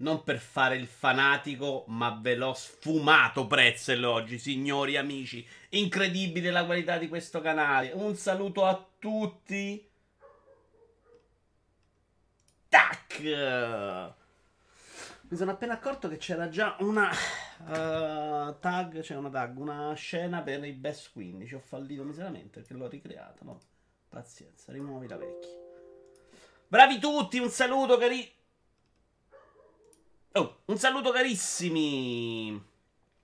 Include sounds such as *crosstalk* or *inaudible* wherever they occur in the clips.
Non per fare il fanatico, ma ve l'ho sfumato Pretzel oggi, signori amici. Incredibile la qualità di questo canale. Un saluto a tutti. Tac! Mi sono appena accorto che c'era già una uh, tag, c'è una tag, una scena per i best 15. Ho fallito miseramente perché l'ho ricreata, no? Pazienza, rimuovi la vecchia. Bravi tutti, un saluto cari... Oh, un saluto carissimi.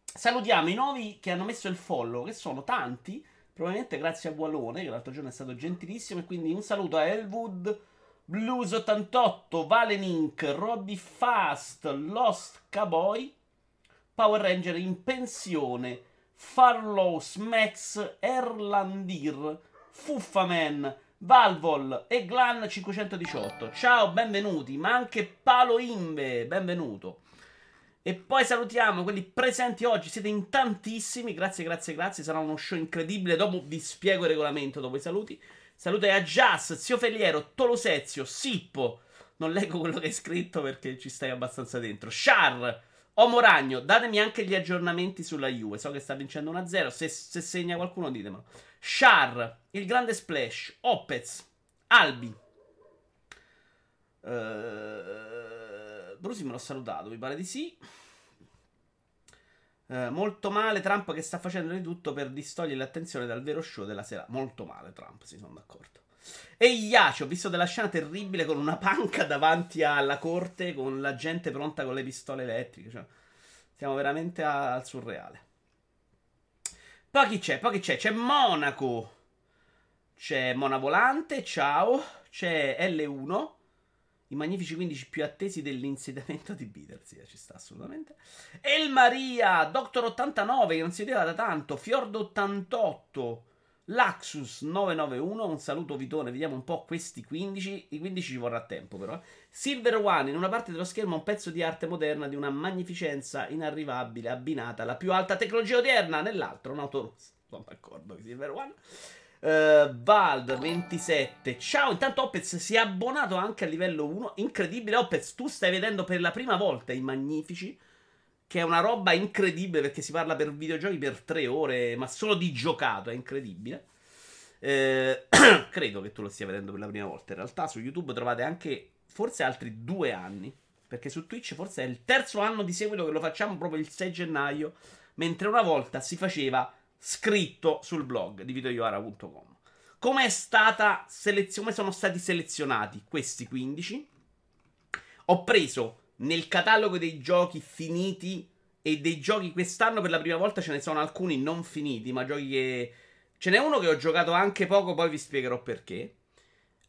Salutiamo i nuovi che hanno messo il follow, che sono tanti, probabilmente grazie a Gualone, che l'altro giorno è stato gentilissimo, e quindi un saluto a Elwood, Blues88, Valenink, Roddy Fast, Lost Cowboy, Power Ranger in pensione, Farlows, Max, Erlandir, Fuffaman, Valvol e Glan 518. Ciao, benvenuti, ma anche Palo Imbe, benvenuto. E poi salutiamo quelli presenti oggi, siete in tantissimi, grazie, grazie, grazie, sarà uno show incredibile, dopo vi spiego il regolamento dopo i saluti. Saluti a Jazz, Zio Feliero, Tolosezio, Sippo, non leggo quello che hai scritto perché ci stai abbastanza dentro, Char, Omo Ragno, datemi anche gli aggiornamenti sulla Juve, so che sta vincendo 1-0, se, se segna qualcuno ditemelo. Char, il grande splash, Opez, Albi. Uh, Brusi me l'ho salutato, mi pare di sì. Uh, molto male Trump che sta facendo di tutto per distogliere l'attenzione dal vero show della sera. Molto male Trump, si sono d'accordo. E Iaci, ho visto della scena terribile con una panca davanti alla corte con la gente pronta con le pistole elettriche. Cioè, siamo veramente a, al surreale. Poi chi c'è? Poi chi c'è? C'è Monaco. C'è Mona Volante, ciao. C'è L1. I magnifici 15 più attesi dell'insediamento di Beatles. Ci sta assolutamente. El Maria, Doctor 89, che non si vedeva da tanto. Fiordo 88. Laxus 991, un saluto Vitone, vediamo un po' questi 15, i 15 ci vorrà tempo però. Silver One, in una parte dello schermo un pezzo di arte moderna di una magnificenza inarrivabile, abbinata alla più alta tecnologia odierna, nell'altro un'auto rossa. Sono d'accordo, Silver One. Uh, Vald 27 Ciao, intanto Opez si è abbonato anche a livello 1 Incredibile Opez, tu stai vedendo per la prima volta i Magnifici che è una roba incredibile perché si parla per videogiochi per tre ore, ma solo di giocato, è incredibile. Eh, *clears throat* credo che tu lo stia vedendo per la prima volta. In realtà su YouTube trovate anche forse altri due anni, perché su Twitch forse è il terzo anno di seguito che lo facciamo proprio il 6 gennaio, mentre una volta si faceva scritto sul blog di videoiora.com. Come selezio- come sono stati selezionati questi 15? Ho preso nel catalogo dei giochi finiti e dei giochi quest'anno per la prima volta ce ne sono alcuni non finiti, ma giochi che... Ce n'è uno che ho giocato anche poco, poi vi spiegherò perché.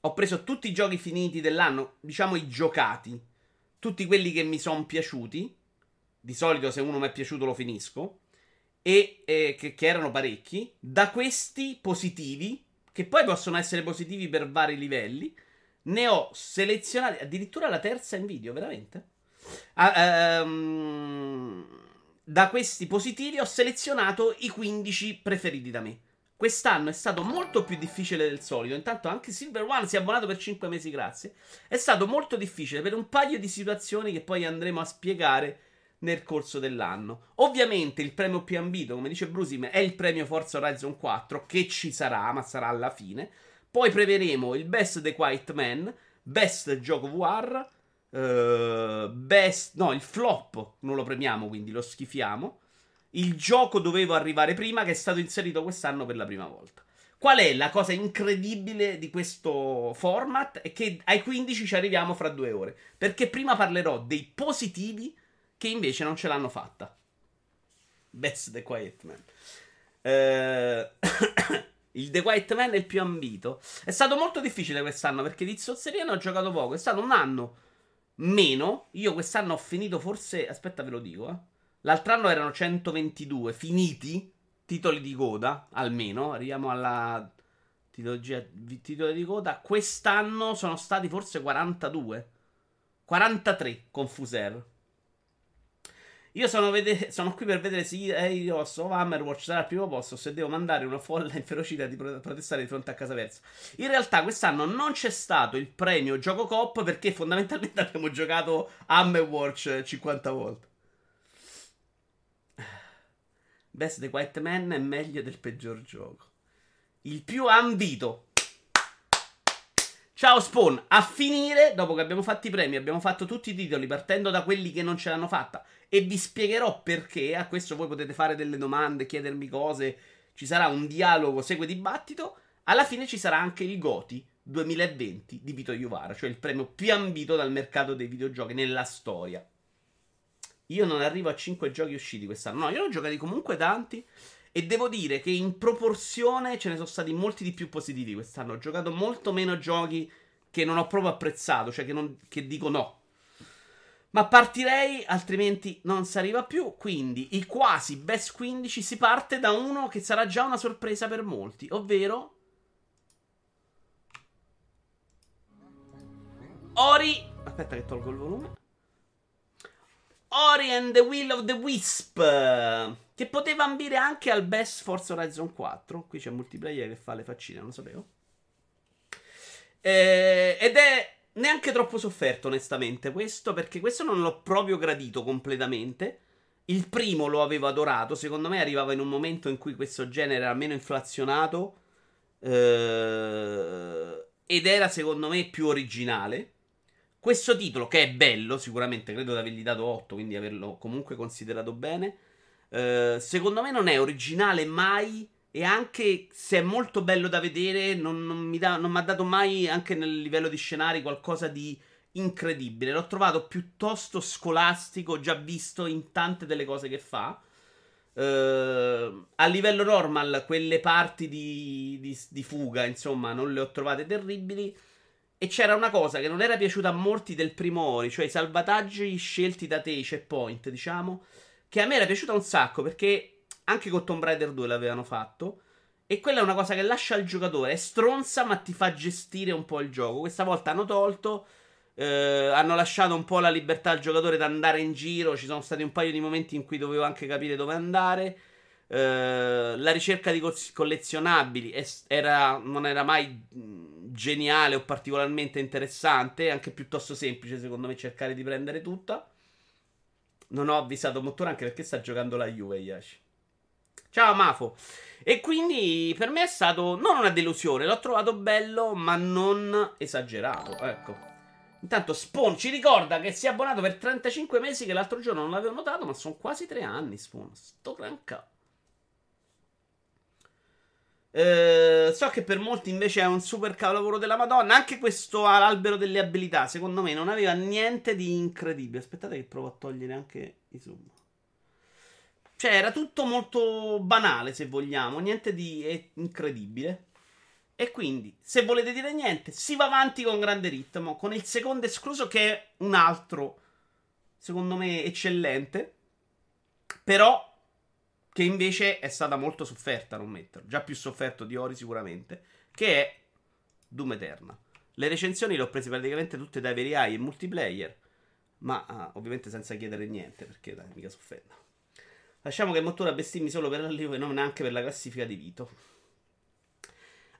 Ho preso tutti i giochi finiti dell'anno, diciamo i giocati, tutti quelli che mi sono piaciuti. Di solito se uno mi è piaciuto lo finisco. E eh, che, che erano parecchi. Da questi positivi, che poi possono essere positivi per vari livelli, ne ho selezionati addirittura la terza in video, veramente. Ah, um, da questi positivi ho selezionato i 15 preferiti da me. Quest'anno è stato molto più difficile del solito. Intanto anche Silver One si è abbonato per 5 mesi, grazie. È stato molto difficile per un paio di situazioni che poi andremo a spiegare nel corso dell'anno. Ovviamente il premio più ambito, come dice Brusim, è il premio Forza Horizon 4, che ci sarà, ma sarà alla fine. Poi preveremo il Best The Quiet Man, Best Gioco VR, Uh, best, no, il flop non lo premiamo, quindi lo schifiamo. Il gioco doveva arrivare prima, che è stato inserito quest'anno per la prima volta. Qual è la cosa incredibile di questo format? È che ai 15 ci arriviamo fra due ore. Perché prima parlerò dei positivi che invece non ce l'hanno fatta. Best The Quiet Man. Uh, *coughs* il The Quiet Man è il più ambito. È stato molto difficile quest'anno perché di zozzeria ne ho giocato poco. È stato un anno meno. Io quest'anno ho finito forse. Aspetta, ve lo dico. Eh. L'altro anno erano 122 finiti. Titoli di coda, almeno. Arriviamo alla titologia, titoli di coda. Quest'anno sono stati forse 42. 43 con Fuser. Io sono, vede- sono, qui per vedere se Eidos o Hammerwatch sarà al primo posto se devo mandare una folla inferocita di protestare di fronte a casa persa. In realtà quest'anno non c'è stato il premio gioco cop perché fondamentalmente *laughs* abbiamo giocato Hammerwatch 50 volte. Best The Quiet Man è meglio del peggior gioco. Il più ambito. Ciao Spawn, a finire, dopo che abbiamo fatto i premi, abbiamo fatto tutti i titoli partendo da quelli che non ce l'hanno fatta e vi spiegherò perché. A questo voi potete fare delle domande, chiedermi cose, ci sarà un dialogo, segue dibattito. Alla fine ci sarà anche il Goti 2020 di Vito Iuvara, cioè il premio più ambito dal mercato dei videogiochi nella storia. Io non arrivo a 5 giochi usciti quest'anno, no, io ne ho giocati comunque tanti. E devo dire che in proporzione ce ne sono stati molti di più positivi quest'anno. Ho giocato molto meno giochi che non ho proprio apprezzato, cioè che, non, che dico no. Ma partirei, altrimenti non si arriva più. Quindi, i quasi best 15 si parte da uno che sarà già una sorpresa per molti, ovvero Ori. Aspetta che tolgo il volume. Ori and the Will of the Wisp. Che poteva ambire anche al best Forza Horizon 4. Qui c'è multiplayer che fa le faccine, non lo sapevo. Eh, ed è neanche troppo sofferto, onestamente, questo, perché questo non l'ho proprio gradito completamente. Il primo lo avevo adorato, secondo me arrivava in un momento in cui questo genere era meno inflazionato eh, ed era, secondo me, più originale. Questo titolo, che è bello, sicuramente credo di avergli dato 8, quindi averlo comunque considerato bene, eh, secondo me non è originale mai. E anche se è molto bello da vedere, non, non mi ha dato mai, anche nel livello di scenari, qualcosa di incredibile. L'ho trovato piuttosto scolastico, già visto in tante delle cose che fa. Uh, a livello normal, quelle parti di, di, di, fuga, insomma, non le ho trovate terribili. E c'era una cosa che non era piaciuta a molti del primo Ori, cioè i salvataggi scelti da te, i checkpoint, diciamo che a me era piaciuta un sacco perché anche con Tomb Raider 2 l'avevano fatto. E quella è una cosa che lascia al giocatore. È stronza, ma ti fa gestire un po' il gioco. Questa volta hanno tolto. Eh, hanno lasciato un po' la libertà al giocatore di andare in giro. Ci sono stati un paio di momenti in cui dovevo anche capire dove andare. Eh, la ricerca di collezionabili era, non era mai geniale o particolarmente interessante. Anche piuttosto semplice, secondo me, cercare di prendere tutta. Non ho avvisato Mottura anche perché sta giocando la Juve, Yashi. Ciao Mafo. E quindi per me è stato non una delusione, l'ho trovato bello, ma non esagerato. Ecco. Intanto Spawn ci ricorda che si è abbonato per 35 mesi, che l'altro giorno non l'avevo notato, ma sono quasi 3 anni Spawn. Sto gran cazzo. Eh, so che per molti invece è un super capolavoro della Madonna. Anche questo albero delle abilità, secondo me, non aveva niente di incredibile. Aspettate che provo a togliere anche i zoom. Cioè, era tutto molto banale, se vogliamo, niente di incredibile. E quindi, se volete dire niente, si va avanti con grande ritmo, con il secondo escluso che è un altro, secondo me, eccellente. Però che invece è stata molto sofferta non metterlo, già più sofferto di Ori sicuramente, che è Doom Eternal. Le recensioni le ho prese praticamente tutte dai veri AI e multiplayer, ma ah, ovviamente senza chiedere niente, perché dai, mica soffendo. Lasciamo che il motore bestemmi solo per l'arrivo e non neanche per la classifica di Vito.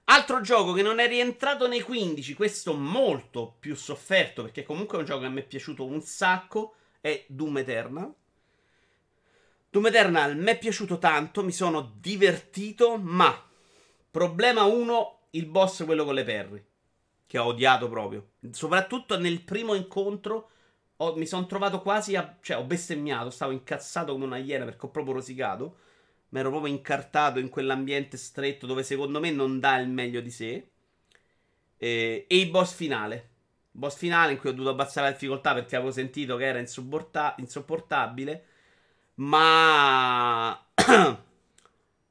Altro gioco che non è rientrato nei 15, questo molto più sofferto, perché comunque è un gioco che me è piaciuto un sacco, è Doom Eternal. Doom Eternal mi è piaciuto tanto, mi sono divertito, ma problema 1, il boss quello con le perri, che ho odiato proprio. Soprattutto nel primo incontro ho, mi sono trovato quasi a... cioè ho bestemmiato, stavo incazzato come una iena perché ho proprio rosicato. Mi ero proprio incartato in quell'ambiente stretto dove secondo me non dà il meglio di sé. E, e il boss finale. Boss finale in cui ho dovuto abbassare la difficoltà perché avevo sentito che era insopportabile ma... *coughs*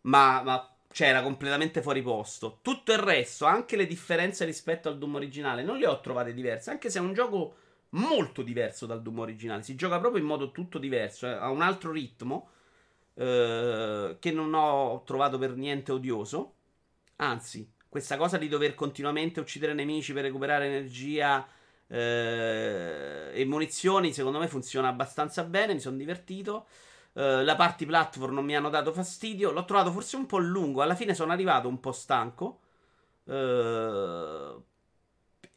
ma... ma... Cioè, era completamente fuori posto. Tutto il resto, anche le differenze rispetto al Doom originale, non le ho trovate diverse. Anche se è un gioco molto diverso dal Doom originale. Si gioca proprio in modo tutto diverso. Eh, ha un altro ritmo. Eh, che non ho trovato per niente odioso. Anzi, questa cosa di dover continuamente uccidere nemici per recuperare energia Eh, e munizioni, secondo me, funziona abbastanza bene. Mi sono divertito. Eh, la party platform non mi hanno dato fastidio. L'ho trovato forse un po' lungo. Alla fine sono arrivato un po' stanco. Uh,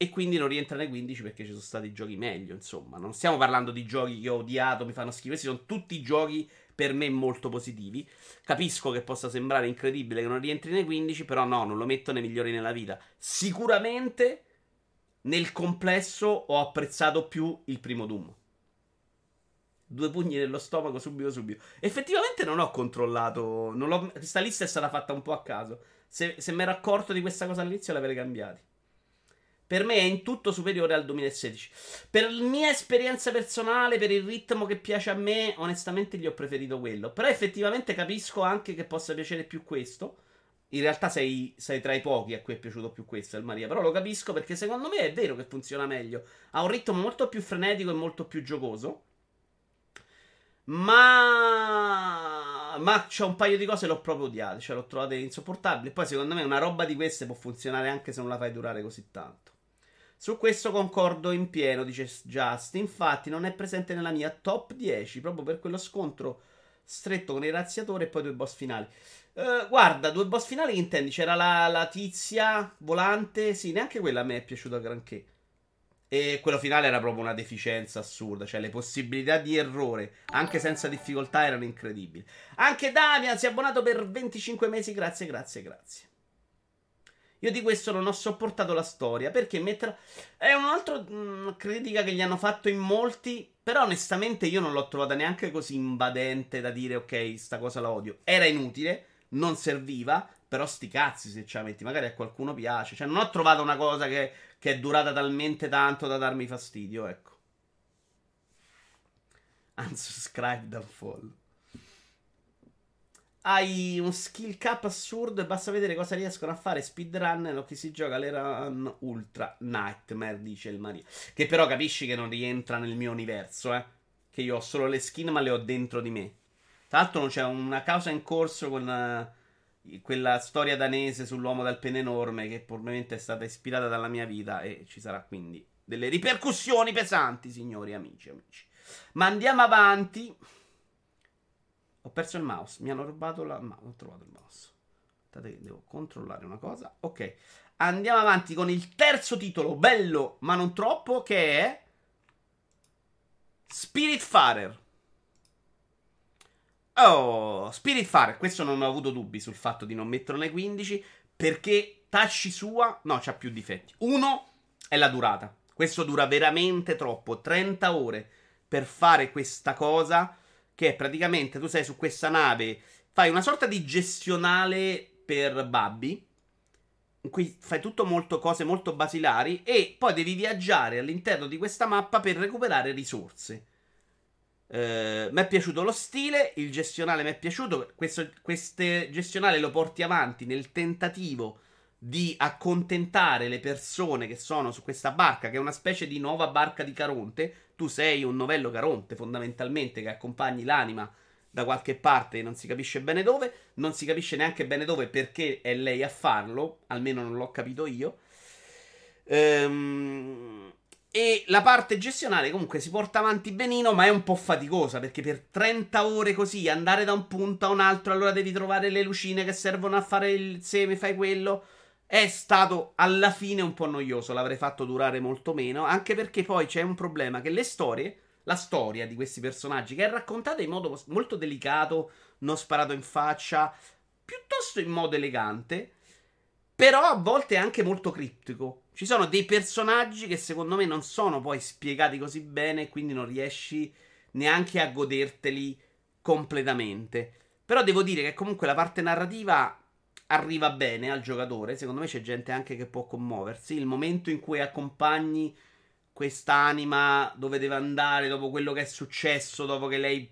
e quindi non rientra nei 15 perché ci sono stati giochi meglio. Insomma, non stiamo parlando di giochi che ho odiato, mi fanno schifo. Questi sono tutti giochi per me molto positivi. Capisco che possa sembrare incredibile che non rientri nei 15, però no, non lo metto nei migliori nella vita. Sicuramente nel complesso ho apprezzato più il primo Doom. Due pugni nello stomaco subito subito. Effettivamente non ho controllato. Non questa lista è stata fatta un po' a caso. Se, se mi ero accorto di questa cosa all'inizio l'avrei cambiati. Per me è in tutto superiore al 2016. Per mia esperienza personale, per il ritmo che piace a me, onestamente gli ho preferito quello. Però effettivamente capisco anche che possa piacere più questo. In realtà sei, sei, tra i pochi a cui è piaciuto più questo, il Maria. Però lo capisco perché secondo me è vero che funziona meglio. Ha un ritmo molto più frenetico e molto più giocoso. Ma. Ma c'è un paio di cose l'ho proprio odiate. Cioè, l'ho trovate insopportabili. Poi, secondo me, una roba di queste può funzionare anche se non la fai durare così tanto. Su questo concordo in pieno, dice Just. Infatti, non è presente nella mia top 10 proprio per quello scontro stretto con il razziatore e poi due boss finali. Uh, guarda, due boss finali che intendi? C'era la, la, tizia volante. Sì, neanche quella a me è piaciuta granché. E quello finale era proprio una deficienza assurda. Cioè, le possibilità di errore, anche senza difficoltà, erano incredibili. Anche Damian si è abbonato per 25 mesi. Grazie, grazie, grazie. Io di questo non ho sopportato la storia perché mettere... è un'altra mm, critica che gli hanno fatto in molti. Però onestamente io non l'ho trovata neanche così invadente da dire ok, sta cosa la odio. Era inutile, non serviva. Però sti cazzi se ci la metti, magari a qualcuno piace. Cioè, non ho trovato una cosa che, che è durata talmente tanto da darmi fastidio, ecco. Unsubscribe and fall hai un skill cap assurdo e basta vedere cosa riescono a fare speedrun o chi si gioca le run ultra nightmare, dice il Maria. Che però capisci che non rientra nel mio universo, eh. Che io ho solo le skin ma le ho dentro di me. Tra l'altro c'è una causa in corso con uh, quella storia danese sull'uomo dal pene enorme che probabilmente è stata ispirata dalla mia vita e ci sarà quindi delle ripercussioni pesanti, signori amici, amici. Ma andiamo avanti. Ho perso il mouse. Mi hanno rubato la mouse. Ho trovato il mouse. Aspettate che devo controllare una cosa. Ok. Andiamo avanti con il terzo titolo, bello ma non troppo, che è Spiritfarer. Oh, Spiritfarer. Questo non ho avuto dubbi sul fatto di non metterlo nei 15 perché Tashi sua no, c'ha più difetti. Uno è la durata. Questo dura veramente troppo, 30 ore per fare questa cosa che praticamente tu sei su questa nave, fai una sorta di gestionale per Babby, in cui fai tutto molto cose molto basilari e poi devi viaggiare all'interno di questa mappa per recuperare risorse. Uh, mi è piaciuto lo stile, il gestionale mi è piaciuto, questo queste gestionale lo porti avanti nel tentativo di accontentare le persone che sono su questa barca, che è una specie di nuova barca di Caronte. Tu sei un novello Caronte, fondamentalmente, che accompagni l'anima da qualche parte, non si capisce bene dove, non si capisce neanche bene dove perché è lei a farlo, almeno non l'ho capito io. Ehm, e la parte gestionale comunque si porta avanti benino, ma è un po' faticosa perché per 30 ore così andare da un punto a un altro, allora devi trovare le lucine che servono a fare il seme, fai quello è stato alla fine un po' noioso, l'avrei fatto durare molto meno, anche perché poi c'è un problema che le storie, la storia di questi personaggi, che è raccontata in modo molto delicato, non sparato in faccia, piuttosto in modo elegante, però a volte anche molto criptico. Ci sono dei personaggi che secondo me non sono poi spiegati così bene, quindi non riesci neanche a goderteli completamente. Però devo dire che comunque la parte narrativa arriva bene al giocatore. Secondo me c'è gente anche che può commuoversi. Il momento in cui accompagni quest'anima dove deve andare dopo quello che è successo, dopo che lei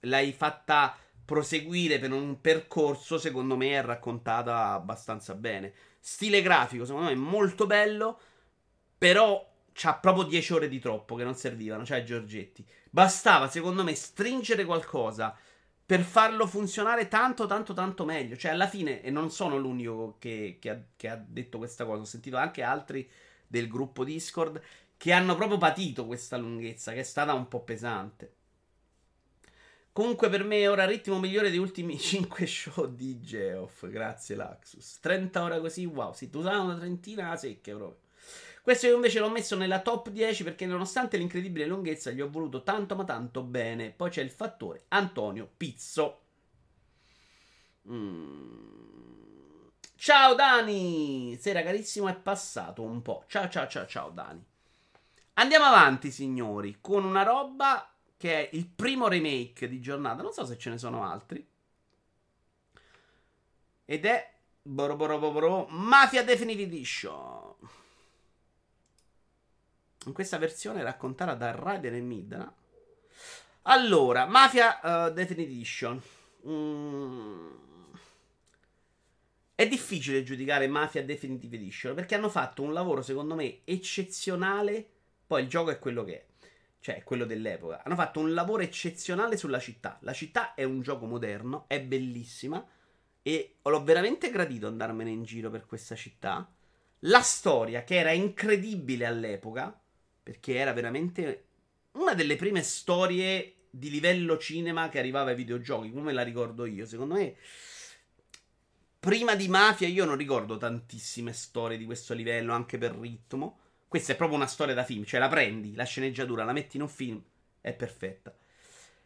l'hai fatta proseguire per un percorso, secondo me è raccontata abbastanza bene. Stile grafico, secondo me è molto bello, però c'ha proprio 10 ore di troppo che non servivano, cioè Giorgetti. Bastava, secondo me, stringere qualcosa per farlo funzionare tanto, tanto, tanto meglio. Cioè, alla fine, e non sono l'unico che, che, ha, che, ha, detto questa cosa, ho sentito anche altri del gruppo Discord che hanno proprio patito questa lunghezza, che è stata un po' pesante. Comunque per me ora ritmo migliore degli ultimi *laughs* 5 show di Geoff. Grazie Laxus. 30 ore così, wow. Si tu usava una trentina a secche proprio. Questo io invece l'ho messo nella top 10 perché nonostante l'incredibile lunghezza gli ho voluto tanto ma tanto bene. Poi c'è il fattore Antonio Pizzo. Mm. Ciao Dani! Sera carissimo, è passato un po'. Ciao ciao ciao ciao Dani. Andiamo avanti, signori, con una roba che è il primo remake di giornata. Non so se ce ne sono altri. Ed è Boro Mafia Definitive Edition. In questa versione raccontata da Raiden e Midna. Allora, Mafia uh, Definitive Edition. Mm. È difficile giudicare Mafia Definitive Edition perché hanno fatto un lavoro, secondo me, eccezionale. Poi il gioco è quello che è cioè quello dell'epoca. Hanno fatto un lavoro eccezionale sulla città. La città è un gioco moderno, è bellissima e l'ho veramente gradito andarmene in giro per questa città. La storia, che era incredibile all'epoca, perché era veramente una delle prime storie di livello cinema che arrivava ai videogiochi, come la ricordo io. Secondo me, prima di Mafia, io non ricordo tantissime storie di questo livello, anche per ritmo. Questa è proprio una storia da film, cioè la prendi, la sceneggiatura, la metti in un film, è perfetta.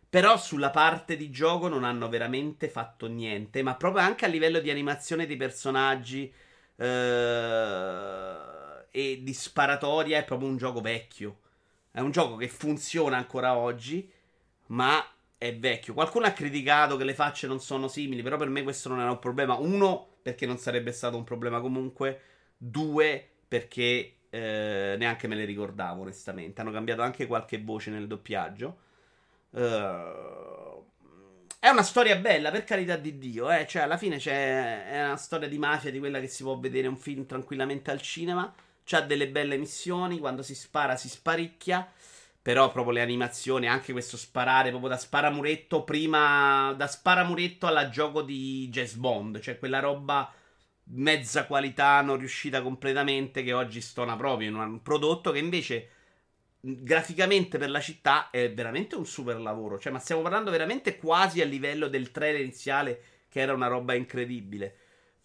Però sulla parte di gioco non hanno veramente fatto niente, ma proprio anche a livello di animazione dei personaggi eh, e di sparatoria è proprio un gioco vecchio. È un gioco che funziona ancora oggi, ma è vecchio. Qualcuno ha criticato che le facce non sono simili, però per me questo non era un problema. Uno, perché non sarebbe stato un problema comunque. Due, perché eh, neanche me le ricordavo onestamente. Hanno cambiato anche qualche voce nel doppiaggio. Uh, è una storia bella, per carità di Dio. Eh? Cioè, alla fine è una storia di mafia di quella che si può vedere un film tranquillamente al cinema. C'ha delle belle missioni. Quando si spara, si sparicchia. Però proprio le animazioni, anche questo sparare proprio da sparamuretto, prima da sparamuretto alla gioco di Jazz Bond, cioè quella roba mezza qualità non riuscita completamente che oggi stona proprio in un prodotto che invece graficamente per la città è veramente un super lavoro. Cioè, ma stiamo parlando veramente quasi a livello del trailer iniziale, che era una roba incredibile.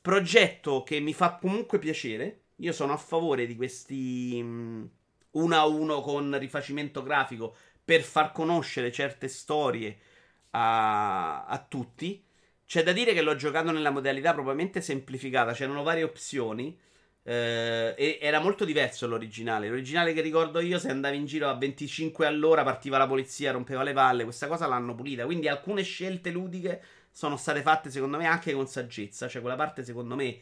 Progetto che mi fa comunque piacere. Io sono a favore di questi um, uno a uno con rifacimento grafico per far conoscere certe storie a, a tutti. C'è da dire che l'ho giocato nella modalità probabilmente semplificata, c'erano varie opzioni. Eh, e era molto diverso l'originale. L'originale che ricordo io, se andavi in giro a 25 all'ora, partiva la polizia, rompeva le palle. Questa cosa l'hanno pulita. Quindi alcune scelte ludiche sono state fatte, secondo me, anche con saggezza. Cioè, quella parte, secondo me,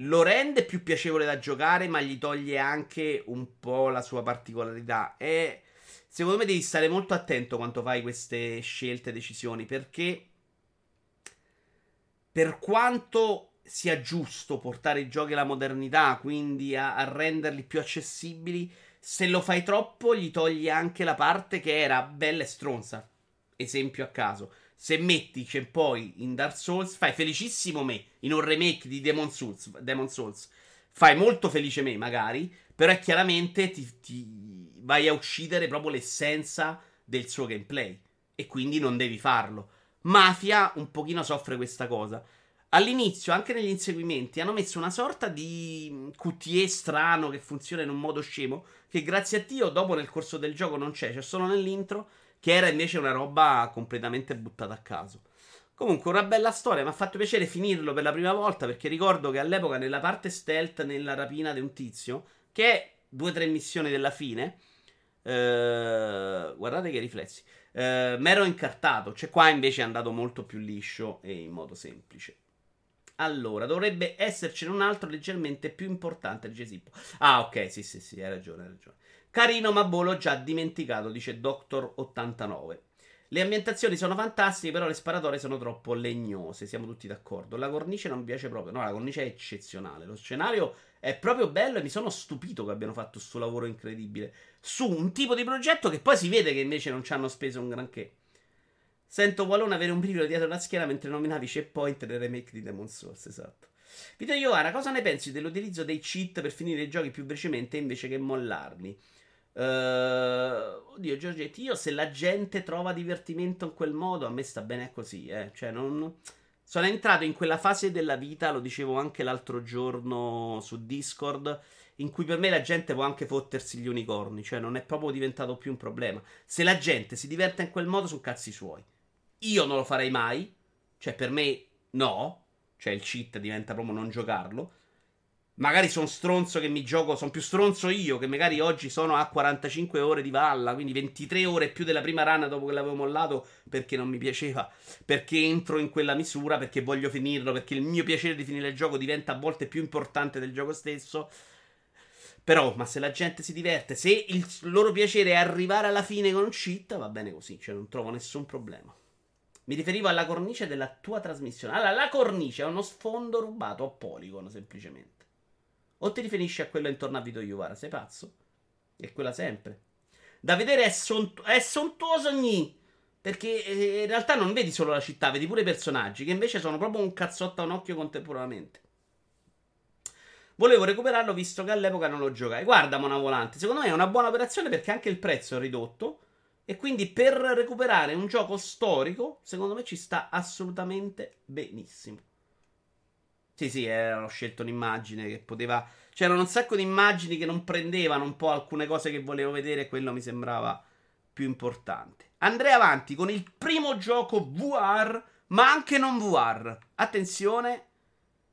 lo rende più piacevole da giocare, ma gli toglie anche un po' la sua particolarità. E secondo me devi stare molto attento quando fai queste scelte e decisioni, perché per quanto sia giusto portare i giochi alla modernità, quindi a, a, renderli più accessibili, se lo fai troppo gli togli anche la parte che era bella e stronza. Esempio a caso. Se metti c'è poi in Dark Souls, fai felicissimo me in un remake di Demon Souls, Demon Souls fai molto felice me magari, però è chiaramente ti, ti vai a uccidere proprio l'essenza del suo gameplay e quindi non devi farlo. Mafia un pochino soffre questa cosa. All'inizio, anche negli inseguimenti, hanno messo una sorta di QTE strano che funziona in un modo scemo. Che grazie a Dio, dopo nel corso del gioco non c'è, c'è solo nell'intro. Che era invece una roba completamente buttata a caso. Comunque, una bella storia. Mi ha fatto piacere finirlo per la prima volta. Perché ricordo che all'epoca, nella parte stealth, nella rapina di un tizio, che è due o tre missioni della fine. Eh, guardate che riflessi. Eh, mi ero incartato. Cioè, qua invece è andato molto più liscio e in modo semplice. Allora, dovrebbe essercene un altro leggermente più importante. Dice Sippo. Ah, ok, sì, sì, sì, hai ragione, hai ragione. Carino, ma l'ho già dimenticato, dice Doctor89. Le ambientazioni sono fantastiche, però le sparatorie sono troppo legnose, siamo tutti d'accordo. La cornice non mi piace proprio. No, la cornice è eccezionale. Lo scenario è proprio bello e mi sono stupito che abbiano fatto questo lavoro incredibile su un tipo di progetto che poi si vede che invece non ci hanno speso un granché. Sento Wallone avere un brivido dietro la schiena mentre nominavi Checkpoint nel remake di Demon Souls, esatto. Vito Iovara, cosa ne pensi dell'utilizzo dei cheat per finire i giochi più velocemente invece che mollarli? Uh, oddio, Giorgetti, io se la gente trova divertimento in quel modo, a me sta bene così, eh. Cioè, non... Sono entrato in quella fase della vita, lo dicevo anche l'altro giorno su Discord, in cui per me la gente può anche fottersi gli unicorni, cioè non è proprio diventato più un problema. Se la gente si diverte in quel modo, sono cazzi suoi. Io non lo farei mai, cioè per me no, cioè il cheat diventa proprio non giocarlo. Magari sono stronzo che mi gioco, sono più stronzo io che magari oggi sono a 45 ore di valla, quindi 23 ore più della prima run dopo che l'avevo mollato perché non mi piaceva, perché entro in quella misura, perché voglio finirlo, perché il mio piacere di finire il gioco diventa a volte più importante del gioco stesso. Però, ma se la gente si diverte, se il loro piacere è arrivare alla fine con un cheat, va bene così, cioè non trovo nessun problema. Mi riferivo alla cornice della tua trasmissione. Allora, la cornice è uno sfondo rubato a Polygon, semplicemente. O ti riferisci a quello intorno a Vito Iuvara? Sei pazzo? È quella sempre. Da vedere è, sont- è sontuoso ogni. Perché eh, in realtà non vedi solo la città, vedi pure i personaggi, che invece sono proprio un cazzotto a un occhio contemporaneamente. Volevo recuperarlo visto che all'epoca non lo giocai. Guarda, Mona Volante, secondo me è una buona operazione perché anche il prezzo è ridotto. E quindi per recuperare un gioco storico, secondo me ci sta assolutamente benissimo. Sì, sì, eh, ho scelto un'immagine che poteva. C'erano un sacco di immagini che non prendevano un po' alcune cose che volevo vedere e quello mi sembrava più importante. Andrei avanti con il primo gioco VR, ma anche non VR. Attenzione,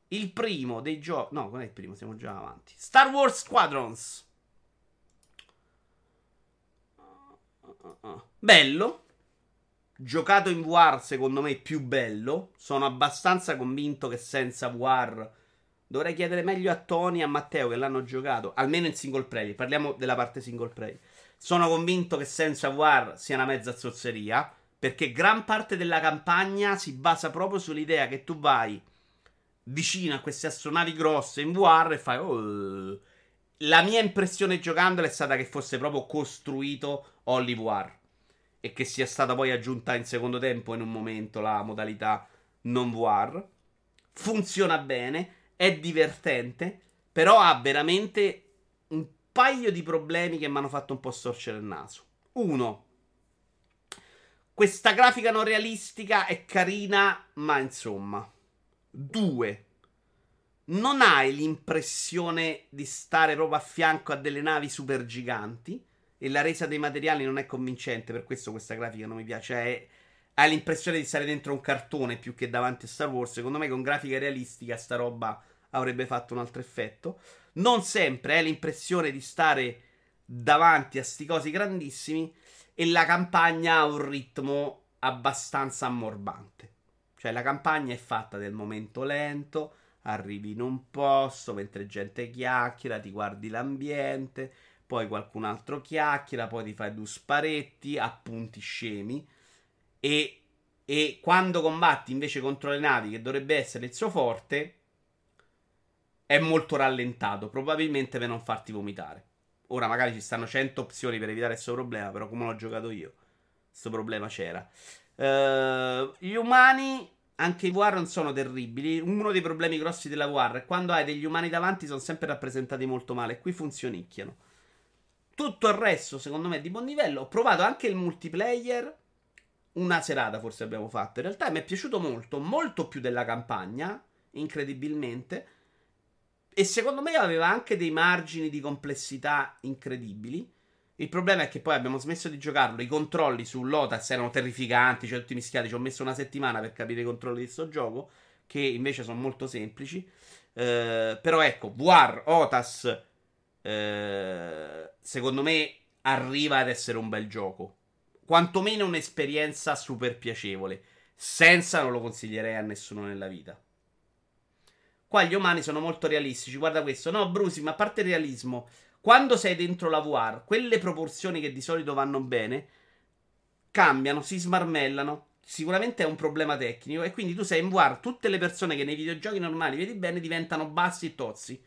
il primo dei giochi. No, non è il primo, siamo già avanti. Star Wars Squadrons. Bello. Giocato in VR, secondo me, più bello. Sono abbastanza convinto che senza VR. Dovrei chiedere meglio a Tony e a Matteo che l'hanno giocato. Almeno in single player. Parliamo della parte single player. Sono convinto che senza VR sia una mezza zozzeria. Perché gran parte della campagna si basa proprio sull'idea che tu vai vicino a queste astronavi grosse in VR e fai. Oh, la mia impressione giocandolo è stata che fosse proprio costruito Hollywood e che sia stata poi aggiunta in secondo tempo in un momento la modalità non VR. Funziona bene, è divertente, però ha veramente un paio di problemi che mi hanno fatto un po' storcere il naso. Uno, questa grafica non realistica è carina, ma insomma. Due, non hai l'impressione di stare proprio a fianco a delle navi super giganti e la resa dei materiali non è convincente, per questo questa grafica non mi piace. Cioè, hai l'impressione di stare dentro un cartone più che davanti a Star Wars. Secondo me con grafica realistica sta roba avrebbe fatto un altro effetto. Non sempre hai l'impressione di stare davanti a sti cosi grandissimi e la campagna ha un ritmo abbastanza ammorbante. Cioè la campagna è fatta del momento lento, arrivi in un posto mentre gente chiacchiera, ti guardi l'ambiente, poi qualcun altro chiacchiera, poi ti fai due sparetti, appunti scemi e, e quando combatti invece contro le navi, che dovrebbe essere il suo forte, è molto rallentato, probabilmente per non farti vomitare. Ora magari ci stanno 100 opzioni per evitare questo problema, però come l'ho giocato io, questo problema c'era. Uh, gli umani anche i VR non sono terribili. Uno dei problemi grossi della VR è quando hai degli umani davanti sono sempre rappresentati molto male. Qui funzionicchiano. Tutto il resto, secondo me, è di buon livello. Ho provato anche il multiplayer. Una serata forse abbiamo fatto. In realtà mi è piaciuto molto, molto più della campagna, incredibilmente. E secondo me aveva anche dei margini di complessità incredibili. Il problema è che poi abbiamo smesso di giocarlo. I controlli su Lotas erano terrificanti, cioè tutti mischiati. Ci ho messo una settimana per capire i controlli di questo gioco, che invece sono molto semplici. Eh, però ecco, VR, Otas, eh, secondo me arriva ad essere un bel gioco. Quantomeno un'esperienza super piacevole. Senza non lo consiglierei a nessuno nella vita. Qua gli umani sono molto realistici. Guarda questo. No, Brusi, ma a parte il realismo, quando sei dentro la VR, quelle proporzioni che di solito vanno bene cambiano, si smarmellano. Sicuramente è un problema tecnico. E quindi tu sei in VR, tutte le persone che nei videogiochi normali vedi bene diventano bassi e tozzi.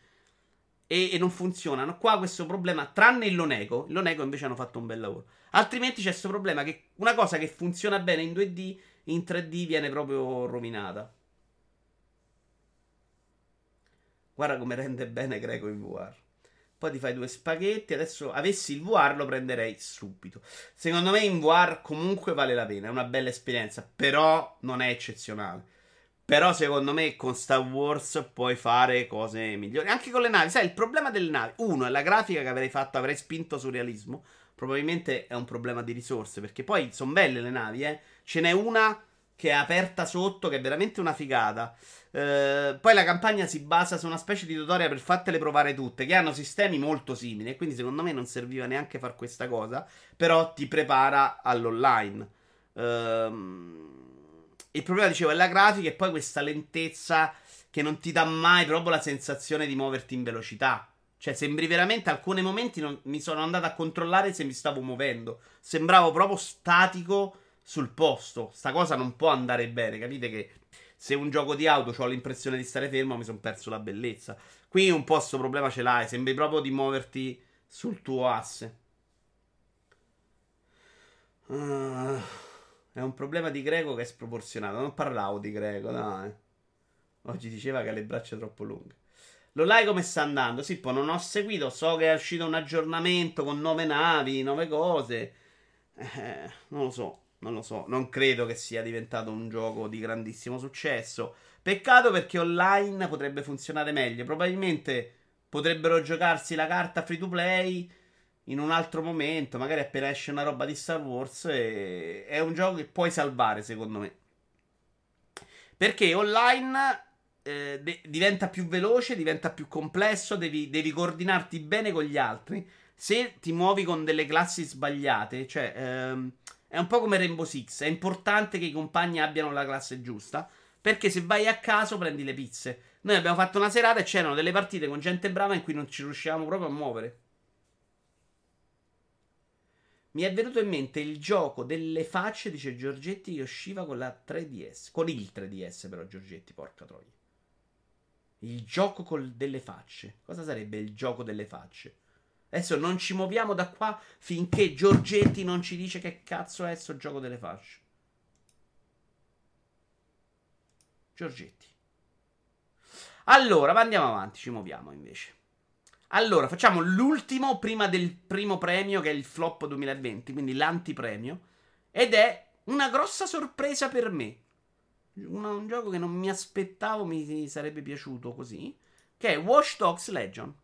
E, e non funzionano. Qua questo problema, tranne il Loneco, il Loneco invece hanno fatto un bel lavoro. Altrimenti c'è questo problema che una cosa che funziona bene in 2D, in 3D viene proprio rovinata. Guarda come rende bene Greco in VR. Poi ti fai due spaghetti. Adesso avessi il VR lo prenderei subito. Secondo me in VR comunque vale la pena. È una bella esperienza. Però non è eccezionale. Però secondo me con Star Wars puoi fare cose migliori. Anche con le navi. Sai, il problema delle navi. Uno è la grafica che avrei fatto, avrei spinto sul realismo. Probabilmente è un problema di risorse. Perché poi sono belle le navi, eh. Ce n'è una che è aperta sotto, che è veramente una figata. Eh, poi la campagna si basa su una specie di tutorial per fartele provare tutte, che hanno sistemi molto simili. Quindi secondo me non serviva neanche fare questa cosa. Però ti prepara all'online. Ehm il problema, dicevo, è la grafica e poi questa lentezza che non ti dà mai proprio la sensazione di muoverti in velocità. Cioè, sembri veramente alcuni momenti non, mi sono andato a controllare se mi stavo muovendo. Sembravo proprio statico sul posto. Sta cosa non può andare bene. Capite che se un gioco di auto ho l'impressione di stare fermo, mi sono perso la bellezza. Qui un po' questo problema ce l'hai. Sembri proprio di muoverti sul tuo asse. Uh. È un problema di Greco che è sproporzionato. Non parlavo di Greco, dai. Oggi diceva che ha le braccia troppo lunghe. Lo like come sta andando? Sì, poi non ho seguito. So che è uscito un aggiornamento con nove navi, nove cose. Eh, non lo so, non lo so. Non credo che sia diventato un gioco di grandissimo successo. Peccato perché online potrebbe funzionare meglio. Probabilmente potrebbero giocarsi la carta free to play in un altro momento, magari appena esce una roba di Star Wars, e... è un gioco che puoi salvare, secondo me. Perché online eh, de- diventa più veloce, diventa più complesso, devi, devi, coordinarti bene con gli altri. Se ti muovi con delle classi sbagliate, cioè ehm, è un po' come Rainbow Six, è importante che i compagni abbiano la classe giusta, perché se vai a caso prendi le pizze. Noi abbiamo fatto una serata e c'erano delle partite con gente brava in cui non ci riuscivamo proprio a muovere. Mi è venuto in mente il gioco delle facce, dice Giorgetti, che usciva con la 3DS. Con il 3DS, però, Giorgetti, porca troia. Il gioco col delle facce. Cosa sarebbe il gioco delle facce? Adesso non ci muoviamo da qua finché Giorgetti non ci dice che cazzo è questo gioco delle facce. Giorgetti. Allora, andiamo avanti, ci muoviamo invece. Allora, facciamo l'ultimo prima del primo premio, che è il flop 2020, quindi l'antipremio. Ed è una grossa sorpresa per me. Un, un gioco che non mi aspettavo mi sarebbe piaciuto così. Che è Watch Dogs Legion.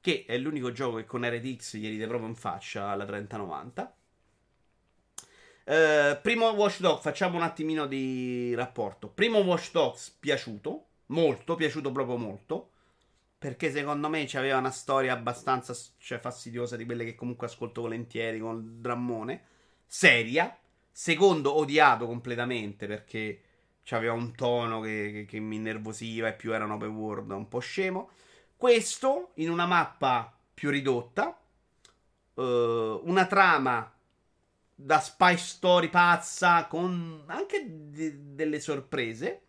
Che è l'unico gioco che con RTX gli ride proprio in faccia alla 3090. Uh, eh, primo Watch Dogs, facciamo un attimino di rapporto. Primo Watch Dogs piaciuto molto, piaciuto proprio molto. Perché secondo me c'aveva una storia abbastanza cioè, fastidiosa di quelle che comunque ascolto volentieri con il drammone. Seria. Secondo, odiato completamente perché c'aveva un tono che, che, che mi innervosiva e più era un open world un po' scemo. Questo in una mappa più ridotta. Uh, una trama da spy story pazza con anche de- delle sorprese.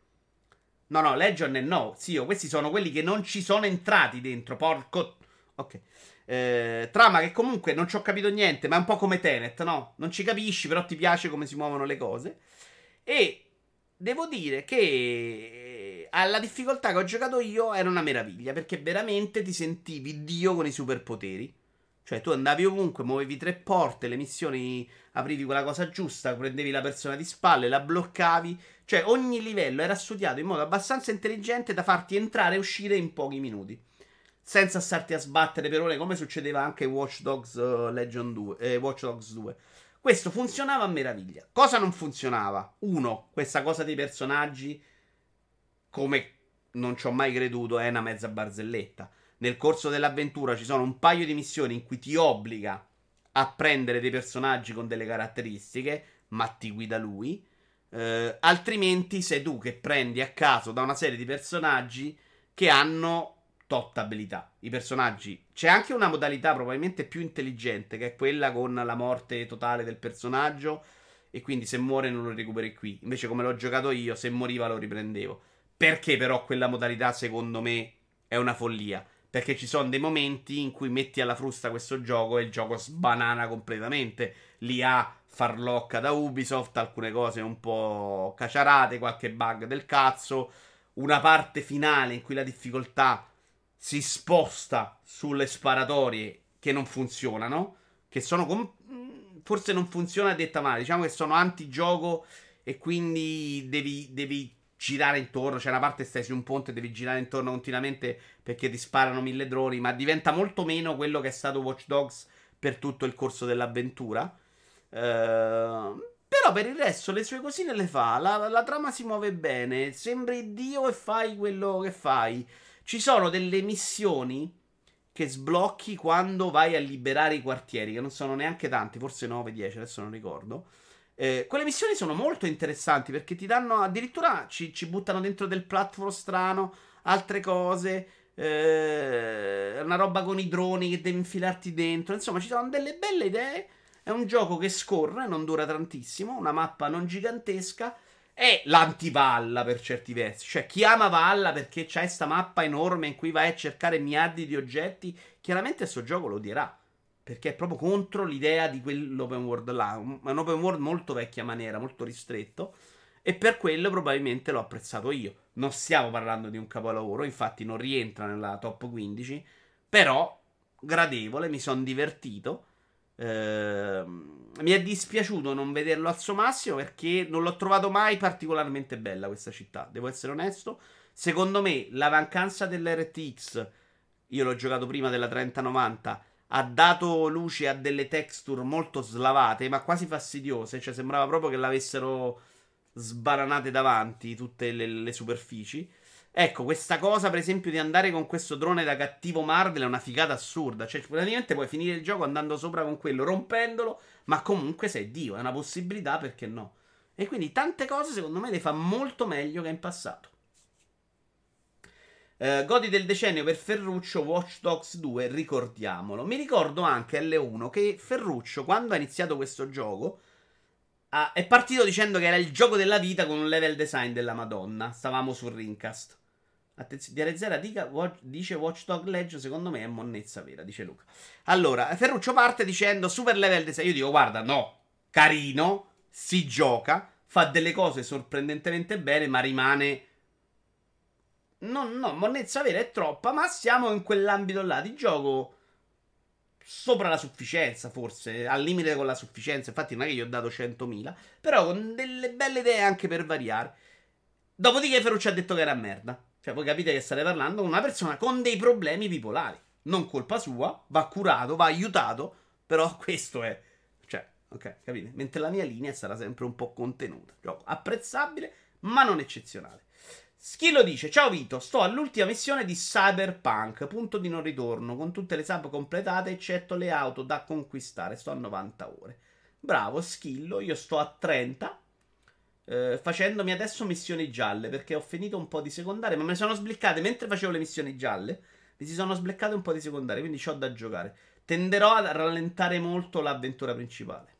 No, no, Legion è no. Zio, questi sono quelli che non ci sono entrati dentro. Porco. Ok. Eh, trama che comunque non ci ho capito niente, ma è un po' come Tenet, no? Non ci capisci, però ti piace come si muovono le cose. E devo dire che alla difficoltà che ho giocato io era una meraviglia, perché veramente ti sentivi Dio con i superpoteri. Cioè, tu andavi ovunque, muovevi tre porte, le missioni aprivi quella cosa giusta, prendevi la persona di spalle, la bloccavi. Cioè, ogni livello era studiato in modo abbastanza intelligente da farti entrare e uscire in pochi minuti. Senza starti a sbattere per ore, come succedeva anche in Watch Dogs uh, Legion 2, eh, Watch Dogs 2. Questo funzionava a meraviglia. Cosa non funzionava? Uno, questa cosa dei personaggi, come non ci ho mai creduto, è una mezza barzelletta nel corso dell'avventura ci sono un paio di missioni in cui ti obbliga a prendere dei personaggi con delle caratteristiche, ma ti guida lui. Eh, altrimenti sei tu che prendi a caso da una serie di personaggi che hanno tot abilità. I personaggi. C'è anche una modalità probabilmente più intelligente, che è quella con la morte totale del personaggio. E quindi se muore non lo recuperi qui. Invece, come l'ho giocato io, se moriva lo riprendevo. Perché però quella modalità, secondo me, è una follia. Perché ci sono dei momenti in cui metti alla frusta questo gioco e il gioco sbanana completamente. L'IA farlocca da Ubisoft, alcune cose un po' caciarate, qualche bug del cazzo, una parte finale in cui la difficoltà si sposta sulle sparatorie che non funzionano, che sono com- forse non funziona detta male, diciamo che sono anti-gioco e quindi devi, devi girare intorno. C'è una parte stai su un ponte e devi girare intorno continuamente perché ti sparano mille droni. Ma diventa molto meno quello che è stato Watch Dogs per tutto il corso dell'avventura. Uh, però per il resto le sue cosine le fa. La, la, trama si muove bene. Sembri Dio e fai quello che fai. Ci sono delle missioni che sblocchi quando vai a liberare i quartieri, che non sono neanche tanti, forse 9-10, adesso non ricordo. Eh, quelle missioni sono molto interessanti perché ti danno addirittura ci, ci buttano dentro del platform strano, altre cose. Eh, una roba con i droni che devi infilarti dentro. Insomma, ci sono delle belle idee. È un gioco che scorre, non dura tantissimo. Una mappa non gigantesca. È l'antivalla per certi versi. Cioè, chi ama Valla perché c'è questa mappa enorme in cui vai a cercare miliardi di oggetti, chiaramente questo gioco lo dirà. Perché è proprio contro l'idea di quell'open world là. Un, un open world molto vecchia maniera, molto ristretto. E per quello probabilmente l'ho apprezzato io. Non stiamo parlando di un capolavoro, infatti non rientra nella top 15. Però gradevole, mi sono divertito. Eh, mi è dispiaciuto non vederlo al suo massimo perché non l'ho trovato mai particolarmente bella questa città. Devo essere onesto. Secondo me la mancanza dell'RTX, io l'ho giocato prima della 3090 ha dato luce a delle texture molto slavate, ma quasi fastidiose. Cioè, sembrava proprio che l'avessero sbaranate davanti tutte le, le, superfici. Ecco, questa cosa, per esempio, di andare con questo drone da cattivo Marvel è una figata assurda. Cioè, praticamente puoi finire il gioco andando sopra con quello, rompendolo, ma comunque sei Dio, è una possibilità, perché no? E quindi tante cose, secondo me, le fa molto meglio che in passato. Uh, godi del decennio per Ferruccio Watch Dogs 2, ricordiamolo. Mi ricordo anche L1 che Ferruccio, quando ha iniziato questo gioco, ha, è partito dicendo che era il gioco della vita con un level design della Madonna. Stavamo sul Rincast. Attenzione, Diarezera dica, watch, dice Watchdog Legge, secondo me è monnezza vera, dice Luca. Allora, Ferruccio parte dicendo super level design. Io dico, guarda, no, carino, si gioca, fa delle cose sorprendentemente bene, ma rimane No, no, monnezza vera è troppa, ma siamo in quell'ambito là di gioco sopra la sufficienza, forse, al limite con la sufficienza. Infatti, non è che gli ho dato 100.000, però con delle belle idee anche per variare. Dopodiché, Ferruccio ha detto che era merda. Cioè, voi capite che state parlando con una persona con dei problemi bipolari. Non colpa sua, va curato, va aiutato, però *laughs* questo è. Cioè, ok, capite? Mentre la mia linea sarà sempre un po' contenuta. Gioco apprezzabile, ma non eccezionale. Schillo dice: Ciao Vito, sto all'ultima missione di Cyberpunk, punto di non ritorno, con tutte le sub completate, eccetto le auto da conquistare. Sto a 90 ore. Bravo, Schillo, io sto a 30. Eh, facendomi adesso missioni gialle perché ho finito un po' di secondarie, ma ne sono sbliccate mentre facevo le missioni gialle. Mi si sono sbloccate un po' di secondarie, quindi ho da giocare. Tenderò a rallentare molto l'avventura principale.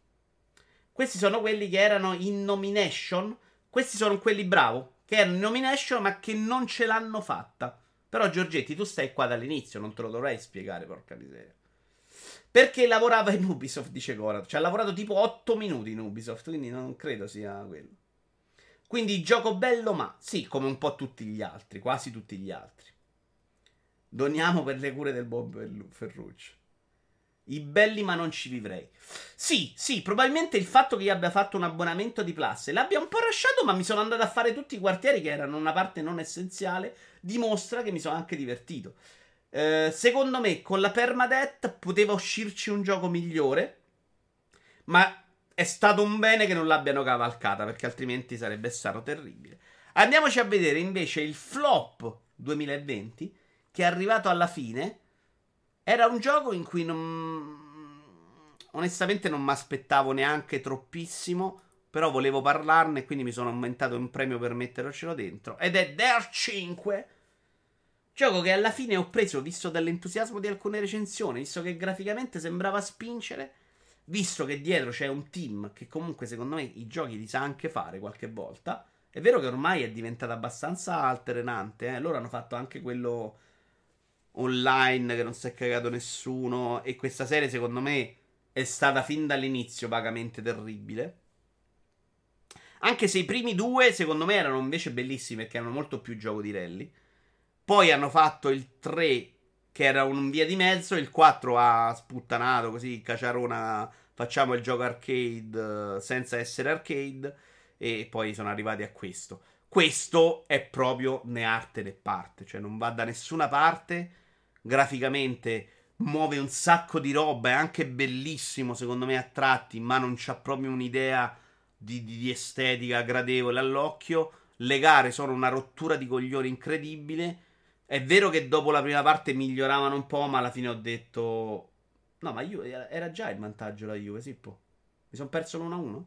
Questi sono quelli che erano in nomination. Questi sono quelli bravo che erano in nomination ma che non ce l'hanno fatta. Però Giorgetti, tu stai qua dall'inizio, non te lo dovrei spiegare, porca miseria. Perché lavorava in Ubisoft, dice Gorat. Cioè ha lavorato tipo 8 minuti in Ubisoft, quindi non credo sia quello. Quindi gioco bello, ma sì, come un po' tutti gli altri, quasi tutti gli altri. Doniamo per le cure del Bob Ferruccio. I belli ma non ci vivrei. Sì, sì, probabilmente il fatto che io abbia fatto un abbonamento di Plus e l'abbia un po' lasciato, ma mi sono andato a fare tutti i quartieri che erano una parte non essenziale, dimostra che mi sono anche divertito. Eh, secondo me, con la permadeath poteva uscirci un gioco migliore, ma è stato un bene che non l'abbiano cavalcata, perché altrimenti sarebbe stato terribile. Andiamoci a vedere invece il flop 2020, che è arrivato alla fine era un gioco in cui non... Onestamente non mi aspettavo neanche troppissimo. Però volevo parlarne e quindi mi sono aumentato un premio per mettercelo dentro. Ed è Dare 5. Gioco che alla fine ho preso, visto dall'entusiasmo di alcune recensioni, visto che graficamente sembrava spingere, visto che dietro c'è un team che comunque secondo me i giochi li sa anche fare qualche volta. È vero che ormai è diventato abbastanza alternante, eh? loro hanno fatto anche quello online che non si è cagato nessuno. E questa serie, secondo me, è stata fin dall'inizio vagamente terribile. Anche se i primi due, secondo me, erano invece bellissimi perché erano molto più gioco di rally. Poi hanno fatto il 3, che era un via di mezzo. Il 4 ha sputtanato così, caciarona. Facciamo il gioco arcade eh, senza essere arcade. E poi sono arrivati a questo. Questo è proprio né arte né parte, cioè non va da nessuna parte. Graficamente muove un sacco di roba, è anche bellissimo secondo me a tratti, ma non c'ha proprio un'idea di, di, di estetica gradevole all'occhio. Le gare sono una rottura di coglioni incredibile. È vero che dopo la prima parte miglioravano un po', ma alla fine ho detto... No, ma Juve era già in vantaggio la Juve, Sippo. Mi sono perso l'1-1.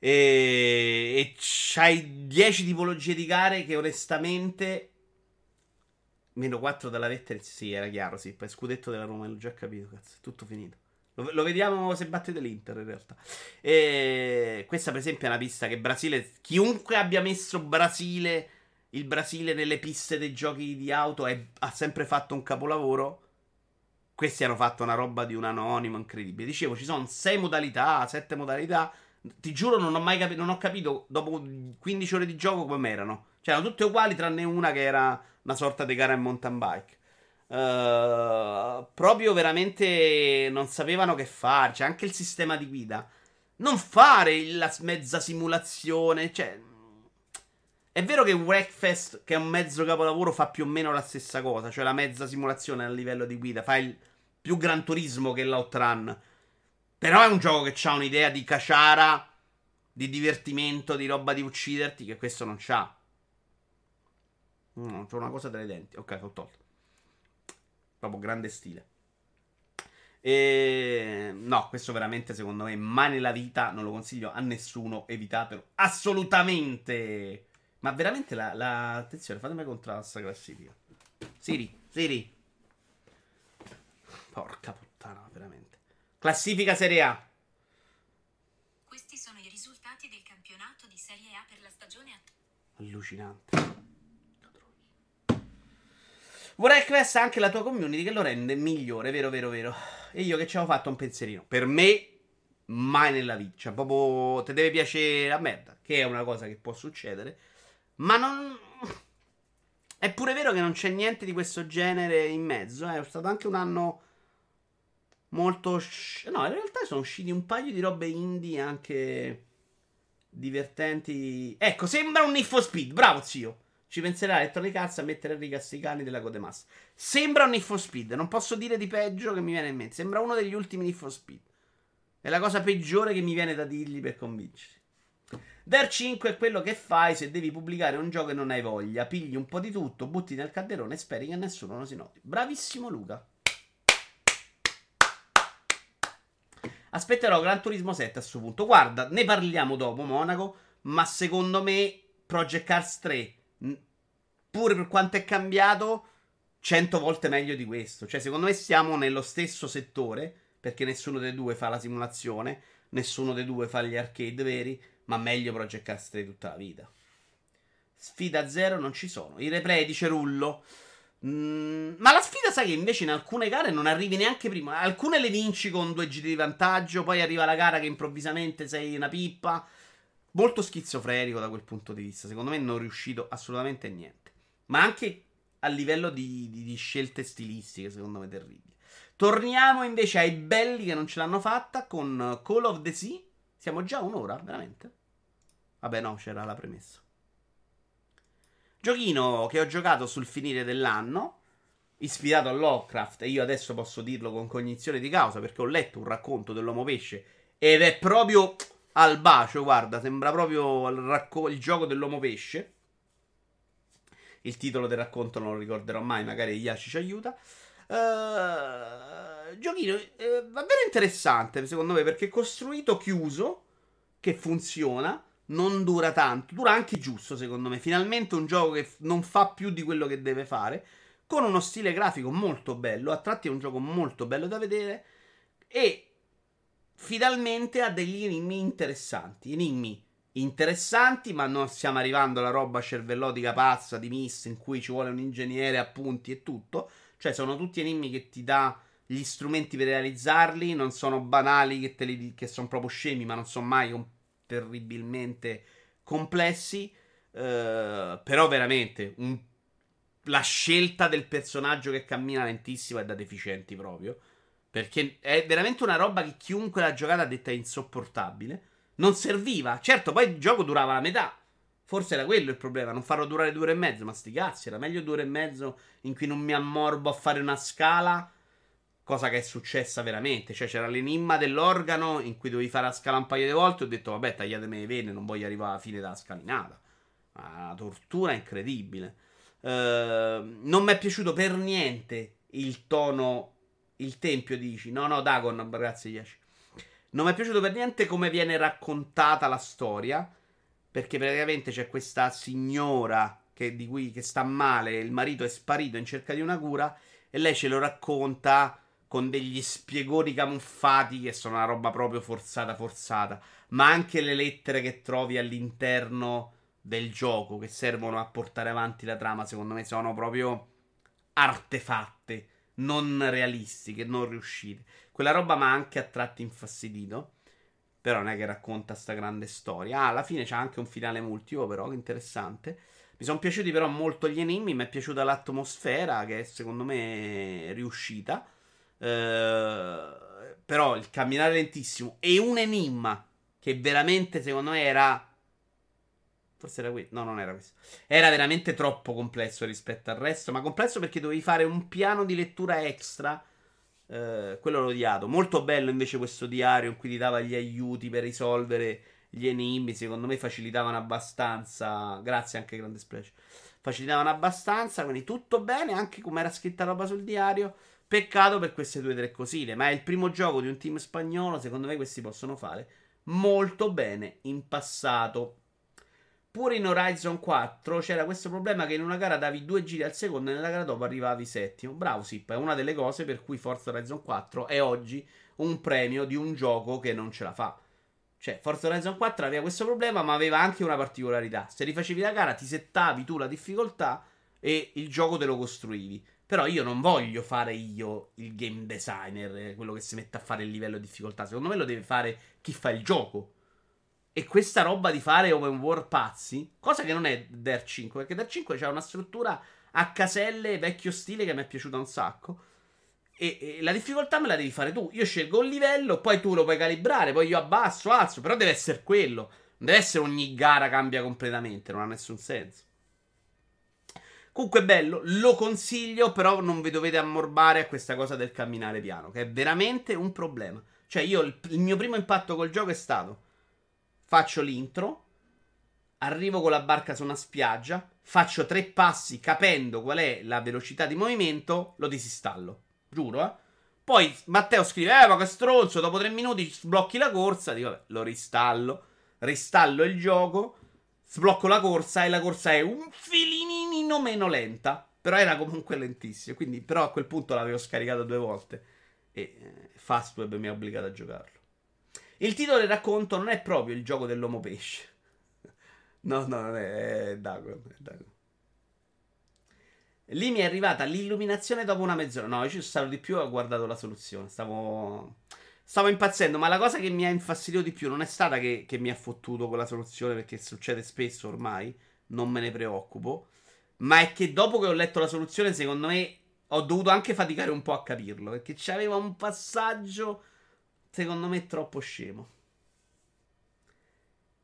E, e c'hai 10 tipologie di gare che onestamente Meno 4 dalla Vettel, sì, era chiaro, sì. Poi scudetto della Roma, l'ho già capito, cazzo, tutto finito. Lo, lo, vediamo se batte dell'Inter, in realtà. E questa, per esempio, è una pista che Brasile... Chiunque abbia messo Brasile, il Brasile nelle piste dei giochi di auto, è, ha sempre fatto un capolavoro. Questi hanno fatto una roba di un anonimo incredibile. Dicevo, ci sono 6 modalità, 7 modalità. Ti giuro, non ho mai capito, non ho capito dopo 15 ore di gioco come erano. Cioè, erano tutte uguali, tranne una che era una sorta di gara in mountain bike. Uh, proprio veramente non sapevano che fare. C'è anche il sistema di guida. Non fare la mezza simulazione. Cioè, è vero che Wreckfest, che è un mezzo capolavoro, fa più o meno la stessa cosa. Cioè la mezza simulazione a livello di guida. Fa il più gran turismo che l'Outrun. Però è un gioco che ha un'idea di caciara, di divertimento, di roba di ucciderti, che questo non c'ha. No, c'ho una cosa tra i denti. Ok, l'ho tolto. Proprio grande stile. E... No, questo veramente secondo me mai nella vita non lo consiglio a nessuno. Evitatelo assolutamente. Ma veramente la, la... attenzione, fatemi controllare questa classifica. Siri, Siri. Porca puttana, veramente. Classifica Serie A. Questi sono i risultati del campionato di Serie A per la stagione attuale. Allucinante. Vorrei crescere anche la tua community che lo rende migliore, vero, vero, vero. E io che ci avevo fatto un pensierino. Per me, mai nella vita. Cioè, proprio ti deve piacere la merda, che è una cosa che può succedere. Ma non... È pure vero che non c'è niente di questo genere in mezzo. Eh. È stato anche un anno molto... No, in realtà sono usciti un paio di robe indie anche divertenti. Ecco, sembra un Need for Speed. Bravo, zio. Ci penserà Electronic Arts a mettere a riga sti cani della Codemaster. Sembra un Need for Speed. Non posso dire di peggio che mi viene in mente. Sembra uno degli ultimi Need for Speed. È la cosa peggiore che mi viene da dirgli per convincersi. Der 5 è quello che fai se devi pubblicare un gioco e non hai voglia. Pigli un po' di tutto, butti nel calderone e speri che nessuno lo si noti. Bravissimo Luca. Aspetterò Gran Turismo 7 a questo punto. Guarda, ne parliamo dopo, Monaco. Ma secondo me Project Cars 3 pure per quanto è cambiato, cento volte meglio di questo. Cioè, secondo me siamo nello stesso settore, perché nessuno dei due fa la simulazione, nessuno dei due fa gli arcade veri, ma meglio Project Cars 3 tutta la vita. Sfida zero non ci sono. I replay di Cerullo. Mm, ma la sfida, sai che invece in alcune gare non arrivi neanche prima. Alcune le vinci con due giri di vantaggio, poi arriva la gara che improvvisamente sei una pippa molto schizofrenico da quel punto di vista. Secondo me non è riuscito assolutamente a niente. Ma anche a livello di, di, di, scelte stilistiche, secondo me terribili. Torniamo invece ai belli che non ce l'hanno fatta con Call of the Sea. Siamo già un'ora, veramente? Vabbè, no, c'era la premessa. Giochino che ho giocato sul finire dell'anno, ispirato a Lovecraft, e io adesso posso dirlo con cognizione di causa perché ho letto un racconto dell'uomo pesce ed è proprio al bacio, guarda, sembra proprio il, racco- il gioco dell'uomo pesce. Il titolo del racconto non lo ricorderò mai, magari Yashi ci aiuta. Uh, giochino eh, davvero interessante secondo me perché è costruito chiuso, che funziona, non dura tanto, dura anche giusto secondo me. Finalmente un gioco che non fa più di quello che deve fare, con uno stile grafico molto bello, a tratti è un gioco molto bello da vedere e finalmente ha degli enigmi interessanti. Enigmi interessanti, ma non stiamo arrivando alla roba cervellotica pazza di Miss in cui ci vuole un ingegnere, appunti e tutto. Cioè, sono tutti enigmi che ti dà gli strumenti per realizzarli. Non sono banali che, li, che sono proprio scemi, ma non sono mai. terribilmente complessi. Uh, però veramente un, la scelta del personaggio che cammina lentissimo è da deficienti proprio. Perché è veramente una roba che chiunque l'ha giocata ha detto è insopportabile. Non serviva. Certo, poi il gioco durava la metà. Forse era quello il problema, non farlo durare due ore e mezzo. Ma sti cazzi, era meglio due ore e mezzo in cui non mi ammorbo a fare una scala. Cosa che è successa veramente. Cioè, c'era l'enigma dell'organo in cui dovevi fare la scala un paio di volte. Ho detto, vabbè, tagliatemi le vene, non voglio arrivare alla fine della scalinata. Una tortura incredibile. Uh, non mi è piaciuto per niente il tono. Il tempio, dici? No, no, Dagon, grazie, Yashi. Non mi è piaciuto per niente come viene raccontata la storia. Perché praticamente c'è questa signora che, di cui che sta male, il marito è sparito in cerca di una cura. E lei ce lo racconta con degli spiegoni camuffati che sono una roba proprio forzata, forzata. Ma anche le lettere che trovi all'interno del gioco che servono a portare avanti la trama, secondo me sono proprio artefatte, non realistiche, non riuscite. Quella roba mi ha anche a tratti infastidito. Però non è che racconta sta grande storia. Ah, alla fine c'è anche un finale multiplo, però, che interessante. Mi sono piaciuti però molto gli enigmi, mi è piaciuta l'atmosfera, che è secondo me riuscita. Eh, però il camminare lentissimo e un enigma che veramente secondo me era... Forse era questo. No, non era questo. Era veramente troppo complesso rispetto al resto. Ma complesso perché dovevi fare un piano di lettura extra eh, quello l'ho odiato. Molto bello invece questo diario in cui ti dava gli aiuti per risolvere gli enigmi. Secondo me facilitavano abbastanza. Grazie anche Grande Splash. Facilitavano abbastanza. Quindi tutto bene. Anche come era scritta roba sul diario. Peccato per queste due o tre cosine. Ma è il primo gioco di un team spagnolo. Secondo me questi possono fare molto bene in passato. Pure in Horizon 4 c'era questo problema che in una gara davi due giri al secondo e nella gara dopo arrivavi settimo. Bravo Sip, è una delle cose per cui Forza Horizon 4 è oggi un premio di un gioco che non ce la fa. Cioè, Forza Horizon 4 aveva questo problema, ma aveva anche una particolarità. Se rifacevi la gara, ti settavi tu la difficoltà e il gioco te lo costruivi. Però io non voglio fare io il game designer, quello che si mette a fare il livello di difficoltà. Secondo me lo deve fare chi fa il gioco. E questa roba di fare open world pazzi, cosa che non è Der 5, perché Der 5 c'ha una struttura a caselle vecchio stile che mi è piaciuta un sacco. E, e, la difficoltà me la devi fare tu. Io scelgo un livello, poi tu lo puoi calibrare, poi io abbasso, alzo, però deve essere quello. Non deve essere ogni gara cambia completamente, non ha nessun senso. Comunque bello, lo consiglio, però non vi dovete ammorbare a questa cosa del camminare piano, che è veramente un problema. Cioè io il, il mio primo impatto col gioco è stato faccio l'intro, arrivo con la barca su una spiaggia, faccio tre passi capendo qual è la velocità di movimento, lo disinstallo. Giuro, eh. Poi Matteo scrive: Eh, ma che stronzo, dopo tre minuti sblocchi la corsa. Dico, vabbè, lo ristallo. Ristallo il gioco. Sblocco la corsa e la corsa è un filinino meno lenta. Però era comunque lentissimo. Quindi, però a quel punto l'avevo scaricato due volte. E eh, Fastweb mi ha obbligato a giocarlo. Il titolo del racconto non è proprio il gioco dell'uomo pesce. *laughs* No, no, non è, è Dagon. È Dagon. Lì mi è arrivata l'illuminazione dopo una mezz'ora. No, io ci sono stato di più e ho guardato la soluzione. Stavo. Stavo impazzendo, ma la cosa che mi ha infastidito di più non è stata che, che mi ha fottuto con la soluzione, perché succede spesso ormai, non me ne preoccupo. Ma è che dopo che ho letto la soluzione, secondo me ho dovuto anche faticare un po' a capirlo. Perché c'aveva un passaggio secondo me è troppo scemo.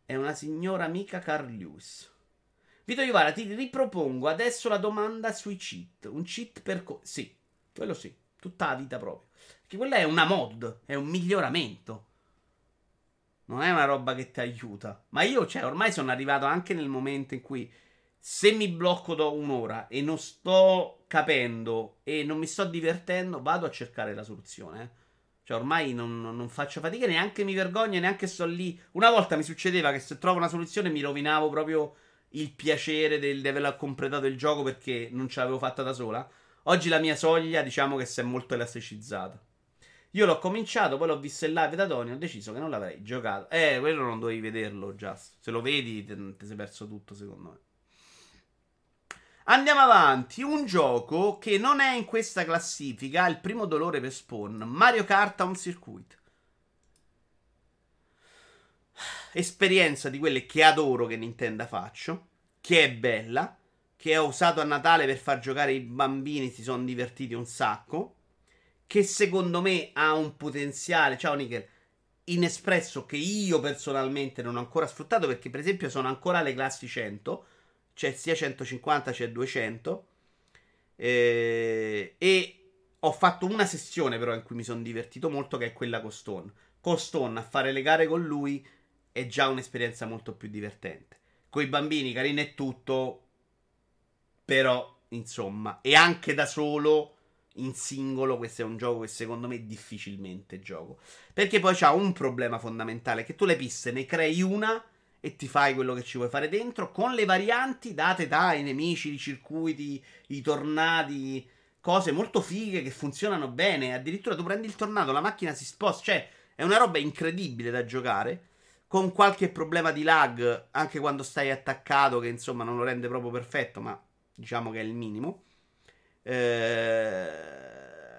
È una signora amica Carl Lewis. Vito Iovara, ti ripropongo adesso la domanda sui cheat. Un cheat per... Co- sì, quello sì, tutta la vita proprio. Perché quella è una mod, è un miglioramento. Non è una roba che ti aiuta. Ma io, cioè, ormai sono arrivato anche nel momento in cui se mi blocco da un'ora e non sto capendo e non mi sto divertendo, vado a cercare la soluzione. Eh. Cioè, ormai non, non, faccio fatica, neanche mi vergogno, neanche sto lì. Una volta mi succedeva che se trovo una soluzione mi rovinavo proprio il piacere del, di aver completato il gioco perché non ce l'avevo fatta da sola. Oggi la mia soglia, diciamo che si è molto elasticizzata. Io l'ho cominciato, poi l'ho visto in live da Tony, ho deciso che non l'avrei giocato. Eh, quello non dovevi vederlo, già. Se lo vedi, ti sei perso tutto, secondo me. Andiamo avanti. Un gioco che non è in questa classifica, il primo dolore per Spawn. Mario Kart a un circuito. esperienza di quelle che adoro che Nintendo faccio, che è bella, che ho usato a Natale per far giocare i bambini, si sono divertiti un sacco, che secondo me ha un potenziale, ciao Nickel, inespresso che io personalmente non ho ancora sfruttato perché per esempio sono ancora alle classi 100, c'è sia 150 c'è 200 eh, e ho fatto una sessione però in cui mi sono divertito molto che è quella con Stone. Con Stone a fare le gare con lui è già un'esperienza molto più divertente. Con i bambini carino e tutto, però insomma, e anche da solo in singolo, questo è un gioco che secondo me difficilmente gioco. Perché poi c'ha un problema fondamentale, che tu le piste ne crei una e ti fai quello che ci vuoi fare dentro, con le varianti date dai nemici, i circuiti, i tornadi, cose molto fighe che funzionano bene. Addirittura tu prendi il tornado, la macchina si sposta, cioè è una roba incredibile da giocare. Con qualche problema di lag, anche quando stai attaccato, che insomma non lo rende proprio perfetto, ma diciamo che è il minimo. Eh,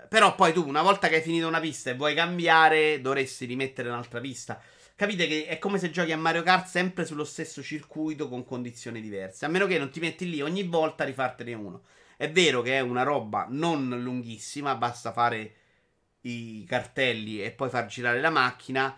però poi tu, una volta che hai finito una pista e vuoi cambiare, dovresti rimettere un'altra pista. Capite che è come se giochi a Mario Kart sempre sullo stesso circuito con condizioni diverse. A meno che non ti metti lì ogni volta a rifartene uno. È vero che è una roba non lunghissima, basta fare i cartelli e poi far girare la macchina.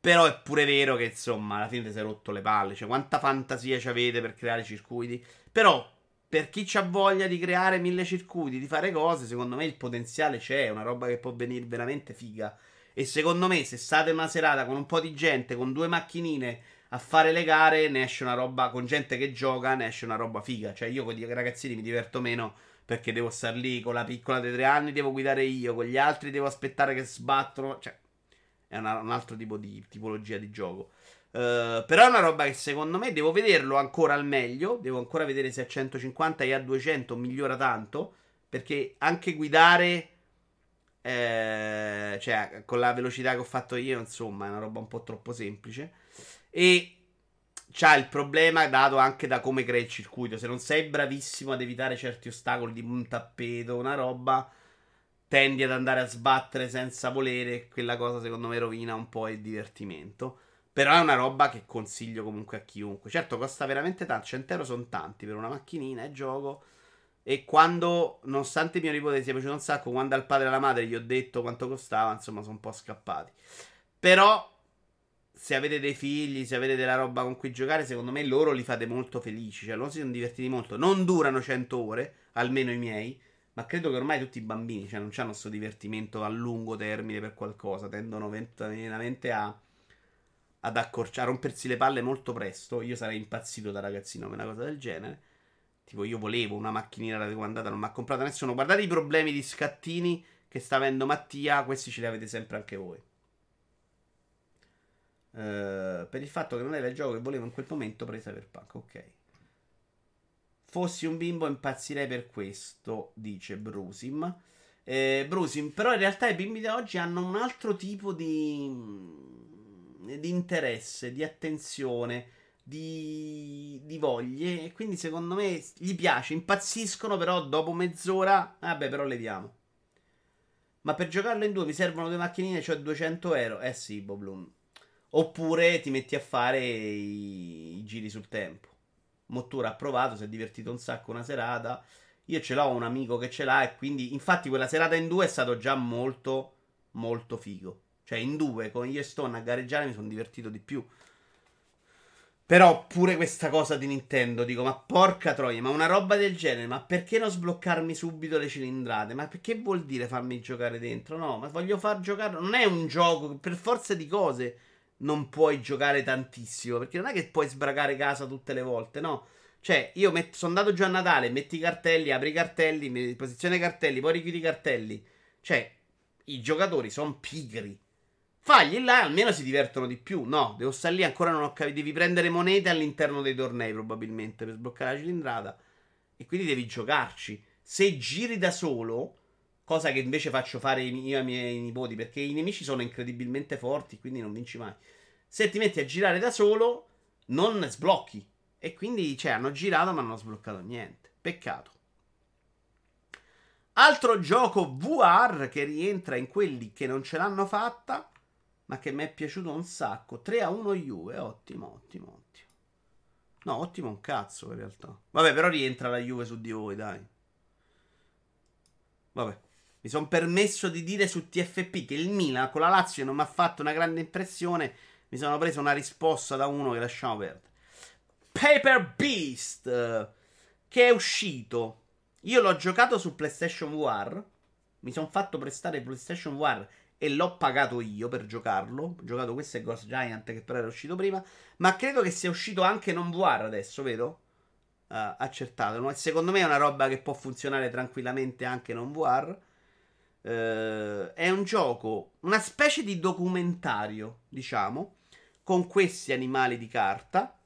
Però è pure vero che insomma alla fine ti sei rotto le palle. Cioè, quanta fantasia ci avete per creare circuiti. Però per chi ha voglia di creare mille circuiti, di fare cose, secondo me il potenziale c'è, è una roba che può venire veramente figa. E secondo me, se state una serata con un po' di gente, con due macchinine a fare le gare, ne esce una roba, con gente che gioca, ne esce una roba figa. Cioè, io con i ragazzini mi diverto meno perché devo stare lì, con la piccola dei tre anni devo guidare io, con gli altri devo aspettare che sbattono. Cioè, è una, un altro tipo di tipologia di gioco. Uh, però è una roba che secondo me devo vederlo ancora al meglio. Devo ancora vedere se a 150 e a 200 migliora tanto. Perché anche guidare, eh, cioè con la velocità che ho fatto io, insomma, è una roba un po' troppo semplice. E c'ha il problema dato anche da come crea il circuito. Se non sei bravissimo ad evitare certi ostacoli, di un tappeto, una roba, tendi ad andare a sbattere senza volere. Quella cosa secondo me rovina un po' il divertimento. Però è una roba che consiglio comunque a chiunque. Certo, costa veramente tanto. 100 euro sono tanti per una macchinina e gioco. E quando, nonostante mio nipote sia piaciuto un sacco, quando al padre e alla madre gli ho detto quanto costava, insomma, sono un po' scappati. Però, se avete dei figli, se avete della roba con cui giocare, secondo me loro li fate molto felici. Cioè, loro si sono divertiti molto. Non durano 100 ore, almeno i miei. Ma credo che ormai tutti i bambini, cioè, non hanno questo divertimento a lungo termine per qualcosa. Tendono veramente a ad accorciare, a rompersi le palle molto presto. Io sarei impazzito da ragazzino per una cosa del genere. Tipo, io volevo una macchinina raccomandata, non mi ha comprato nessuno. Guardate i problemi di scattini che sta avendo Mattia, questi ce li avete sempre anche voi. Uh, per il fatto che non era il gioco che volevo in quel momento presa per Cyberpunk, ok. Fossi un bimbo impazzirei per questo, dice Brusim. Eh, Brusim, però in realtà i bimbi di oggi hanno un altro tipo di di interesse, di attenzione, di, di voglie. E quindi secondo me gli piace, impazziscono, però dopo mezz'ora, vabbè, però le diamo. Ma per giocarlo in due mi servono due macchinine, cioè 200 euro. Eh sì, Boblum. Oppure ti metti a fare i, i giri sul tempo. Mottura ha provato, si è divertito un sacco una serata. Io ce l'ho un amico che ce l'ha e quindi infatti quella serata in due è stato già molto molto figo. Cioè, in due con gli Stone a gareggiare mi sono divertito di più. Però pure questa cosa di Nintendo, dico, ma porca troia, ma una roba del genere, ma perché non sbloccarmi subito le cilindrate? Ma perché vuol dire farmi giocare dentro? No, ma voglio far giocare. Non è un gioco per forza di cose non puoi giocare tantissimo, perché non è che puoi sbracare casa tutte le volte, no? Cioè, io met- sono andato già a Natale, metti i cartelli, apri i cartelli, posizione i cartelli, poi richiudi i cartelli. Cioè, i giocatori sono pigri. Fagli là, almeno si divertono di più. No, devo stare lì, ancora non ho capito. Devi prendere monete all'interno dei tornei, probabilmente, per sbloccare la cilindrata. E quindi devi giocarci. Se giri da solo, cosa che invece faccio fare io ai miei nipoti, perché i nemici sono incredibilmente forti, quindi non vinci mai. Se ti metti a girare da solo, non sblocchi. E quindi, cioè, hanno girato ma non hanno sbloccato niente. Peccato. Altro gioco VR che rientra in quelli che non ce l'hanno fatta ma che mi è piaciuto un sacco. 3 a 1 Juve, ottimo, ottimo, ottimo. No, ottimo un cazzo in realtà. Vabbè, però rientra la Juve su di voi, dai. Vabbè. Mi sono permesso di dire su TFP che il Milan con la Lazio non mi ha fatto una grande impressione. Mi sono preso una risposta da uno che lasciamo perdere. Paper Beast, che è uscito. Io l'ho giocato su PlayStation War. Mi sono fatto prestare PlayStation War e l'ho pagato io per giocarlo. Ho giocato questo e Ghost Giant che però era uscito prima. Ma credo che sia uscito anche non VR adesso, vero? Uh, accertato. Secondo me è una roba che può funzionare tranquillamente anche non VR. Uh, è un gioco, una specie di documentario, diciamo, con questi animali di carta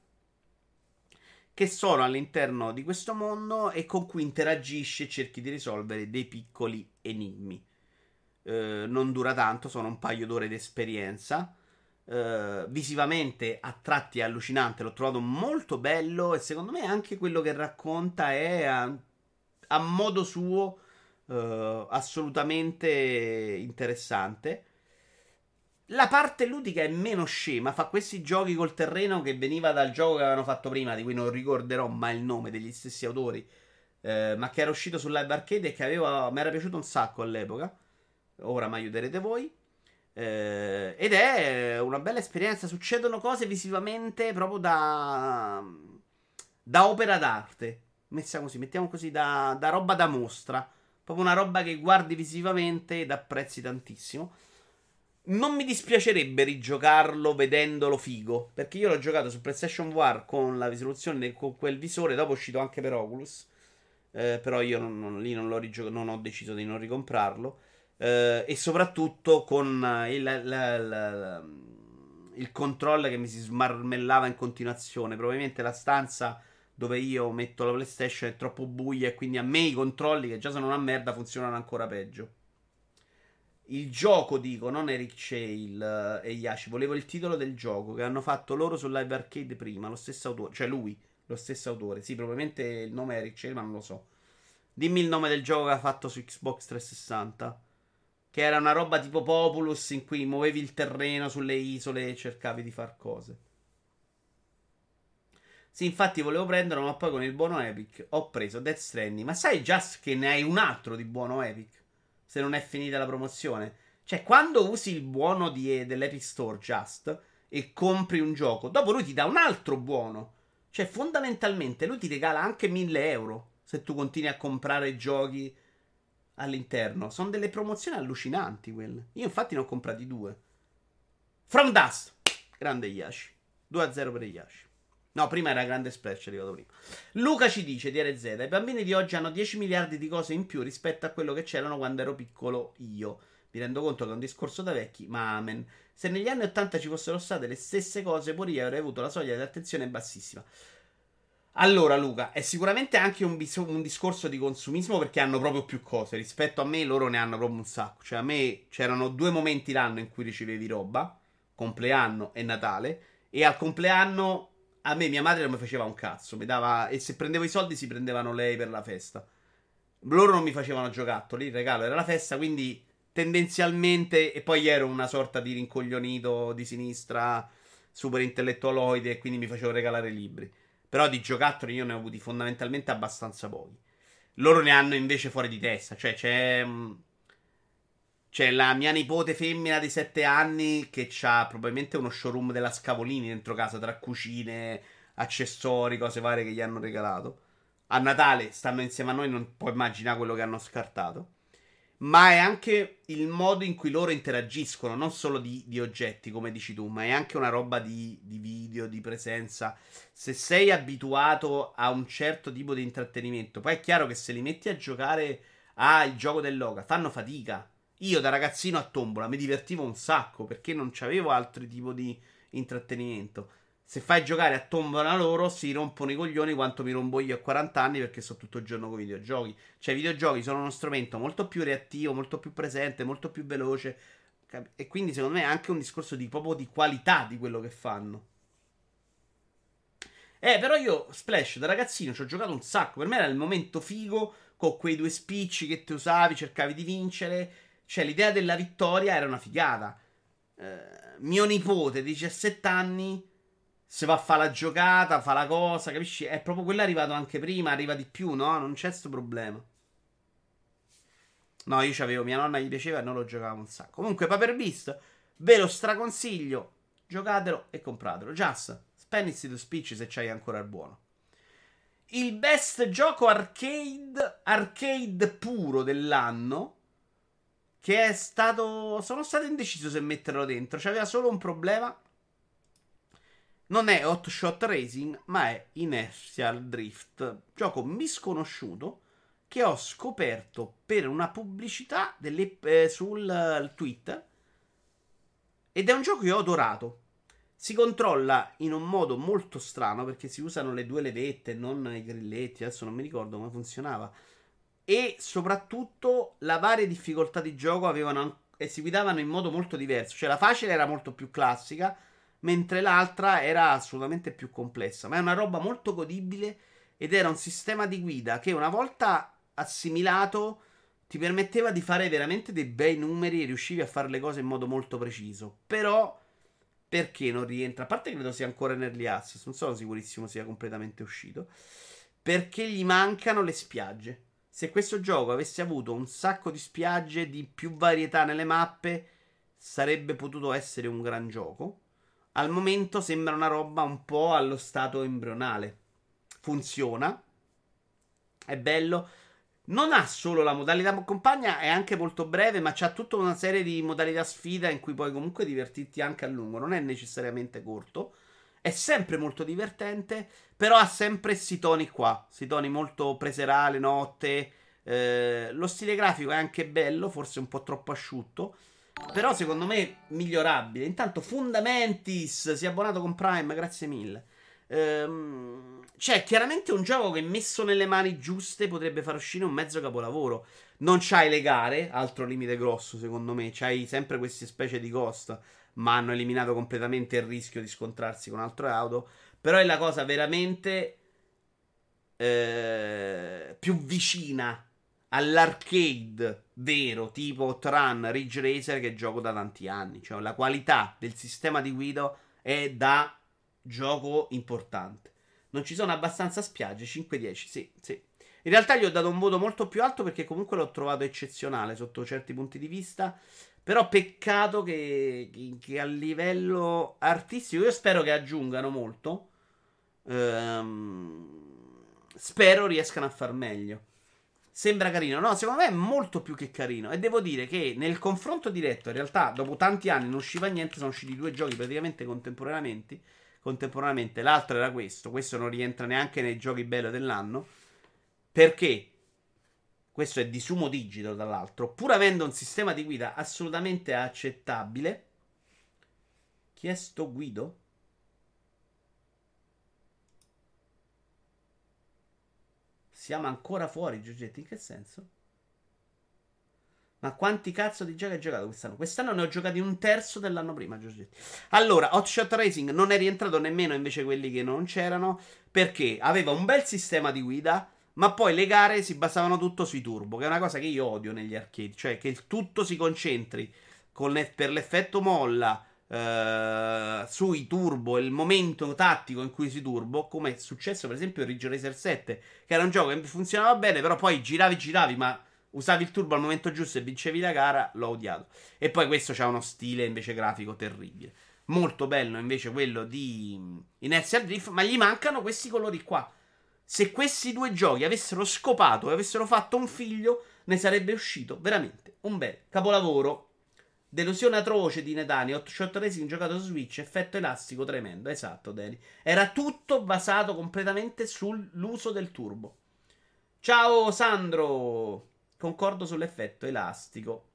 che sono all'interno di questo mondo e con cui interagisci e cerchi di risolvere dei piccoli enigmi. Uh, non dura tanto, sono un paio d'ore di esperienza. Uh, visivamente a tratti è allucinante, l'ho trovato molto bello e secondo me anche quello che racconta è a, a modo suo uh, assolutamente interessante. La parte ludica è meno scema, fa questi giochi col terreno che veniva dal gioco che avevano fatto prima, di cui non ricorderò mai il nome degli stessi autori, eh, ma che era uscito su Live Arcade e che mi era piaciuto un sacco all'epoca. Ora mi aiuterete voi. Eh, ed è una bella esperienza. Succedono cose visivamente proprio da, da opera d'arte. Messa così, mettiamo così, da, da roba da mostra. Proprio una roba che guardi visivamente ed apprezzi tantissimo. Non mi dispiacerebbe rigiocarlo vedendolo figo. Perché io l'ho giocato su PlayStation VR con la risoluzione con quel visore. Dopo è uscito anche per Oculus. Eh, però io non, non, lì non, l'ho rigiocato, non ho deciso di non ricomprarlo. Eh, e soprattutto con il, la, la, la, il controllo che mi si smarmellava in continuazione. Probabilmente la stanza dove io metto la PlayStation è troppo buia e quindi a me i controlli, che già sono una merda, funzionano ancora peggio. Il gioco, dico, non Eric Chale e Yashi. Volevo il titolo del gioco che hanno fatto loro su Live Arcade prima. Lo stesso autore, cioè lui, lo stesso autore. Sì, probabilmente il nome è Eric Chale, ma non lo so. Dimmi il nome del gioco che ha fatto su Xbox 360. Che era una roba tipo Populus in cui muovevi il terreno sulle isole e cercavi di far cose. Sì, infatti volevo prenderlo, ma poi con il buono Epic ho preso Death Stranding. Ma sai già che ne hai un altro di buono Epic? Se non è finita la promozione. Cioè, quando usi il buono di, dell'Epic Store Just e compri un gioco, dopo lui ti dà un altro buono. Cioè, fondamentalmente lui ti regala anche 1000 euro se tu continui a comprare giochi all'interno. Sono delle promozioni allucinanti quelle. Io infatti ne ho comprati due. From Dust. Grande Yashi. 2-0 per Yashi. No, prima era grande splash, arrivato prima. Luca ci dice di RZ, i bambini di oggi hanno 10 miliardi di cose in più rispetto a quello che c'erano quando ero piccolo io. Mi rendo conto che è un discorso da vecchi, ma amen. Se negli anni 80 ci fossero state le stesse cose, pure io avrei avuto la soglia di attenzione bassissima. Allora, Luca, è sicuramente anche un, bis- un, discorso di consumismo perché hanno proprio più cose. Rispetto a me, loro ne hanno proprio un sacco. Cioè, a me c'erano due momenti l'anno in cui ricevevi roba: compleanno e Natale. E al compleanno a me mia madre non mi faceva un cazzo. Mi dava. E se prendevo i soldi, si prendevano lei per la festa. Loro non mi facevano giocattoli. Il regalo era la festa, quindi tendenzialmente. E poi ero una sorta di rincoglionito di sinistra, super intellettualoide, e quindi mi facevo regalare libri. Però di giocattoli io ne ho avuti fondamentalmente abbastanza pochi. Loro ne hanno invece fuori di testa. Cioè, c'è. Mm, c'è la mia nipote femmina di 7 anni che ha probabilmente uno showroom della Scavolini dentro casa tra cucine, accessori, cose varie che gli hanno regalato. A Natale stanno insieme a noi, non puoi immaginare quello che hanno scartato ma è anche il modo in cui loro interagiscono, non solo di, di oggetti, come dici tu, ma è anche una roba di, di, video, di presenza. Se sei abituato a un certo tipo di intrattenimento, poi è chiaro che se li metti a giocare al gioco del Loga, fanno fatica. Io da ragazzino a tombola mi divertivo un sacco perché non avevo altri tipi di intrattenimento se fai giocare a tombola loro, si rompono i coglioni quanto mi rompo io a 40 anni perché sto tutto il giorno con i videogiochi. Cioè, i videogiochi sono uno strumento molto più reattivo, molto più presente, molto più veloce. E quindi, secondo me, è anche un discorso di proprio di qualità di quello che fanno. Eh, però io, Splash, da ragazzino ci ho giocato un sacco. Per me era il momento figo, con quei due spicci che ti usavi, cercavi di vincere. Cioè, l'idea della vittoria era una figata. eh, mio nipote di 17 anni se va a fare la giocata, fa la cosa, capisci? È proprio quello arrivato anche prima, arriva di più, no? Non c'è questo problema. No, io c'avevo, mia nonna gli piaceva e non lo giocavo un sacco. Comunque, Paper Beast, ve lo straconsiglio. Giocatelo e compratelo. Just, spendisi to speech se c'hai ancora il buono. Il best gioco arcade, arcade puro dell'anno. Che è stato. Sono stato indeciso se metterlo dentro. C'aveva solo un problema non è Hot Shot Racing, ma è Inertial Drift, gioco misconosciuto che ho scoperto per una pubblicità delle, eh, sul uh, Twitter ed è un gioco che ho adorato. Si controlla in un modo molto strano perché si usano le due levette, non i grilletti, adesso non mi ricordo come funzionava. E soprattutto la varia difficoltà di gioco avevano e si guidavano in modo molto diverso. Cioè la facile era molto più classica, mentre l'altra era assolutamente più complessa. Ma è una roba molto godibile ed era un sistema di guida che una volta assimilato ti permetteva di fare veramente dei bei numeri e riuscivi a fare le cose in modo molto preciso. Però perché non rientra? A parte che credo sia ancora in early access, non sono sicurissimo sia completamente uscito. Perché gli mancano le spiagge. Se questo gioco avesse avuto un sacco di spiagge di più varietà nelle mappe, sarebbe potuto essere un gran gioco. Al momento sembra una roba un po' allo stato embrionale. Funziona. È bello. Non ha solo la modalità compagna, è anche molto breve, ma c'ha tutta una serie di modalità sfida in cui puoi comunque divertirti anche a lungo. Non è necessariamente corto. È sempre molto divertente, però ha sempre questi toni qua. Questi toni molto preserale, notte. Eh, lo stile grafico è anche bello, forse un po' troppo asciutto. Però secondo me migliorabile. Intanto Fundamentis si è abbonato con Prime, grazie mille. Ehm, cioè, chiaramente un gioco che messo nelle mani giuste potrebbe far uscire un mezzo capolavoro. Non c'hai le gare, altro limite grosso secondo me. C'hai sempre queste specie di ghost, ma hanno eliminato completamente il rischio di scontrarsi con altre auto. Però è la cosa veramente eh, più vicina all'arcade vero, tipo Tran Ridge Racer che gioco da tanti anni. Cioè, la qualità del sistema di guida è da gioco importante. Non ci sono abbastanza spiagge, 5-10, sì, sì. In realtà gli ho dato un voto molto più alto perché comunque l'ho trovato eccezionale sotto certi punti di vista. Però peccato che, che a livello artistico, io spero che aggiungano molto. Ehm, spero riescano a far meglio. Sembra carino. No, secondo me è molto più che carino. E devo dire che nel confronto diretto, in realtà, dopo tanti anni non usciva niente, sono usciti due giochi praticamente contemporaneamente. Contemporaneamente, l'altro era questo. Questo non rientra neanche nei giochi belli dell'anno. Perché? Questo è di Sumo Digital, dall'altro. Pur avendo un sistema di guida assolutamente accettabile. Chi è sto Guido? Siamo ancora fuori, Giorgetti. In che senso? Ma quanti cazzo di giochi hai giocato quest'anno? Quest'anno ne ho giocati un terzo dell'anno prima, Giorgetti. Allora, Hotshot Racing non è rientrato nemmeno invece quelli che non c'erano. Perché aveva un bel sistema di guida. Ma poi le gare si basavano tutto sui turbo, che è una cosa che io odio negli arcade. Cioè, che il tutto si concentri le, per l'effetto molla Uh, sui turbo il momento tattico in cui si turbo, come è successo per esempio in Ridge Racer 7, che era un gioco che funzionava bene, però poi giravi, giravi, ma usavi il turbo al momento giusto e vincevi la gara, l'ho odiato. E poi questo c'ha uno stile invece grafico terribile. Molto bello invece quello di Inertial Drift, ma gli mancano questi colori qua. Se questi due giochi avessero scopato e avessero fatto un figlio, ne sarebbe uscito veramente un bel capolavoro Delusione atroce di Netani, Hot Shot Racing giocato su Switch, effetto elastico tremendo. Esatto, Dani. Era tutto basato completamente sull'uso del turbo. Ciao Sandro! Concordo sull'effetto elastico.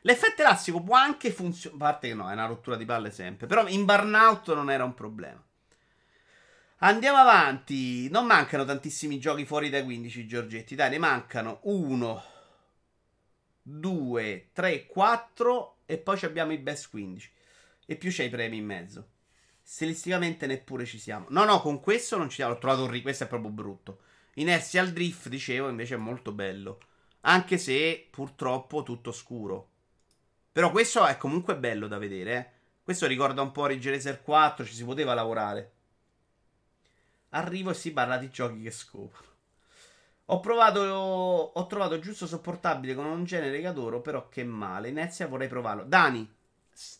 L'effetto elastico può anche funzionare. A parte che no, è una rottura di palle sempre. Però in burnout non era un problema. Andiamo avanti. Non mancano tantissimi giochi fuori dai 15, Giorgetti. Dai, ne mancano uno 2, 3, 4 e poi abbiamo i best 15. E più c'è i premi in mezzo. Stilisticamente neppure ci siamo. No, no, con questo non ci siamo. L'ho trovato un ri- questo è proprio brutto. Inertial Drift, dicevo, invece è molto bello. Anche se purtroppo tutto scuro. Però questo è comunque bello da vedere. Eh. Questo ricorda un po' Ridge Racer 4, ci si poteva lavorare. Arrivo e si parla di giochi che scopano. Ho provato. Ho trovato giusto sopportabile con un genere che adoro, però che male. Inizia vorrei provarlo. Dani,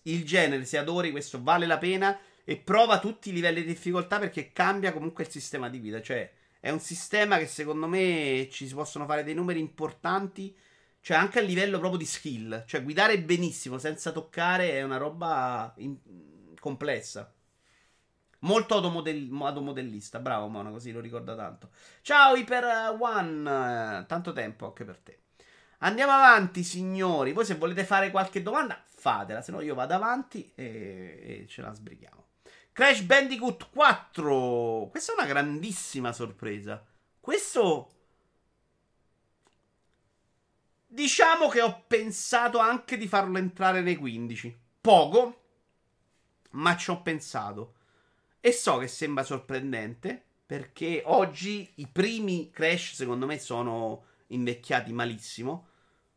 il genere, se adori, questo vale la pena. E prova tutti i livelli di difficoltà perché cambia comunque il sistema di guida. Cioè, è un sistema che secondo me ci si possono fare dei numeri importanti. Cioè, anche a livello proprio di skill. Cioè, guidare benissimo senza toccare è una roba in... complessa. Molto automodell- automodellista. Bravo, Mona, così lo ricorda tanto. Ciao, Hyper One. Tanto tempo anche per te. Andiamo avanti, signori. Voi se volete fare qualche domanda, fatela. Se no, io vado avanti e, e ce la sbrighiamo. Crash Bandicoot 4. Questa è una grandissima sorpresa. Questo. Diciamo che ho pensato anche di farlo entrare nei 15. Poco, ma ci ho pensato. E so che sembra sorprendente perché oggi i primi Crash secondo me sono invecchiati malissimo.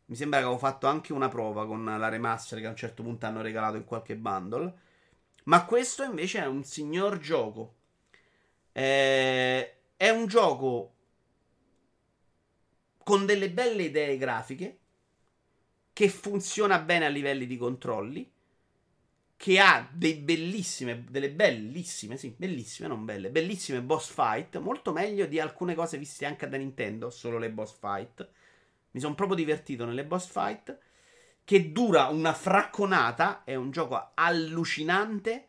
Mi sembra che avevo fatto anche una prova con la remaster che a un certo punto hanno regalato in qualche bundle. Ma questo invece è un signor gioco. Eh, è un gioco con delle belle idee grafiche che funziona bene a livelli di controlli che ha bellissime, delle bellissime, sì, bellissime, non belle, bellissime boss fight, molto meglio di alcune cose viste anche da Nintendo, solo le boss fight. Mi sono proprio divertito nelle boss fight, che dura una fracconata, è un gioco allucinante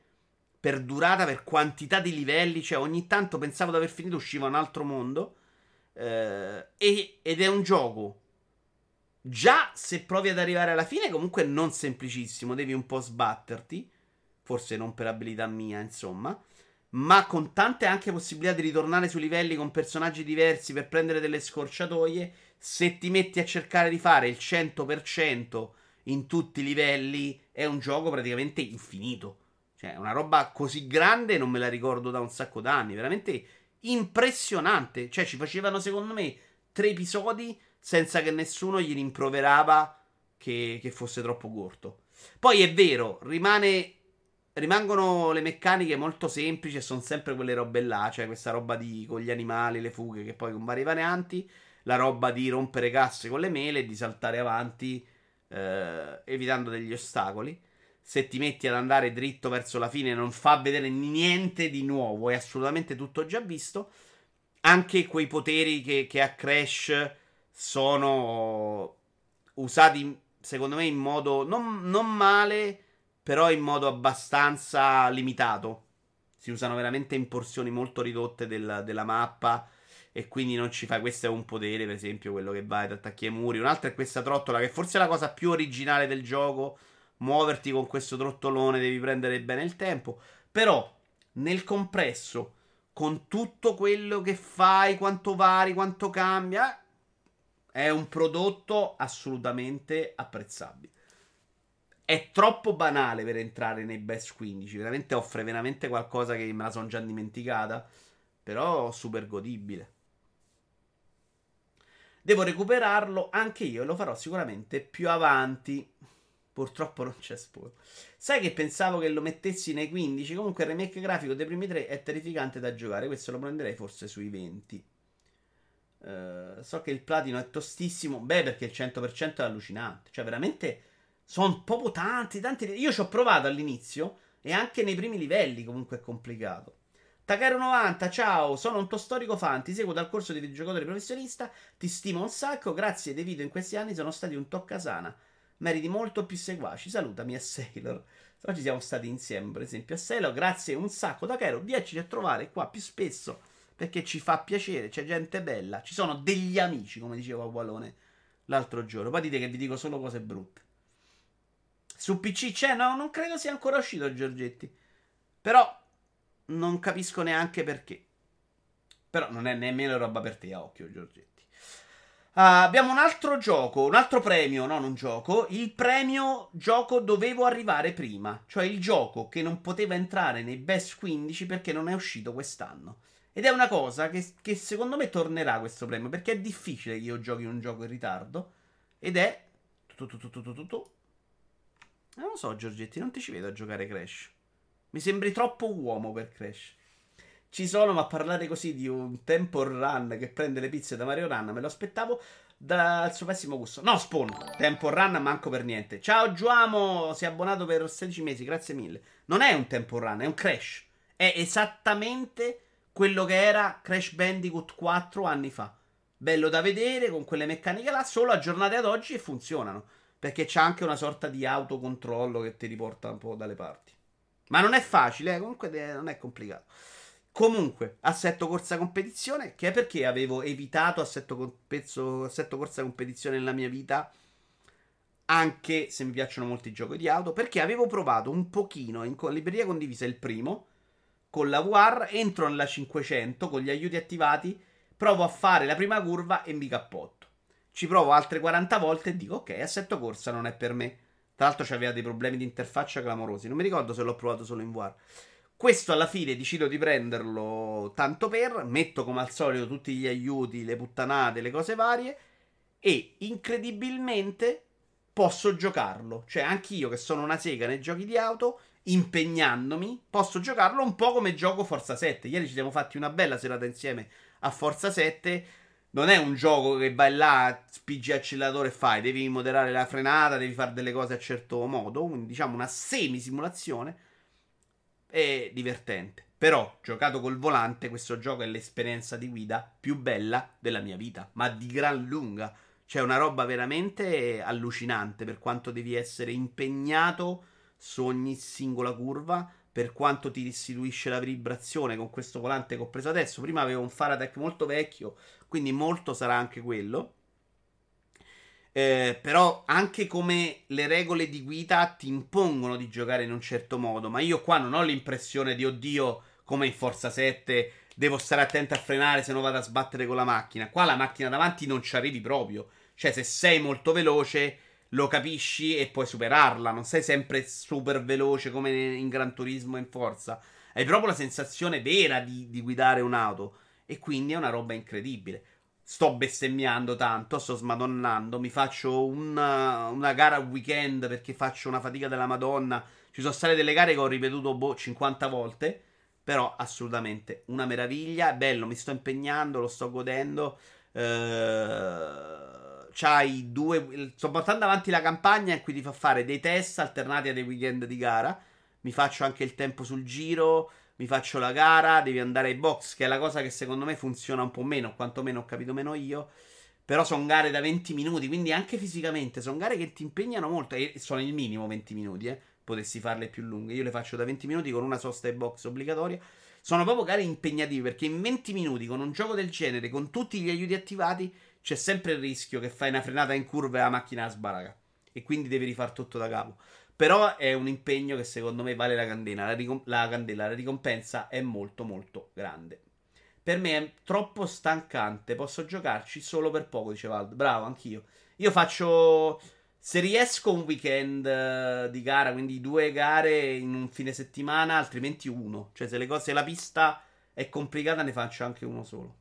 per durata, per quantità di livelli, cioè ogni tanto pensavo di aver finito, usciva un altro mondo, eh, ed è un gioco Già se provi ad arrivare alla fine, comunque non semplicissimo, devi un po' sbatterti. Forse non per abilità mia, insomma. Ma con tante anche possibilità di ritornare sui livelli con personaggi diversi per prendere delle scorciatoie. Se ti metti a cercare di fare il 100% in tutti i livelli, è un gioco praticamente infinito. Cioè, una roba così grande non me la ricordo da un sacco d'anni. Veramente impressionante. Cioè, ci facevano, secondo me, tre episodi senza che nessuno gli rimproverava che, che fosse troppo corto. Poi è vero, rimane, rimangono le meccaniche molto semplici e sono sempre quelle robe là, cioè questa roba di, con gli animali, le fughe che poi con vari varianti, la roba di rompere casse con le mele e di saltare avanti eh, evitando degli ostacoli. Se ti metti ad andare dritto verso la fine non fa vedere niente di nuovo, è assolutamente tutto già visto. Anche quei poteri che, che ha Crash sono usati secondo me in modo non, non male, però in modo abbastanza limitato. Si usano veramente in porzioni molto ridotte del, della mappa. E quindi non ci fa. Questo è un potere, per esempio, quello che va ad attacchi ai muri. Un'altra è questa trottola, che forse è la cosa più originale del gioco. Muoverti con questo trottolone, devi prendere bene il tempo. Però, nel compresso, con tutto quello che fai, quanto vari, quanto cambia, è un prodotto assolutamente apprezzabile. È troppo banale per entrare nei best 15. Veramente offre veramente qualcosa che me la sono già dimenticata. Però super godibile. Devo recuperarlo anche io e lo farò sicuramente più avanti. Purtroppo non c'è spoiler. Sai che pensavo che lo mettessi nei 15? Comunque il remake grafico dei primi tre è terrificante da giocare. Questo lo prenderei forse sui 20. Uh, so che il platino è tostissimo. Beh, perché il 100% è allucinante. Cioè, veramente sono proprio tanti, tanti. Io ci ho provato all'inizio e anche nei primi livelli comunque è complicato. Takaro90, ciao, sono un tuo storico fan, ti seguo dal corso di videogiocatore professionista, ti stimo un sacco, grazie dei video in questi anni sono stati un toccasana. Meriti molto più seguaci, salutami a Sailor. Oggi siamo stati insieme, per esempio, a Sailor, grazie un sacco Takaro, viaci a trovare qua più spesso perché ci fa piacere, c'è gente bella, ci sono degli amici, come diceva Wallone l'altro giorno. Poi dite che vi dico solo cose brutte. Su PC c'è? No, non credo sia ancora uscito Giorgetti. Però non capisco neanche perché. Però non è nemmeno roba per te, a occhio Giorgetti. Uh, abbiamo un altro gioco, un altro premio, non un gioco. Il premio gioco dovevo arrivare prima. Cioè il gioco che non poteva entrare nei best 15 perché non è uscito quest'anno. Ed è una cosa che, che, secondo me tornerà questo premio. Perché è difficile che io giochi un gioco in ritardo. Ed è. Non lo so, Giorgetti, non ti ci vedo a giocare Crash. Mi sembri troppo uomo per Crash. Ci sono, ma parlare così di un Temple Run che prende le pizze da Mario Run, me lo aspettavo dal suo pessimo gusto. No, Spawn, Temple Run manco per niente. Ciao Giuamo, si è abbonato per 16 mesi, grazie mille. Non è un Temple Run, è un Crash. È esattamente quello che era Crash Bandicoot 4 anni fa. Bello da vedere, con quelle meccaniche là, solo aggiornate ad oggi e funzionano. Perché c'è anche una sorta di autocontrollo che ti riporta un po' dalle parti. Ma non è facile, eh? comunque non è complicato. Comunque, assetto corsa competizione, che è perché avevo evitato assetto, pezzo, assetto corsa competizione nella mia vita, anche se mi piacciono molti giochi di auto, perché avevo provato un pochino in libreria condivisa il primo, con la VR, entro nella 500 con gli aiuti attivati, provo a fare la prima curva e mi cappotto. Ci provo altre 40 volte e dico ok, assetto corsa non è per me. Tra l'altro c'aveva dei problemi di interfaccia clamorosi, non mi ricordo se l'ho provato solo in VR. Questo alla fine decido di prenderlo tanto per, metto come al solito tutti gli aiuti, le puttanate, le cose varie e incredibilmente posso giocarlo. Cioè anch'io che sono una sega nei giochi di auto, impegnandomi, posso giocarlo un po' come gioco Forza 7. Ieri ci siamo fatti una bella serata insieme a Forza 7. Non è un gioco che vai là, spingi acceleratore e fai, devi moderare la frenata, devi fare delle cose a certo modo, quindi diciamo una semi simulazione è divertente. Però, giocato col volante, questo gioco è l'esperienza di guida più bella della mia vita, ma di gran lunga. C'è una roba veramente allucinante per quanto devi essere impegnato su ogni singola curva, per quanto ti restituisce la vibrazione con questo volante che ho preso adesso. Prima avevo un Faratech molto vecchio, quindi molto sarà anche quello. Eh, però anche come le regole di guida ti impongono di giocare in un certo modo. Ma io qua non ho l'impressione di oddio, come in Forza 7, devo stare attento a frenare se no vado a sbattere con la macchina. Qua la macchina davanti non ci arrivi proprio. Cioè, se sei molto veloce, lo capisci e puoi superarla. Non sei sempre super veloce come in Gran Turismo in Forza. Hai proprio la sensazione vera di, di guidare un'auto. E quindi è una roba incredibile sto bestemmiando tanto, sto smadonnando, mi faccio una, una gara weekend perché faccio una fatica della Madonna. Ci sono state delle gare che ho ripetuto boh, 50 volte, però assolutamente una meraviglia, bello, mi sto impegnando, lo sto godendo. Eh, c'hai due, sto portando avanti la campagna in cui ti fa fare dei test alternati a dei weekend di gara. Mi faccio anche il tempo sul giro mi faccio la gara, devi andare ai box, che è la cosa che secondo me funziona un po' meno, quantomeno ho capito meno io. Però sono gare da 20 minuti, quindi anche fisicamente sono gare che ti impegnano molto e sono il minimo 20 minuti, eh. Potessi farle più lunghe. Io le faccio da 20 minuti con una sosta ai box obbligatoria. Sono proprio gare impegnative perché in 20 minuti con un gioco del genere, con tutti gli aiuti attivati, c'è sempre il rischio che fai una frenata in curva e la macchina sbaraca. E quindi devi rifare tutto da capo. Però è un impegno che secondo me vale la candela. La, ricom- la candela, la ricompensa è molto molto grande. Per me è troppo stancante. Posso giocarci solo per poco, dice Valdo. Bravo, anch'io. Io faccio. Se riesco un weekend uh, di gara, quindi due gare in un fine settimana, altrimenti uno. Cioè, se, le cose, se la pista è complicata, ne faccio anche uno solo.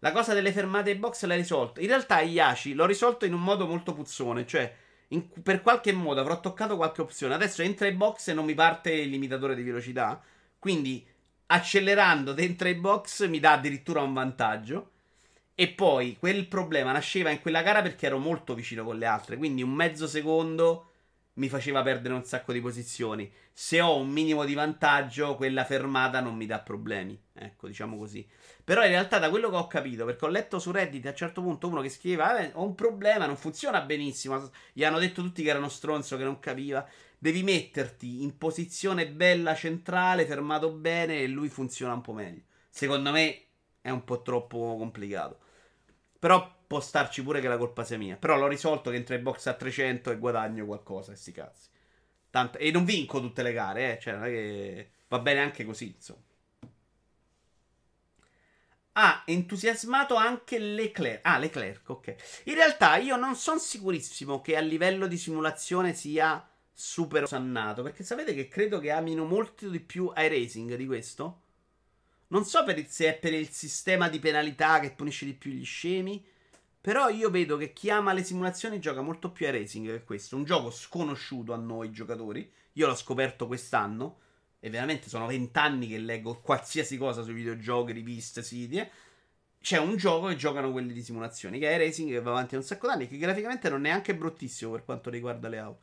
La cosa delle fermate box l'hai risolto. In realtà, Iaci l'ho risolto in un modo molto puzzone. Cioè, in, per qualche modo avrò toccato qualche opzione. Adesso entra in box e non mi parte il limitatore di velocità. Quindi accelerando dentro i box mi dà addirittura un vantaggio. E poi quel problema nasceva in quella gara perché ero molto vicino con le altre. Quindi un mezzo secondo mi faceva perdere un sacco di posizioni. Se ho un minimo di vantaggio, quella fermata non mi dà problemi. Ecco, diciamo così. Però in realtà, da quello che ho capito, perché ho letto su Reddit a un certo punto uno che scriveva: eh, Ho un problema, non funziona benissimo. Gli hanno detto tutti che era uno stronzo che non capiva. Devi metterti in posizione bella centrale, fermato bene, e lui funziona un po' meglio. Secondo me è un po' troppo complicato. Però può starci pure che la colpa sia mia. Però l'ho risolto che entro in box a 300 e guadagno qualcosa, sti cazzi. Tanto, e non vinco tutte le gare, eh. Cioè, non è che va bene anche così, insomma. Ha entusiasmato anche Leclerc. Ah, Leclerc, ok. In realtà io non sono sicurissimo che a livello di simulazione sia super osannato. Perché sapete che credo che amino molto di più iRacing di questo? Non so per il, se è per il sistema di penalità che punisce di più gli scemi. Però io vedo che chi ama le simulazioni gioca molto più a racing che questo. Un gioco sconosciuto a noi giocatori. Io l'ho scoperto quest'anno. E veramente sono vent'anni che leggo qualsiasi cosa sui videogiochi, riviste, siti. Eh. C'è un gioco che giocano quelli di simulazioni, che è Racing, che va avanti un sacco d'anni, che graficamente non è neanche bruttissimo per quanto riguarda le auto.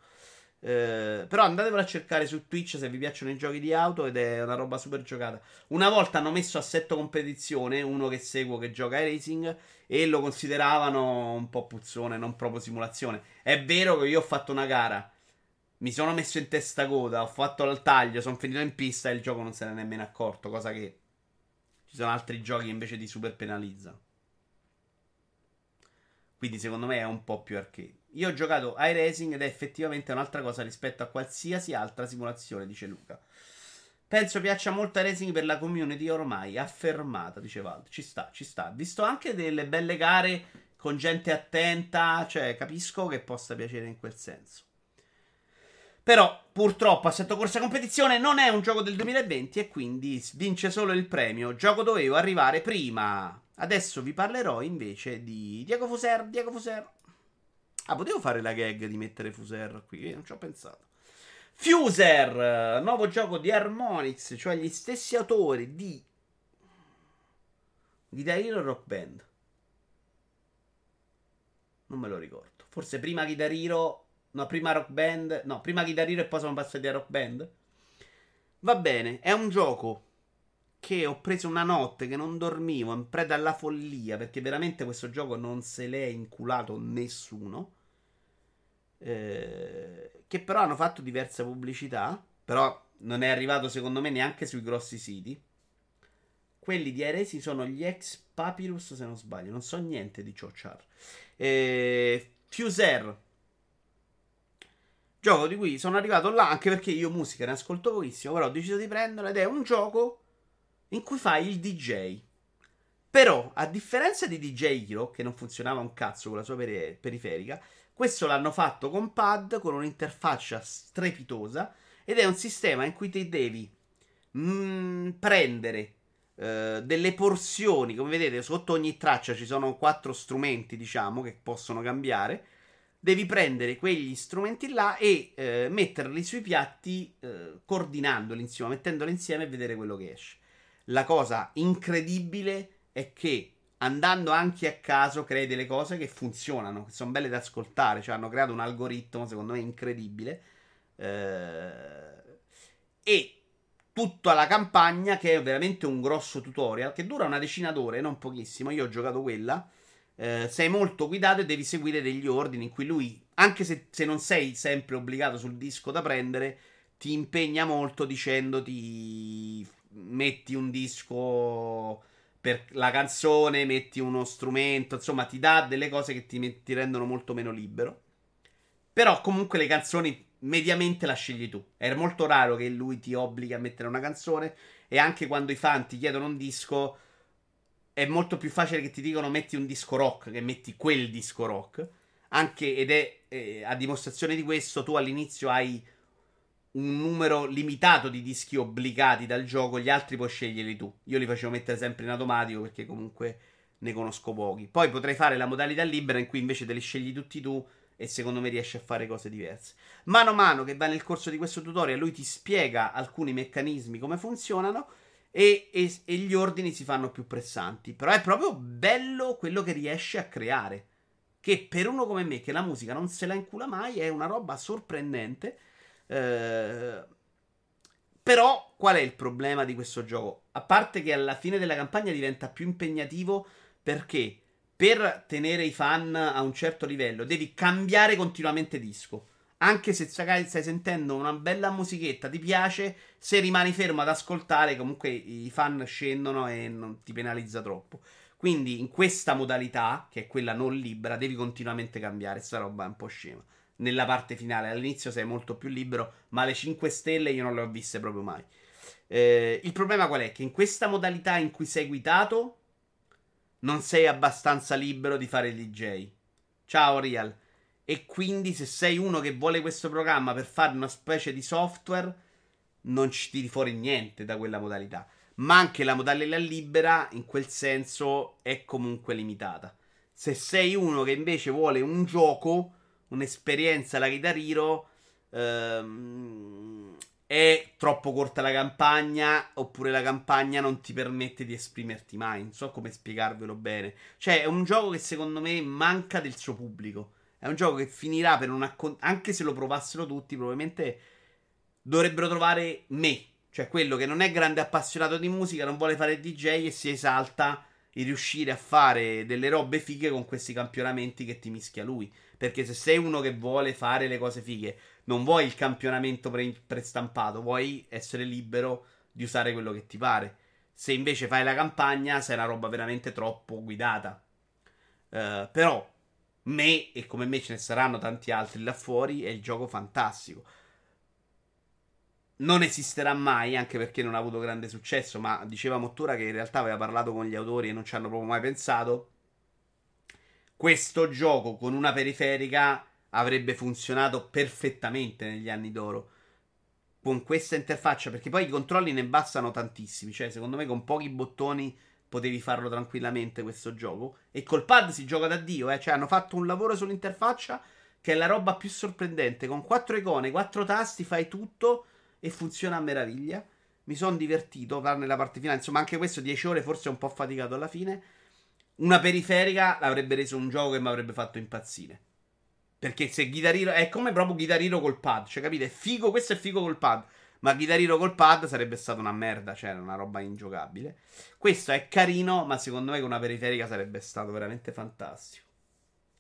Eh, però andatevelo a cercare su Twitch se vi piacciono i giochi di auto ed è una roba super giocata. Una volta hanno messo assetto competizione, uno che seguo che gioca a racing e lo consideravano un po' puzzone, non proprio simulazione. È vero che io ho fatto una gara, mi sono messo in testa coda, ho fatto il taglio, sono finito in pista e il gioco non se ne è nemmeno accorto, cosa che ci sono altri giochi invece ti super penalizzano. Quindi secondo me è un po' più arcade. Io ho giocato iRacing ed è effettivamente un'altra cosa rispetto a qualsiasi altra simulazione, dice Luca. Penso piaccia molto iRacing per la community ormai affermata, dice Valdo. Ci sta, ci sta. Visto anche delle belle gare con gente attenta, cioè capisco che possa piacere in quel senso. Però purtroppo Assetto Corsa Competizione non è un gioco del 2020 e quindi vince solo il premio. Gioco dovevo arrivare prima. Adesso vi parlerò invece di Diego Fuser. Diego Fuser. Ah, potevo fare la gag di mettere Fuser qui, non ci ho pensato. Fuser, nuovo gioco di Harmonix, cioè gli stessi autori di Guitar Hero Rock Band. Non me lo ricordo. Forse prima Guitar Hero, no, prima Rock Band, no, prima Guitar Hero e poi sono passati a Rock Band. Va bene, è un gioco che ho preso una notte che non dormivo in preda alla follia perché veramente questo gioco non se l'è inculato nessuno. Eh, che però hanno fatto diversa pubblicità, però non è arrivato secondo me neanche sui grossi siti. Quelli di Eresi sono gli ex Papyrus, se non sbaglio, non so niente di ciò. Char. Eh, Fuser. Gioco di cui sono arrivato là anche perché io musica ne ascolto pochissimo, però ho deciso di prenderlo ed è un gioco in cui fai il DJ. Però, a differenza di DJ Hero, che non funzionava un cazzo con la sua peri- periferica, questo l'hanno fatto con pad, con un'interfaccia strepitosa, ed è un sistema in cui ti devi mm, prendere uh, delle porzioni, come vedete sotto ogni traccia ci sono quattro strumenti, diciamo, che possono cambiare. Devi prendere quegli strumenti là e uh, metterli sui piatti, uh, coordinandoli insieme, mettendoli insieme e vedere quello che esce. La cosa incredibile è che andando anche a caso crei delle cose che funzionano, che sono belle da ascoltare, cioè hanno creato un algoritmo secondo me incredibile. Eh, e tutta la campagna che è veramente un grosso tutorial che dura una decina d'ore, non pochissimo. Io ho giocato quella. Eh, sei molto guidato e devi seguire degli ordini in cui lui, anche se, se non sei sempre obbligato sul disco da prendere, ti impegna molto dicendoti metti un disco per la canzone, metti uno strumento, insomma, ti dà delle cose che ti, ti rendono molto meno libero. Però comunque le canzoni mediamente la scegli tu. È molto raro che lui ti obblighi a mettere una canzone e anche quando i fan ti chiedono un disco è molto più facile che ti dicono metti un disco rock che metti quel disco rock. Anche ed è eh, a dimostrazione di questo tu all'inizio hai un numero limitato di dischi obbligati dal gioco, gli altri puoi sceglierli tu. Io li facevo mettere sempre in automatico perché comunque ne conosco pochi. Poi potrei fare la modalità libera in cui invece te li scegli tutti tu e secondo me riesci a fare cose diverse. Mano a mano che va nel corso di questo tutorial, lui ti spiega alcuni meccanismi, come funzionano e, e, e gli ordini si fanno più pressanti. Però è proprio bello quello che riesce a creare. Che per uno come me, che la musica non se la incula mai, è una roba sorprendente eh, però qual è il problema di questo gioco? A parte che alla fine della campagna diventa più impegnativo perché per tenere i fan a un certo livello devi cambiare continuamente disco. Anche se stai sentendo una bella musichetta, ti piace, se rimani fermo ad ascoltare, comunque i fan scendono e non ti penalizza troppo. Quindi in questa modalità, che è quella non libera, devi continuamente cambiare. Sta roba è un po' scema nella parte finale. All'inizio sei molto più libero, ma le 5 stelle io non le ho viste proprio mai. Eh, il problema qual è? Che in questa modalità in cui sei guidato non sei abbastanza libero di fare il DJ. Ciao Real. E quindi se sei uno che vuole questo programma per fare una specie di software, non ci tiri fuori niente da quella modalità. Ma anche la modalità libera, in quel senso, è comunque limitata Se sei uno che invece vuole un gioco, un'esperienza alla Guitar Hero, ehm, è troppo corta la campagna, oppure la campagna non ti permette di esprimerti mai. Non so come spiegarvelo bene. Cioè, è un gioco che secondo me manca del suo pubblico. È un gioco che finirà per un accont- anche se lo provassero tutti, probabilmente dovrebbero trovare me. Cioè, quello che non è grande appassionato di musica, non vuole fare DJ e si esalta riuscire a fare delle robe fighe con questi campionamenti che ti mischia lui. Perché se sei uno che vuole fare le cose fighe, non vuoi il campionamento pre- prestampato, vuoi essere libero di usare quello che ti pare. Se invece fai la campagna, sei una roba veramente troppo guidata. Uh, però me, e come me ce ne saranno tanti altri là fuori, è il gioco fantastico. Non esisterà mai, anche perché non ha avuto grande successo, ma diceva Mottura che in realtà aveva parlato con gli autori e non ci hanno proprio mai pensato. Questo gioco con una periferica avrebbe funzionato perfettamente negli anni d'oro. Con questa interfaccia, perché poi i controlli ne bastano tantissimi. Cioè, secondo me, con pochi bottoni potevi farlo tranquillamente questo gioco. E col pad si gioca da Dio, eh. Cioè, hanno fatto un lavoro sull'interfaccia che è la roba più sorprendente. Con quattro icone, quattro tasti, fai tutto e funziona a meraviglia. Mi sono divertito, par nella parte finale. Insomma, anche questo 10 ore, forse un po' faticato alla fine. Una periferica l'avrebbe reso un gioco che mi avrebbe fatto impazzire. Perché se Guitar Hero è come proprio Guitar Hero col pad, cioè capite? È figo, questo è figo col pad. Ma Guitar Hero col pad sarebbe stata una merda, cioè una roba ingiocabile. Questo è carino, ma secondo me con una periferica sarebbe stato veramente fantastico.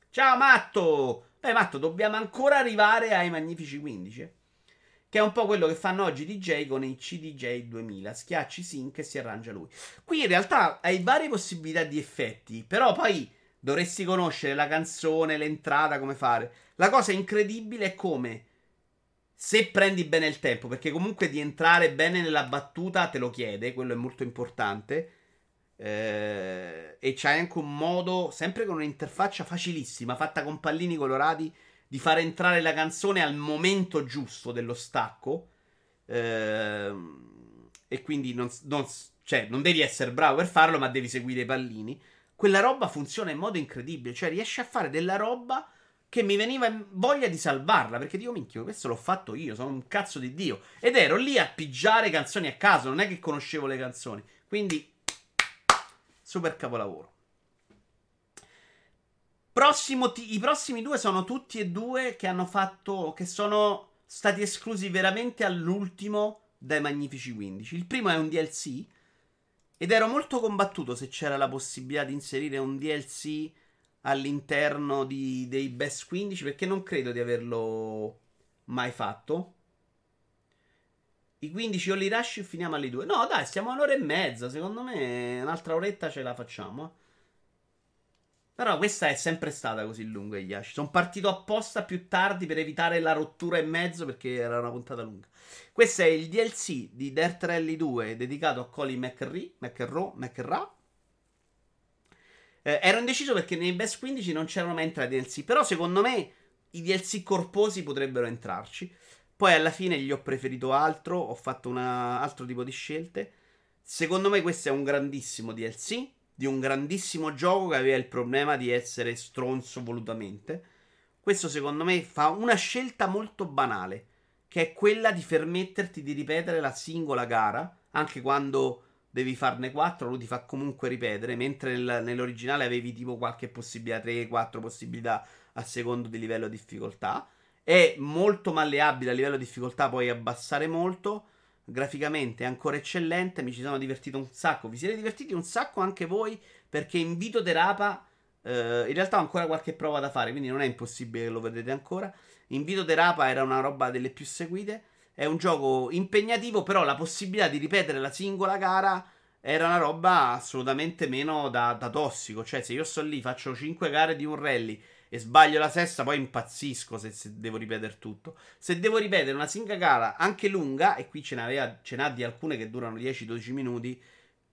Ciao Matto! Beh, Matto, dobbiamo ancora arrivare ai Magnifici 15. Che è un po' quello che fanno oggi DJ con i CDJ 2000. Schiacci sync e si arrangia lui. Qui in realtà hai varie possibilità di effetti, però poi dovresti conoscere la canzone, l'entrata, come fare. La cosa incredibile è come se prendi bene il tempo, perché comunque di entrare bene nella battuta te lo chiede, quello è molto importante. Eh, e c'hai anche un modo, sempre con un'interfaccia facilissima, fatta con pallini colorati, di fare entrare la canzone al momento giusto dello stacco. Eh, e quindi non, non, cioè, non devi essere bravo per farlo, ma devi seguire i pallini. Quella roba funziona in modo incredibile, cioè riesci a fare della roba che mi veniva voglia di salvarla. Perché dico, minchia, questo l'ho fatto io, sono un cazzo di Dio. Ed ero lì a pigiare canzoni a caso, non è che conoscevo le canzoni. Quindi, super capolavoro. Prossimo t- I prossimi due sono tutti e due che hanno fatto. che sono stati esclusi veramente all'ultimo dai Magnifici 15. Il primo è un DLC. Ed ero molto combattuto se c'era la possibilità di inserire un DLC all'interno di, dei Best 15 perché non credo di averlo mai fatto. I 15 Only Rush finiamo alle 2. No, dai, stiamo a un'ora e mezza. Secondo me un'altra oretta ce la facciamo. Però questa è sempre stata così lunga, Yashi. Sono partito apposta più tardi per evitare la rottura e mezzo perché era una puntata lunga. Questo è il DLC di Dirt Rally 2 dedicato a Colin McRae, McRae, McRae eh, ero indeciso perché nei Best 15 non c'erano mai entrati DLC. Però secondo me i DLC corposi potrebbero entrarci. Poi alla fine gli ho preferito altro. Ho fatto un altro tipo di scelte. Secondo me questo è un grandissimo DLC. Di un grandissimo gioco che aveva il problema di essere stronzo volutamente. Questo secondo me fa una scelta molto banale. Che è quella di permetterti di ripetere la singola gara. Anche quando devi farne 4, lui ti fa comunque ripetere, mentre nel, nell'originale avevi tipo qualche possibilità, 3-4 possibilità a secondo di livello di difficoltà. È molto malleabile a livello di difficoltà, puoi abbassare molto. Graficamente è ancora eccellente, mi ci sono divertito un sacco. Vi siete divertiti un sacco anche voi perché Invito Derapa eh, in realtà ho ancora qualche prova da fare, quindi non è impossibile che lo vedete ancora. Invito Derapa era una roba delle più seguite. È un gioco impegnativo, però la possibilità di ripetere la singola gara era una roba assolutamente meno da, da tossico. Cioè, se io sto lì, faccio 5 gare di un rally e sbaglio la sesta, poi impazzisco se, se, devo ripetere tutto. Se devo ripetere una singola gara anche lunga, e qui ce, n'aveva, ce n'ha di alcune che durano 10-12 minuti,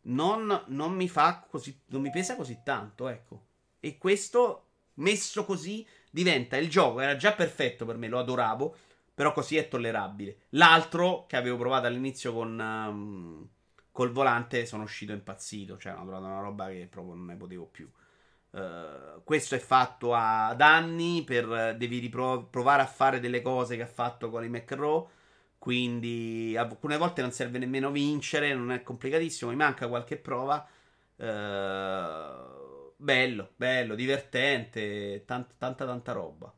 non, non, mi fa così, non mi pesa così tanto, ecco. E questo messo così diventa il gioco, era già perfetto per me, lo adoravo. Però così è tollerabile. L'altro che avevo provato all'inizio con um, col volante sono uscito impazzito. Cioè, ho trovato una roba che proprio non ne potevo più. Uh, questo è fatto ad anni. Per, devi ripro- provare a fare delle cose che ha fatto con i McRaw. Quindi alcune volte non serve nemmeno vincere. Non è complicatissimo. Mi manca qualche prova. Uh, bello, bello, divertente. Tanta, tanta, tanta roba.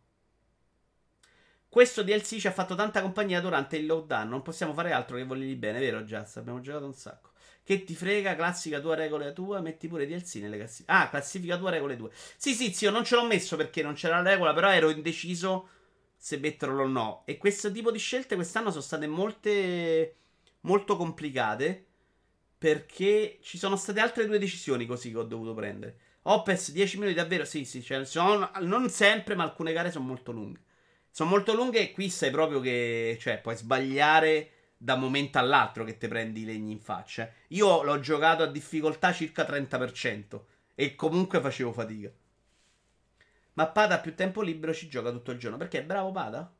Questo DLC ci ha fatto tanta compagnia durante il lockdown. Non possiamo fare altro che volergli bene, vero, Jazz? Abbiamo giocato un sacco. Che ti frega, classica tua regola tua, metti pure DLC nelle classifiche. Ah, classifica tua regole tue. Sì, sì, zio, non ce l'ho messo perché non c'era la regola, però ero indeciso se metterlo o no. E questo tipo di scelte quest'anno sono state molte molto complicate perché ci sono state altre due decisioni così che ho dovuto prendere. Opes 10 minuti davvero, sì, sì, cioè, sono, non sempre, ma alcune gare sono molto lunghe. Sono molto lunghe e qui sai proprio che, cioè, puoi sbagliare da momento all'altro che ti prendi i legni in faccia. Io l'ho giocato a difficoltà circa 30% e comunque facevo fatica. Ma Pada ha più tempo libero, ci gioca tutto il giorno. Perché è bravo Pada?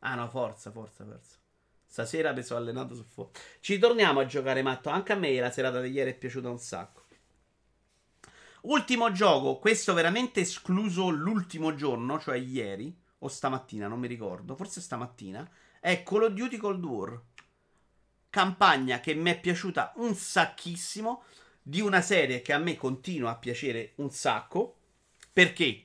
Ah no, forza, forza, forza. Stasera mi sono allenato su fuoco. Ci torniamo a giocare matto. Anche a me la serata di ieri è piaciuta un sacco. Ultimo gioco, questo veramente escluso l'ultimo giorno, cioè ieri o stamattina, non mi ricordo, forse stamattina, è Call of Duty Cold War campagna che mi è piaciuta un sacchissimo, di una serie che a me continua a piacere un sacco, perché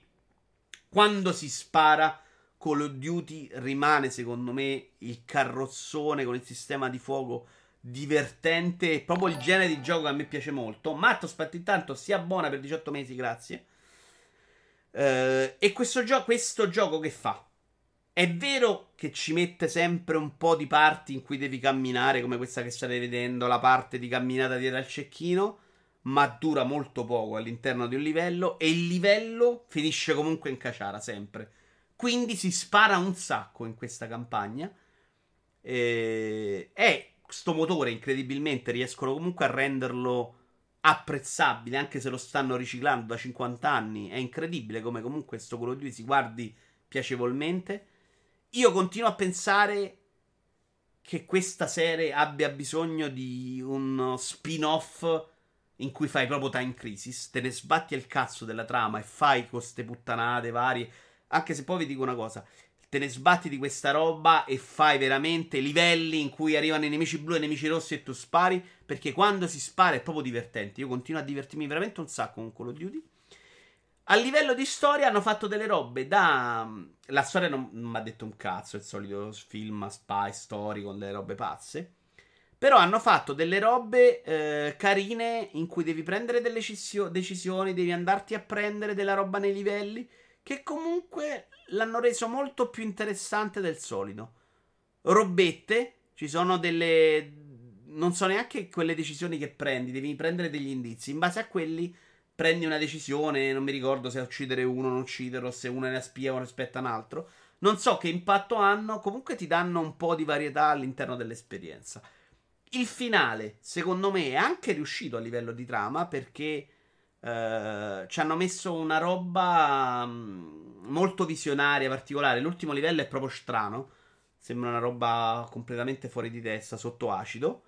quando si spara Call of Duty rimane secondo me il carrozzone con il sistema di fuoco divertente, proprio il genere di gioco che a me piace molto. Matto, aspetta intanto, sia buona per 18 mesi, grazie. Uh, e questo, gio- questo gioco che fa? È vero che ci mette sempre un po' di parti in cui devi camminare, come questa che state vedendo, la parte di camminata dietro al cecchino, ma dura molto poco all'interno di un livello e il livello finisce comunque in caciara sempre. Quindi si spara un sacco in questa campagna. E, e sto motore incredibilmente riescono comunque a renderlo apprezzabile, anche se lo stanno riciclando da 50 anni. È incredibile come comunque sto quello di si guardi piacevolmente. Io continuo a pensare che questa serie abbia bisogno di un spin-off in cui fai proprio Time Crisis, te ne sbatti il cazzo della trama e fai queste puttanate varie. Anche se poi vi dico una cosa, te ne sbatti di questa roba e fai veramente livelli in cui arrivano i nemici blu e i nemici rossi e tu spari, perché quando si spara è proprio divertente. Io continuo a divertirmi veramente un sacco con Call of Duty. A livello di storia hanno fatto delle robe da... La storia non, mi ha detto un cazzo, il solito film spy story con delle robe pazze. Però hanno fatto delle robe eh, carine in cui devi prendere delle cisio- decisioni, devi andarti a prendere della roba nei livelli, che comunque l'hanno reso molto più interessante del solito. Robette, ci sono delle... Non so neanche quelle decisioni che prendi, devi prendere degli indizi. In base a quelli prendi una decisione, non mi ricordo se uccidere uno o non ucciderlo, se uno è una spia rispetto a un altro. Non so che impatto hanno, comunque ti danno un po' di varietà all'interno dell'esperienza. Il finale, secondo me, è anche riuscito a livello di trama perché eh, ci hanno messo una roba mm, molto visionaria, particolare. L'ultimo livello è proprio strano. Sembra una roba completamente fuori di testa, sotto acido.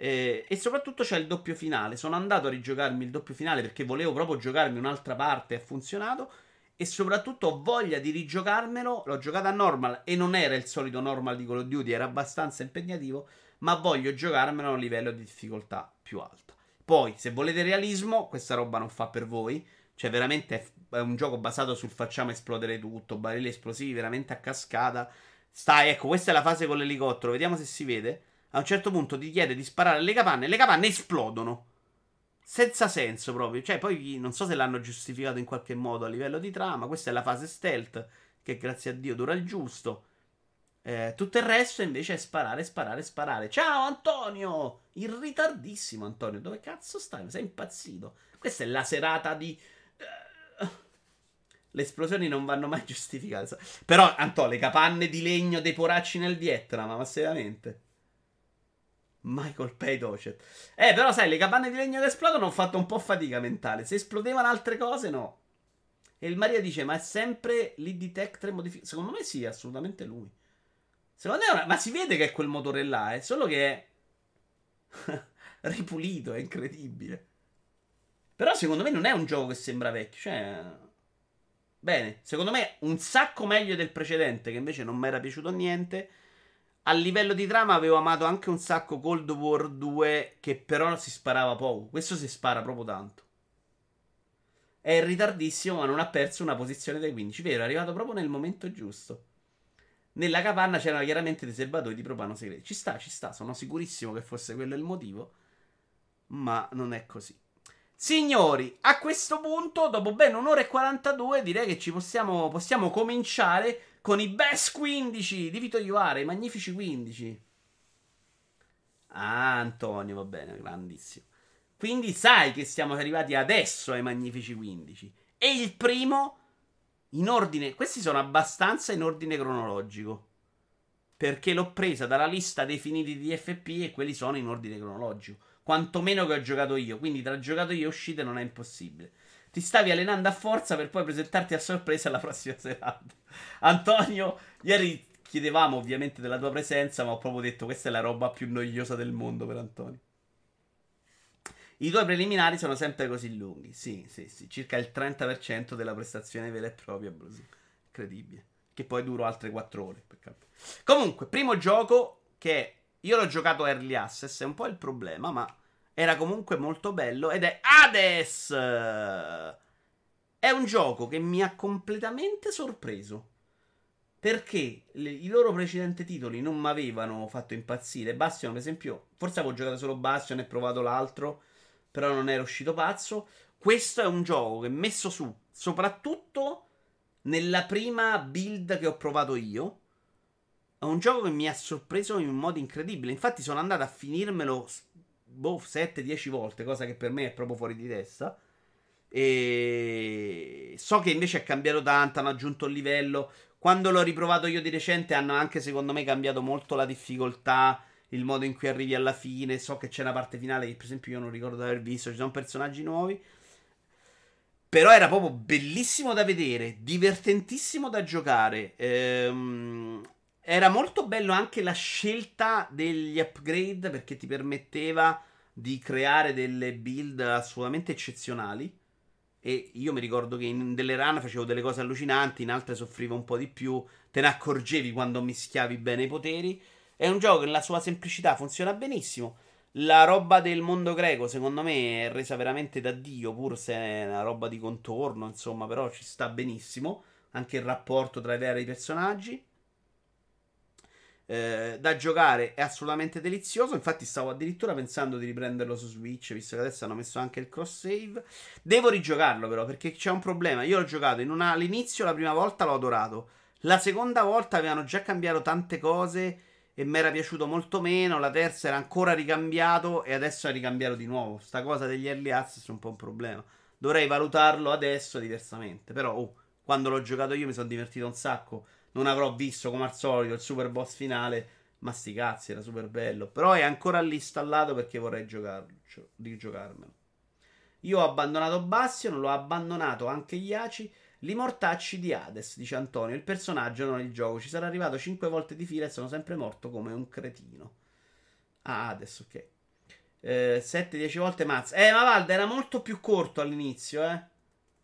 Eh, e soprattutto c'è il doppio finale. Sono andato a rigiocarmi il doppio finale perché volevo proprio giocarmi un'altra parte e ha funzionato. E soprattutto ho voglia di rigiocarmelo. L'ho giocato a normal e non era il solito normal di Call of Duty, era abbastanza impegnativo. Ma voglio giocarmelo a un livello di difficoltà più alto. Poi, se volete realismo, questa roba non fa per voi. Cioè, veramente è un gioco basato sul facciamo esplodere tutto, barili esplosivi veramente a cascata. Stai, ecco, questa è la fase con l'elicottero. Vediamo se si vede a un certo punto ti chiede di sparare alle capanne e le capanne esplodono. Senza senso proprio. Cioè, poi non so se l'hanno giustificato in qualche modo a livello di trama. Questa è la fase stealth, che grazie a Dio dura il giusto. Eh, tutto il resto invece è sparare, sparare, sparare. Ciao Antonio! In ritardissimo Antonio. Dove cazzo stai? Sei impazzito. Questa è la serata di... Uh, le esplosioni non vanno mai *laughs* giustificate. Però, Antonio, le capanne di legno dei poracci nel Vietnam, ma seriamente... Michael Pay. Eh, però sai, le capanne di legno che esplodono ho fatto un po' fatica mentale. Se esplodevano altre cose, no. E il Maria dice, ma è sempre l'e-detector modificato? Secondo me sì, assolutamente lui. Secondo me, una... ma si vede che è quel motore là, è solo che è *laughs* ripulito, è incredibile. Però secondo me non è un gioco che sembra vecchio. Cioè. Bene, secondo me un sacco meglio del precedente, che invece non mi era piaciuto niente. A livello di trama avevo amato anche un sacco Cold War 2, che però si sparava poco. Questo si spara proprio tanto. È in ritardissimo, ma non ha perso una posizione dai 15. Vero, è arrivato proprio nel momento giusto. Nella capanna c'erano chiaramente dei serbatoi di propano segreti. Ci sta, ci sta, sono sicurissimo che fosse quello il motivo. Ma non è così. Signori, a questo punto, dopo ben un'ora e 42, direi che ci possiamo, possiamo cominciare con i best 15 di Vito Iuara, i magnifici 15. Ah, Antonio, va bene, grandissimo. Quindi sai che siamo arrivati adesso ai magnifici 15. E il primo, in ordine, questi sono abbastanza in ordine cronologico. Perché l'ho presa dalla lista dei finiti di FP e quelli sono in ordine cronologico quantomeno che ho giocato io. Quindi tra giocato io e uscite non è impossibile. Ti stavi allenando a forza per poi presentarti a sorpresa alla prossima *laughs* serata. Antonio, ieri chiedevamo ovviamente della tua presenza, ma ho proprio detto questa è la roba più noiosa del mondo per Antonio. I tuoi preliminari sono sempre così lunghi. Sì, sì, sì. Circa il 30% della prestazione vera e propria. Incredibile. Che poi duro altre 4 ore. Comunque, primo gioco che io l'ho giocato early access, è un po' il problema, ma era comunque molto bello ed è Hades! È un gioco che mi ha completamente sorpreso. Perché le, i loro precedenti titoli non mi avevano fatto impazzire. Bastion, per esempio, forse avevo giocato solo Bastion e provato l'altro, però non ero uscito pazzo. Questo è un gioco che messo su, soprattutto nella prima build che ho provato io è un gioco che mi ha sorpreso in un modo incredibile. Infatti, sono andato a finirmelo boh, 7-10 volte, cosa che per me è proprio fuori di testa. E so che invece è cambiato tanto, hanno aggiunto il livello. Quando l'ho riprovato io di recente, hanno anche secondo me cambiato molto la difficoltà, il modo in cui arrivi alla fine. So che c'è una parte finale che, per esempio, io non ricordo di aver visto. Ci sono personaggi nuovi. Però era proprio bellissimo da vedere, divertentissimo da giocare. Ehm, era molto bello anche la scelta degli upgrade perché ti permetteva di creare delle build assolutamente eccezionali. E io mi ricordo che in delle run facevo delle cose allucinanti, in altre soffrivo un po' di più. Te ne accorgevi quando mischiavi bene i poteri. È un gioco che nella sua semplicità funziona benissimo. La roba del mondo greco, secondo me, è resa veramente da Dio, pur se è una roba di contorno, insomma, però ci sta benissimo. Anche il rapporto tra i vari personaggi eh, da giocare è assolutamente delizioso. Infatti, stavo addirittura pensando di riprenderlo su Switch, visto che adesso hanno messo anche il cross save. Devo rigiocarlo, però, perché c'è un problema. Io l'ho giocato una... all'inizio, la prima volta l'ho adorato. La seconda volta avevano già cambiato tante cose e mi era piaciuto molto meno. La terza era ancora ricambiato e adesso è ricambiato di nuovo. Sta cosa degli early access è un po' un problema. Dovrei valutarlo adesso diversamente. Però, oh, quando l'ho giocato io mi sono divertito un sacco non avrò visto come al solito il super boss finale. Ma sti cazzi, era super bello. Però è ancora lì installato perché vorrei cioè, rigiocarmelo. Io ho abbandonato Bastion, l'ho abbandonato anche Iaci. Li mortacci di Hades, dice Antonio. Il personaggio, non il gioco. Ci sarà arrivato 5 volte di fila e sono sempre morto come un cretino. Ah, Hades, ok. Eh, 7-10 volte mazza. Eh, ma Valda era molto più corto all'inizio, eh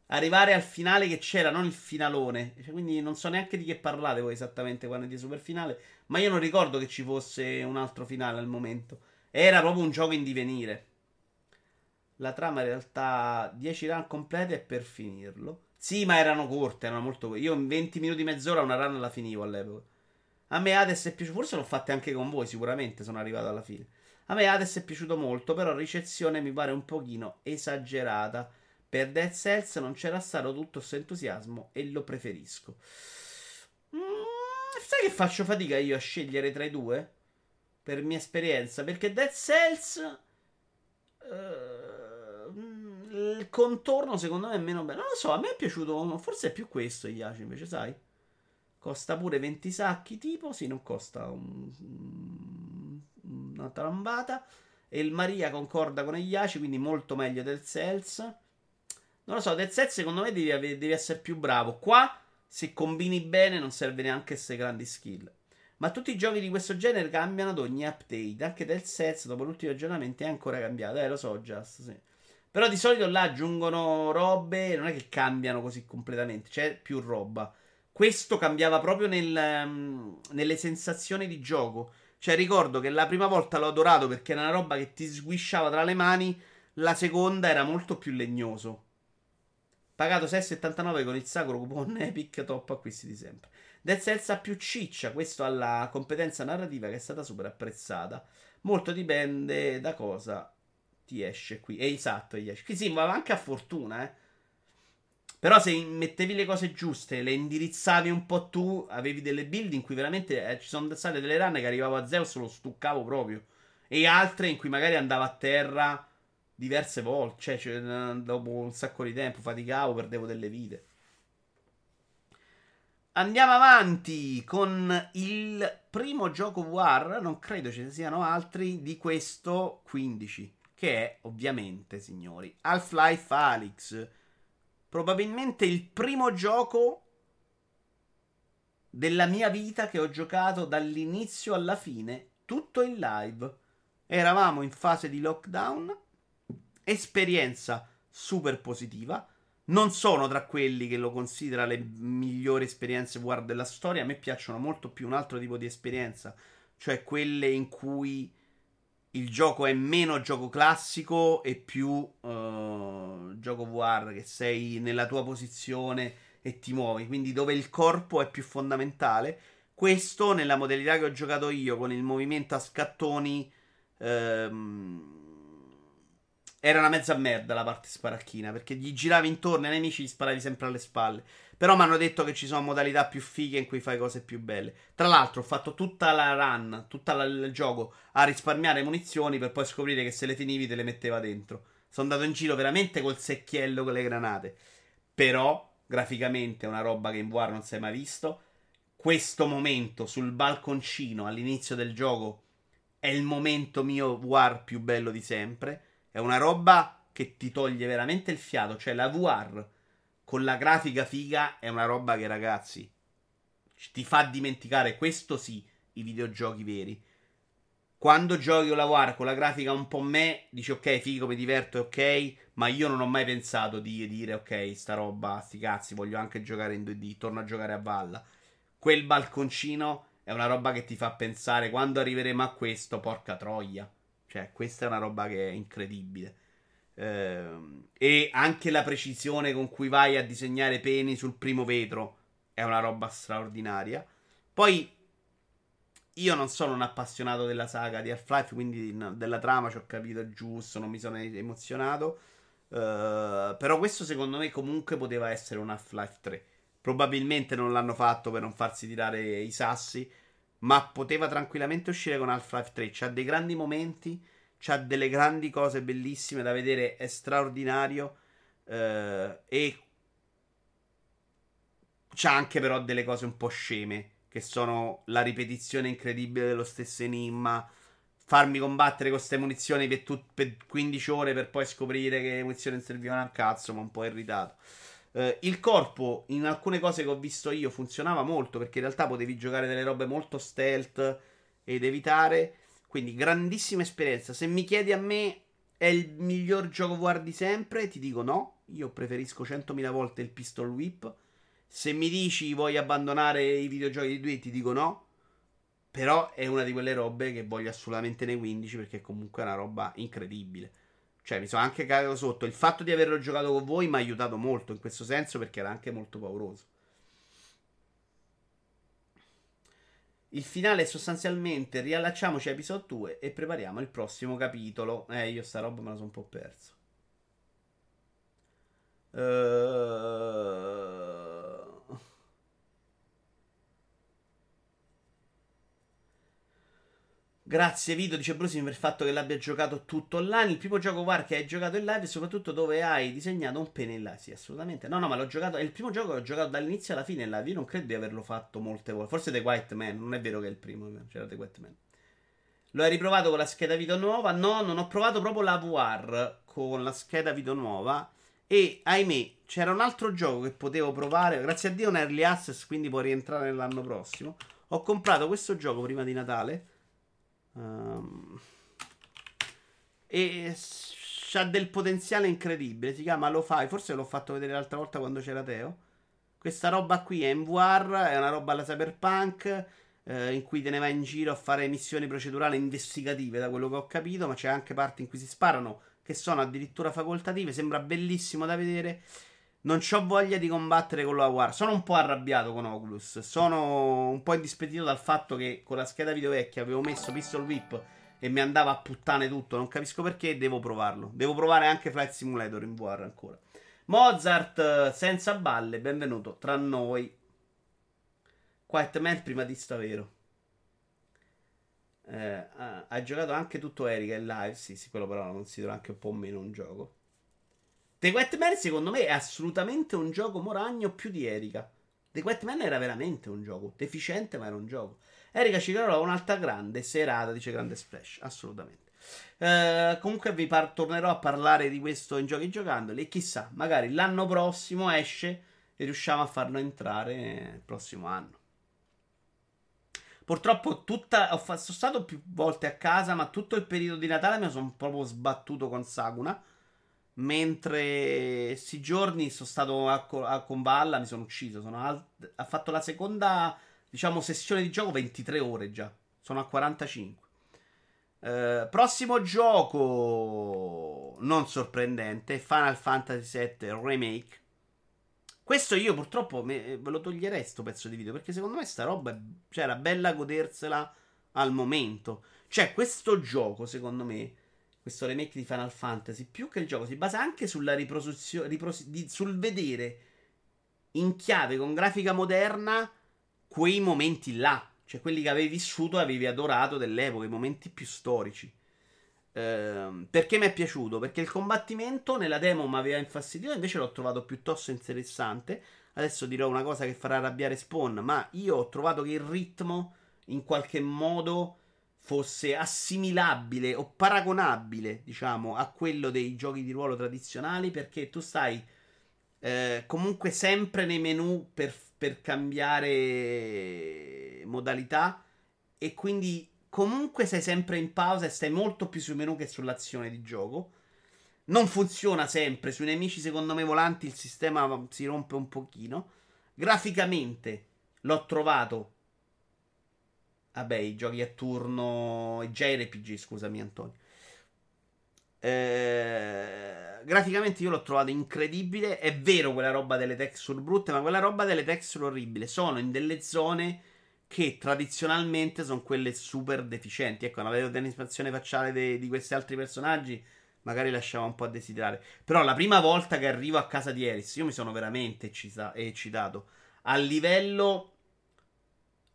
arrivare al finale che c'era, non il finalone. Cioè, quindi non so neanche di che parlate voi esattamente quando è di super finale. Ma io non ricordo che ci fosse un altro finale al momento. Era proprio un gioco in divenire. La trama in realtà 10 run complete per finirlo. Sì, ma erano corte, erano molto Io in 20 minuti, mezz'ora una run la finivo all'epoca. A me Hades è piaciuto, forse l'ho fatta anche con voi, sicuramente sono arrivato alla fine. A me Hades è piaciuto molto, però ricezione mi pare un pochino esagerata. Per Dead Cells non c'era stato tutto questo entusiasmo e lo preferisco. Mm, sai che faccio fatica io a scegliere tra i due? Per mia esperienza. Perché Dead Cells. Uh, il contorno secondo me è meno bello. Non lo so, a me è piaciuto. Forse è più questo Iaci invece, sai? Costa pure 20 sacchi, tipo. Sì, non costa un, una trambata. E il Maria concorda con Iaci, quindi molto meglio del Cells. Non lo so, Dead Set secondo me devi, devi, essere più bravo. Qua, se combini bene, non serve neanche essere grandi skill. Ma tutti i giochi di questo genere cambiano ad ogni update. Anche Dead Set, dopo l'ultimo aggiornamento, è ancora cambiato. Eh, lo so, Just, sì. Però di solito là aggiungono robe, non è che cambiano così completamente, c'è più roba. Questo cambiava proprio nel, um, nelle sensazioni di gioco. Cioè, ricordo che la prima volta l'ho adorato perché era una roba che ti sguisciava tra le mani. La seconda era molto più legnoso. Pagato 6,79 con il sacro coupon *laughs* Epic, top acquisti di sempre. Dead Cells ha più ciccia, questo ha la competenza narrativa che è stata super apprezzata. Molto dipende da cosa ti esce qui. E esatto, gli esce. Qui sì, ma anche a fortuna, eh. Però se mettevi le cose giuste, le indirizzavi un po' tu, avevi delle build in cui veramente eh, ci sono state delle run che arrivavo a Zeus lo stuccavo proprio. E altre in cui magari andavo a terra diverse volte. Cioè, cioè, dopo un sacco di tempo faticavo, perdevo delle vite. Andiamo avanti con il primo gioco VR. Non credo ce ne siano altri di questo 15. Che è ovviamente, signori, Half-Life Alyx. Probabilmente il primo gioco della mia vita che ho giocato dall'inizio alla fine, tutto in live. Eravamo in fase di lockdown esperienza super positiva. Non sono tra quelli che lo considera le migliori esperienze VR della storia. A me piacciono molto più un altro tipo di esperienza, cioè quelle in cui il gioco è meno gioco classico e più uh, gioco VR, che sei nella tua posizione e ti muovi, quindi dove il corpo è più fondamentale. Questo nella modalità che ho giocato io con il movimento a scattoni. Ehm, era una mezza merda la parte sparacchina. Perché gli giravi intorno ai nemici gli sparavi sempre alle spalle. Però mi hanno detto che ci sono modalità più fighe in cui fai cose più belle. Tra l'altro, ho fatto tutta la run, tutto il gioco a risparmiare munizioni per poi scoprire che se le finivi te le metteva dentro. Sono andato in giro veramente col secchiello con le granate. Però, graficamente, è una roba che in VR non si è mai visto. Questo momento sul balconcino all'inizio del gioco è il momento mio VR più bello di sempre è una roba che ti toglie veramente il fiato. Cioè, la VR con la grafica figa è una roba che, ragazzi, ti fa dimenticare, questo sì, i videogiochi veri. Quando giochi o la VR con la grafica un po' me, dici ok, figo, mi diverto, ok, ma io non ho mai pensato di dire ok, sta roba, sti cazzi, voglio anche giocare in 2D, torno a giocare a Valla. Quel balconcino è una roba che ti fa pensare quando arriveremo a questo, porca troia. Cioè, questa è una roba che è incredibile. Eh, e anche la precisione con cui vai a disegnare peni sul primo vetro è una roba straordinaria. Poi io non sono un appassionato della saga di Half-Life, quindi della trama ci ho capito giusto, non mi sono emozionato. Uh, però questo secondo me comunque poteva essere un Half-Life 3. Probabilmente non l'hanno fatto per non farsi tirare i sassi ma poteva tranquillamente uscire con Half-Life 3. C'ha dei grandi momenti, c'ha delle grandi cose bellissime da vedere, è straordinario. Eh, e c'ha anche però delle cose un po' sceme, che sono la ripetizione incredibile dello stesso enigma. Farmi combattere con queste munizioni per, tut- per 15 ore per poi scoprire che le munizioni non servivano a cazzo, ma un po' irritato. Uh, il corpo, in alcune cose che ho visto io, funzionava molto perché in realtà potevi giocare delle robe molto stealth ed evitare. Quindi, grandissima esperienza. Se mi chiedi a me, è il miglior gioco VR di sempre? Ti dico no. Io preferisco 100.000 volte il Pistol Whip. Se mi dici vuoi abbandonare i videogiochi di 2, ti dico no. Però è una di quelle robe che voglio assolutamente nei 15 perché comunque è una roba incredibile. Cioè, mi sono anche cagato sotto. Il fatto di averlo giocato con voi mi ha aiutato molto in questo senso perché era anche molto pauroso. Il finale è sostanzialmente riallacciamoci a episodio 2 e prepariamo il prossimo capitolo. Eh, io sta roba me la sono un po' perso. Ehm... Grazie Vito, dice Brusi, per il fatto che l'abbia giocato tutto online. Il primo gioco VAR che hai giocato in live e soprattutto dove hai disegnato un pene in live. Sì, assolutamente. No, no, ma l'ho giocato. È il primo gioco che ho giocato dall'inizio alla fine in live. Io non credo di averlo fatto molte volte. Forse The White Man. Non è vero che è il primo. C'era The White Man. Lo hai riprovato con la scheda video nuova? No, non ho provato proprio la VR con la scheda video nuova. E ahimè, c'era un altro gioco che potevo provare. Grazie a Dio, un early access, quindi può rientrare nell'anno prossimo. Ho comprato questo gioco prima di Natale Um, e c'ha del potenziale incredibile. Si chiama Lo Fai. Forse l'ho fatto vedere l'altra volta quando c'era Teo. Questa roba qui è in VR, è una roba alla cyberpunk. Eh, in cui te ne vai in giro a fare missioni procedurali investigative, da quello che ho capito. Ma c'è anche parti in cui si sparano, che sono addirittura facoltative. Sembra bellissimo da vedere. Non ho voglia di combattere con la War. Sono un po' arrabbiato con Oculus. Sono un po' indispettito dal fatto che con la scheda video vecchia avevo messo Pistol Whip e mi andava a puttane tutto. Non capisco perché. Devo provarlo. Devo provare anche Flight Simulator in VR ancora. Mozart senza balle. Benvenuto tra noi. Quiet Man prima di sta vero. Eh, ha giocato anche tutto Erika in live. Sì, sì, quello però lo considero anche un po' meno un gioco. The Quetman secondo me è assolutamente un gioco moragno più di Erika. The Quetman era veramente un gioco deficiente, ma era un gioco. Erika ci creerò un'altra grande serata, dice Grande Splash, assolutamente. Uh, comunque vi par- tornerò a parlare di questo in giochi giocandoli e chissà, magari l'anno prossimo esce e riusciamo a farlo entrare il prossimo anno. Purtroppo tutta, ho fa- sono stato più volte a casa, ma tutto il periodo di Natale mi sono proprio sbattuto con Saguna Mentre questi giorni sono stato a, a Convalla, mi sono ucciso. Sono al- ha fatto la seconda, diciamo, sessione di gioco 23 ore già. Sono a 45. Uh, prossimo gioco non sorprendente Final Fantasy VII Remake. Questo io purtroppo me, ve lo toglierei sto pezzo di video perché secondo me sta roba cioè, era bella godersela al momento. Cioè, questo gioco secondo me questo remake di Final Fantasy, più che il gioco, si basa anche sulla riproduzione, ripros- sul vedere in chiave con grafica moderna quei momenti là, cioè quelli che avevi vissuto e avevi adorato dell'epoca, i momenti più storici. Ehm, perché mi è piaciuto? Perché il combattimento nella demo mi aveva infastidito, invece l'ho trovato piuttosto interessante. Adesso dirò una cosa che farà arrabbiare Spawn, ma io ho trovato che il ritmo in qualche modo fosse assimilabile o paragonabile, diciamo, a quello dei giochi di ruolo tradizionali, perché tu stai eh, comunque sempre nei menu per, per cambiare modalità e quindi comunque sei sempre in pausa e stai molto più sui menu che sull'azione di gioco. Non funziona sempre, sui nemici secondo me volanti il sistema si rompe un pochino. Graficamente l'ho trovato Vabbè, i giochi a turno. I JRPG, scusami, Antonio. Eh, graficamente io l'ho trovato incredibile. È vero quella roba delle texture brutte, ma quella roba delle texture orribili sono in delle zone che tradizionalmente sono quelle super deficienti. Ecco, una animazione facciale de- di questi altri personaggi magari lasciava un po' a desiderare. Però la prima volta che arrivo a casa di Eris, io mi sono veramente eccitato. A livello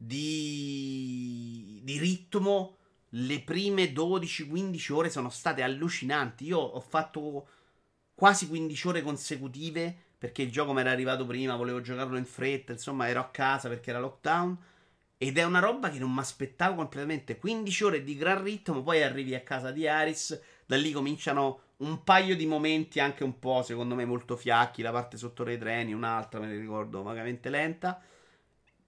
di, di ritmo, le prime 12-15 ore sono state allucinanti. Io ho fatto quasi 15 ore consecutive perché il gioco mi era arrivato prima, volevo giocarlo in fretta, insomma ero a casa perché era lockdown. Ed è una roba che non mi aspettavo completamente. 15 ore di gran ritmo, poi arrivi a casa di Aris, da lì cominciano un paio di momenti anche un po', secondo me, molto fiacchi, la parte sotto dei treni, un'altra, me ne ricordo, vagamente lenta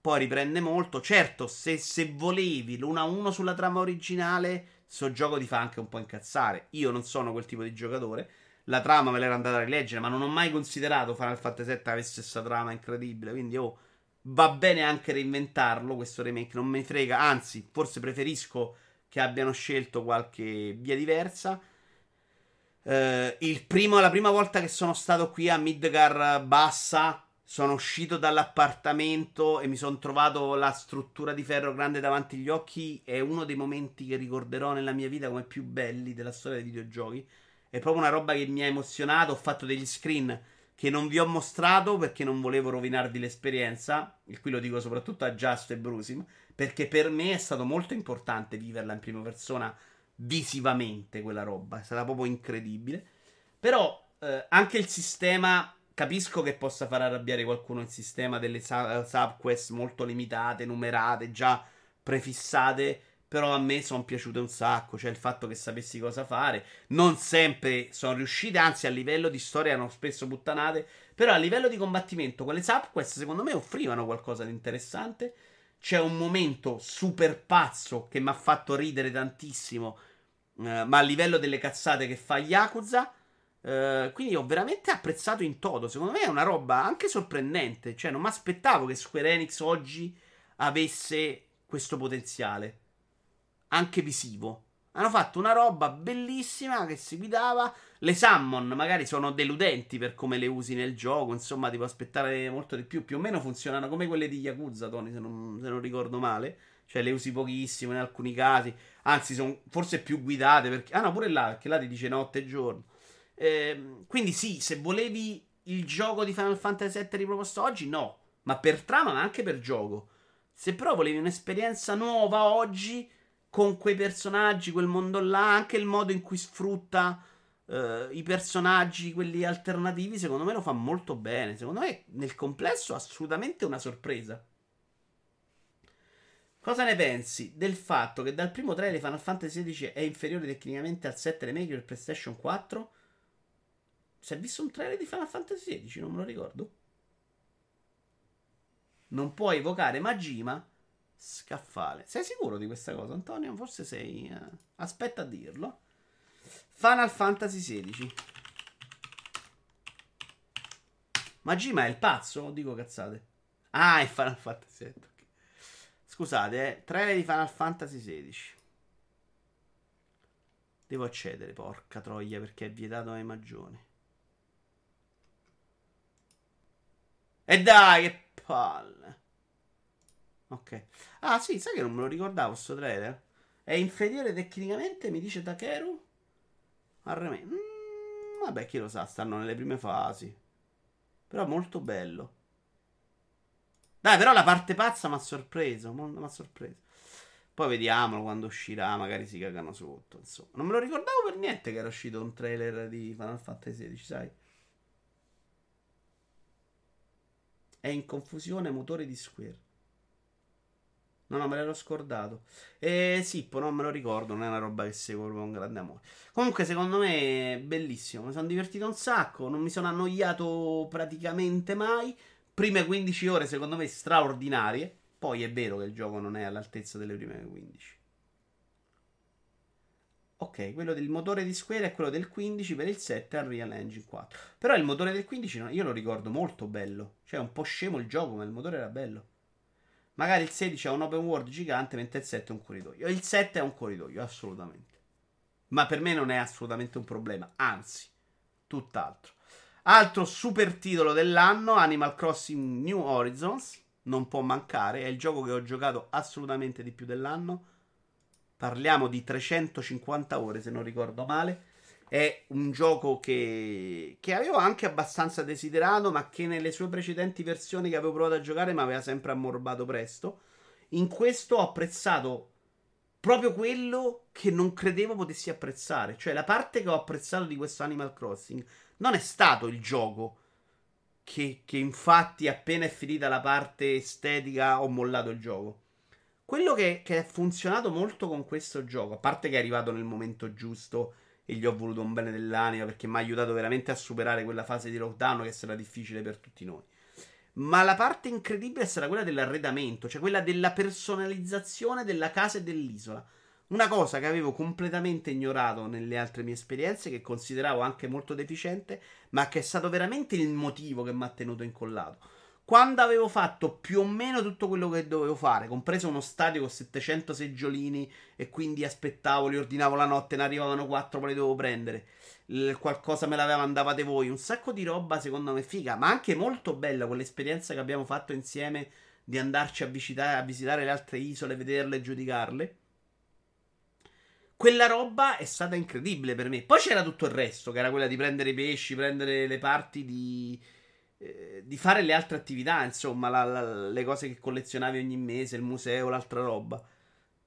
poi riprende molto. Certo, se, se volevi l'1-1 sulla trama originale, sto gioco ti fa anche un po' incazzare. Io non sono quel tipo di giocatore. La trama me l'era andata a rileggere, ma non ho mai considerato Final Fantasy VII avesse questa trama incredibile. Quindi, oh, va bene anche reinventarlo questo remake. Non mi frega, anzi, forse preferisco che abbiano scelto qualche via diversa. Uh, primo, la prima volta che sono stato qui a Midgar Bassa sono uscito dall'appartamento e mi sono trovato la struttura di ferro grande davanti agli occhi. È uno dei momenti che ricorderò nella mia vita come più belli della storia dei videogiochi. È proprio una roba che mi ha emozionato. Ho fatto degli screen che non vi ho mostrato perché non volevo rovinarvi l'esperienza. Il cui lo dico soprattutto a Just e Brusim. Perché per me è stato molto importante viverla in prima persona visivamente quella roba. È stata proprio incredibile. Però eh, anche il sistema Capisco che possa far arrabbiare qualcuno il sistema delle subquest molto limitate, numerate, già prefissate. Però a me sono piaciute un sacco. Cioè, il fatto che sapessi cosa fare. Non sempre sono riuscite, anzi, a livello di storia erano spesso puttanate. Però a livello di combattimento, quelle subquest, secondo me, offrivano qualcosa di interessante. C'è un momento super pazzo che mi ha fatto ridere tantissimo. Eh, ma a livello delle cazzate che fa Yakuza Uh, quindi ho veramente apprezzato in toto. Secondo me è una roba anche sorprendente. Cioè, non mi aspettavo che Square Enix oggi avesse questo potenziale, anche visivo. Hanno fatto una roba bellissima che si guidava. Le summon magari sono deludenti per come le usi nel gioco. Insomma, ti può aspettare molto di più. Più o meno funzionano come quelle di Yakuza, Tony, se non, se non ricordo male. Cioè, le usi pochissimo in alcuni casi. Anzi, sono forse più guidate. Perché... Ah, no, pure là, perché là ti dice notte e giorno. Eh, quindi, sì, se volevi il gioco di Final Fantasy VII riproposto oggi, no. Ma per trama, ma anche per gioco. Se però volevi un'esperienza nuova oggi con quei personaggi, quel mondo là, anche il modo in cui sfrutta uh, i personaggi, quelli alternativi, secondo me lo fa molto bene. Secondo me nel complesso assolutamente una sorpresa. Cosa ne pensi del fatto che dal primo trailer Final Fantasy XVI è inferiore tecnicamente al 7 remake per PlayStation 4? Si è visto un trailer di Final Fantasy XVI? Non me lo ricordo. Non puoi evocare Majima Scaffale. Sei sicuro di questa cosa, Antonio? Forse sei. Eh, aspetta a dirlo. Final Fantasy XVI. Majima è il pazzo? Dico cazzate? Ah, è Final Fantasy VII. Scusate, eh. Trailer di Final Fantasy XVI. Devo accedere, porca troia, perché è vietato ai maggiori. E dai, che palle. Ok. Ah, sì, sai che non me lo ricordavo sto trailer? È inferiore tecnicamente, mi dice Takeru? Al remake. Mm, vabbè, chi lo sa, stanno nelle prime fasi. Però molto bello. Dai, però la parte pazza mi ha sorpreso. Mi ha sorpreso. Poi vediamolo quando uscirà, magari si cagano sotto. Insomma, non me lo ricordavo per niente che era uscito un trailer di Final Fantasy XVI, sai? È in confusione motore di Square. No, no, me l'ero scordato. E Sippo, non me lo ricordo, non è una roba che seguo con grande amore. Comunque, secondo me è bellissimo. Mi sono divertito un sacco, non mi sono annoiato praticamente mai. Prime 15 ore, secondo me, straordinarie. Poi è vero che il gioco non è all'altezza delle prime 15. Ok, quello del motore di Square è quello del 15 per il 7 Unreal Engine 4. Però il motore del 15 io lo ricordo molto bello. Cioè, è un po' scemo il gioco, ma il motore era bello. Magari il 16 è un open world gigante, mentre il 7 è un corridoio. Il 7 è un corridoio, assolutamente. Ma per me non è assolutamente un problema, anzi, tutt'altro. Altro super titolo dell'anno, Animal Crossing New Horizons, non può mancare, è il gioco che ho giocato assolutamente di più dell'anno. Parliamo di 350 ore, se non ricordo male. È un gioco che, che, avevo anche abbastanza desiderato, ma che nelle sue precedenti versioni che avevo provato a giocare mi aveva sempre ammorbato presto. In questo ho apprezzato proprio quello che non credevo potessi apprezzare. Cioè, la parte che ho apprezzato di questo Animal Crossing non è stato il gioco. Che, che infatti, appena è finita la parte estetica, ho mollato il gioco. Quello che, che è funzionato molto con questo gioco, a parte che è arrivato nel momento giusto e gli ho voluto un bene dell'anima perché mi ha aiutato veramente a superare quella fase di lockdown che sarà difficile per tutti noi. Ma la parte incredibile sarà quella dell'arredamento, cioè quella della personalizzazione della casa e dell'isola. Una cosa che avevo completamente ignorato nelle altre mie esperienze, che consideravo anche molto deficiente, ma che è stato veramente il motivo che mi ha tenuto incollato quando avevo fatto più o meno tutto quello che dovevo fare, compreso uno stadio con 700 seggiolini e quindi aspettavo, li ordinavo la notte, ne arrivavano 4, poi li dovevo prendere. L- qualcosa me l'aveva mandavate voi, un sacco di roba secondo me figa, ma anche molto bella quell'esperienza che abbiamo fatto insieme di andarci a visitare, a visitare le altre isole, vederle e giudicarle. Quella roba è stata incredibile per me. Poi c'era tutto il resto, che era quella di prendere i pesci, prendere le parti di eh, di fare le altre attività, insomma, la, la, le cose che collezionavi ogni mese, il museo, l'altra roba.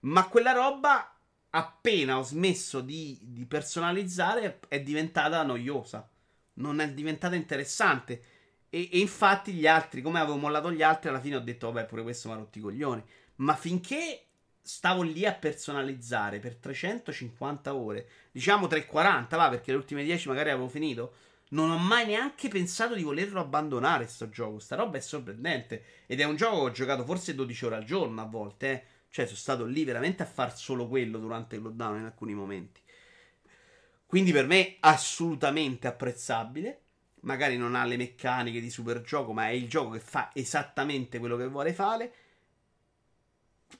Ma quella roba, appena ho smesso di, di personalizzare, è diventata noiosa. Non è diventata interessante. E, e, infatti gli altri, come avevo mollato gli altri, alla fine ho detto, vabbè, pure questo mi ha rotti i coglioni. Ma finché stavo lì a personalizzare per 350 ore, diciamo 340, va, perché le ultime 10 magari avevo finito non ho mai neanche pensato di volerlo abbandonare sto gioco. Sta roba è sorprendente. Ed è un gioco che ho giocato forse 12 ore al giorno a volte. Eh. Cioè, sono stato lì veramente a far solo quello durante il lockdown in alcuni momenti. Quindi per me assolutamente apprezzabile. Magari non ha le meccaniche di super gioco, ma è il gioco che fa esattamente quello che vuole fare.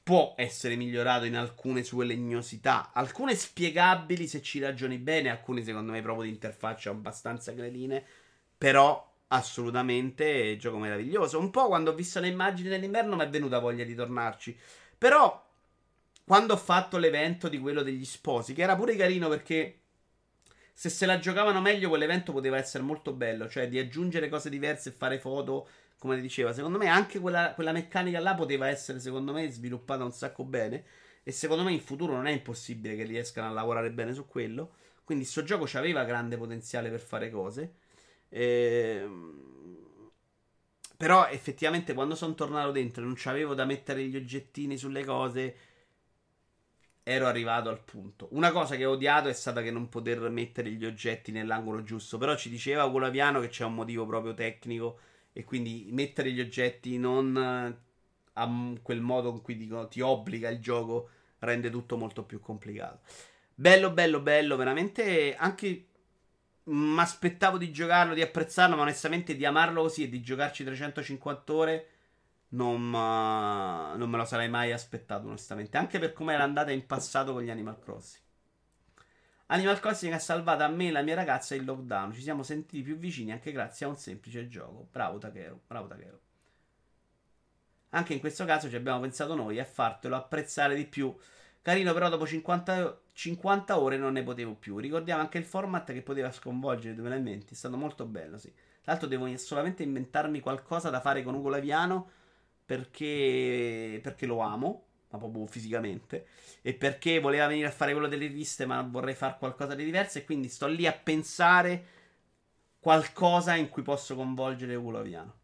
Può essere migliorato in alcune sue legnosità, alcune spiegabili se ci ragioni bene, alcune secondo me proprio di interfaccia abbastanza greline. Però assolutamente è gioco meraviglioso. Un po' quando ho visto le immagini dell'inverno mi è venuta voglia di tornarci. Però quando ho fatto l'evento di quello degli sposi, che era pure carino perché se se la giocavano meglio quell'evento poteva essere molto bello, cioè di aggiungere cose diverse e fare foto, come diceva. Secondo me anche quella, quella meccanica là poteva essere, secondo me, sviluppata un sacco bene. E secondo me in futuro non è impossibile che riescano a lavorare bene su quello. Quindi sto gioco aveva grande potenziale per fare cose. Ehm... Però effettivamente quando sono tornato dentro e non c'avevo da mettere gli oggettini sulle cose ero arrivato al punto. Una cosa che ho odiato è stata che non poter mettere gli oggetti nell'angolo giusto. Però ci diceva Colaviano che c'è un motivo proprio tecnico. E quindi mettere gli oggetti non eh, a quel modo in cui dico, ti obbliga il gioco rende tutto molto più complicato. Bello, bello, bello, veramente anche mi aspettavo di giocarlo, di apprezzarlo, ma onestamente di amarlo così e di giocarci 350 ore non, non me lo sarei mai aspettato, onestamente. Anche per come era andata in passato con gli Animal Crossing. Animal Crossing ha salvato a me e la mia ragazza il lockdown. Ci siamo sentiti più vicini anche grazie a un semplice gioco. Bravo Takero, bravo Takero. Anche in questo caso ci abbiamo pensato noi a fartelo apprezzare di più. Carino, però dopo 50, 50 ore non ne potevo più. Ricordiamo anche il format che poteva sconvolgere i tuoi elementi. È stato molto bello, sì. Tra l'altro devo solamente inventarmi qualcosa da fare con Ugo Laviano perché, perché lo amo, ma proprio fisicamente, e perché voleva venire a fare quello delle riviste, ma vorrei fare qualcosa di diverso, e quindi sto lì a pensare qualcosa in cui posso coinvolgere Ulaviano.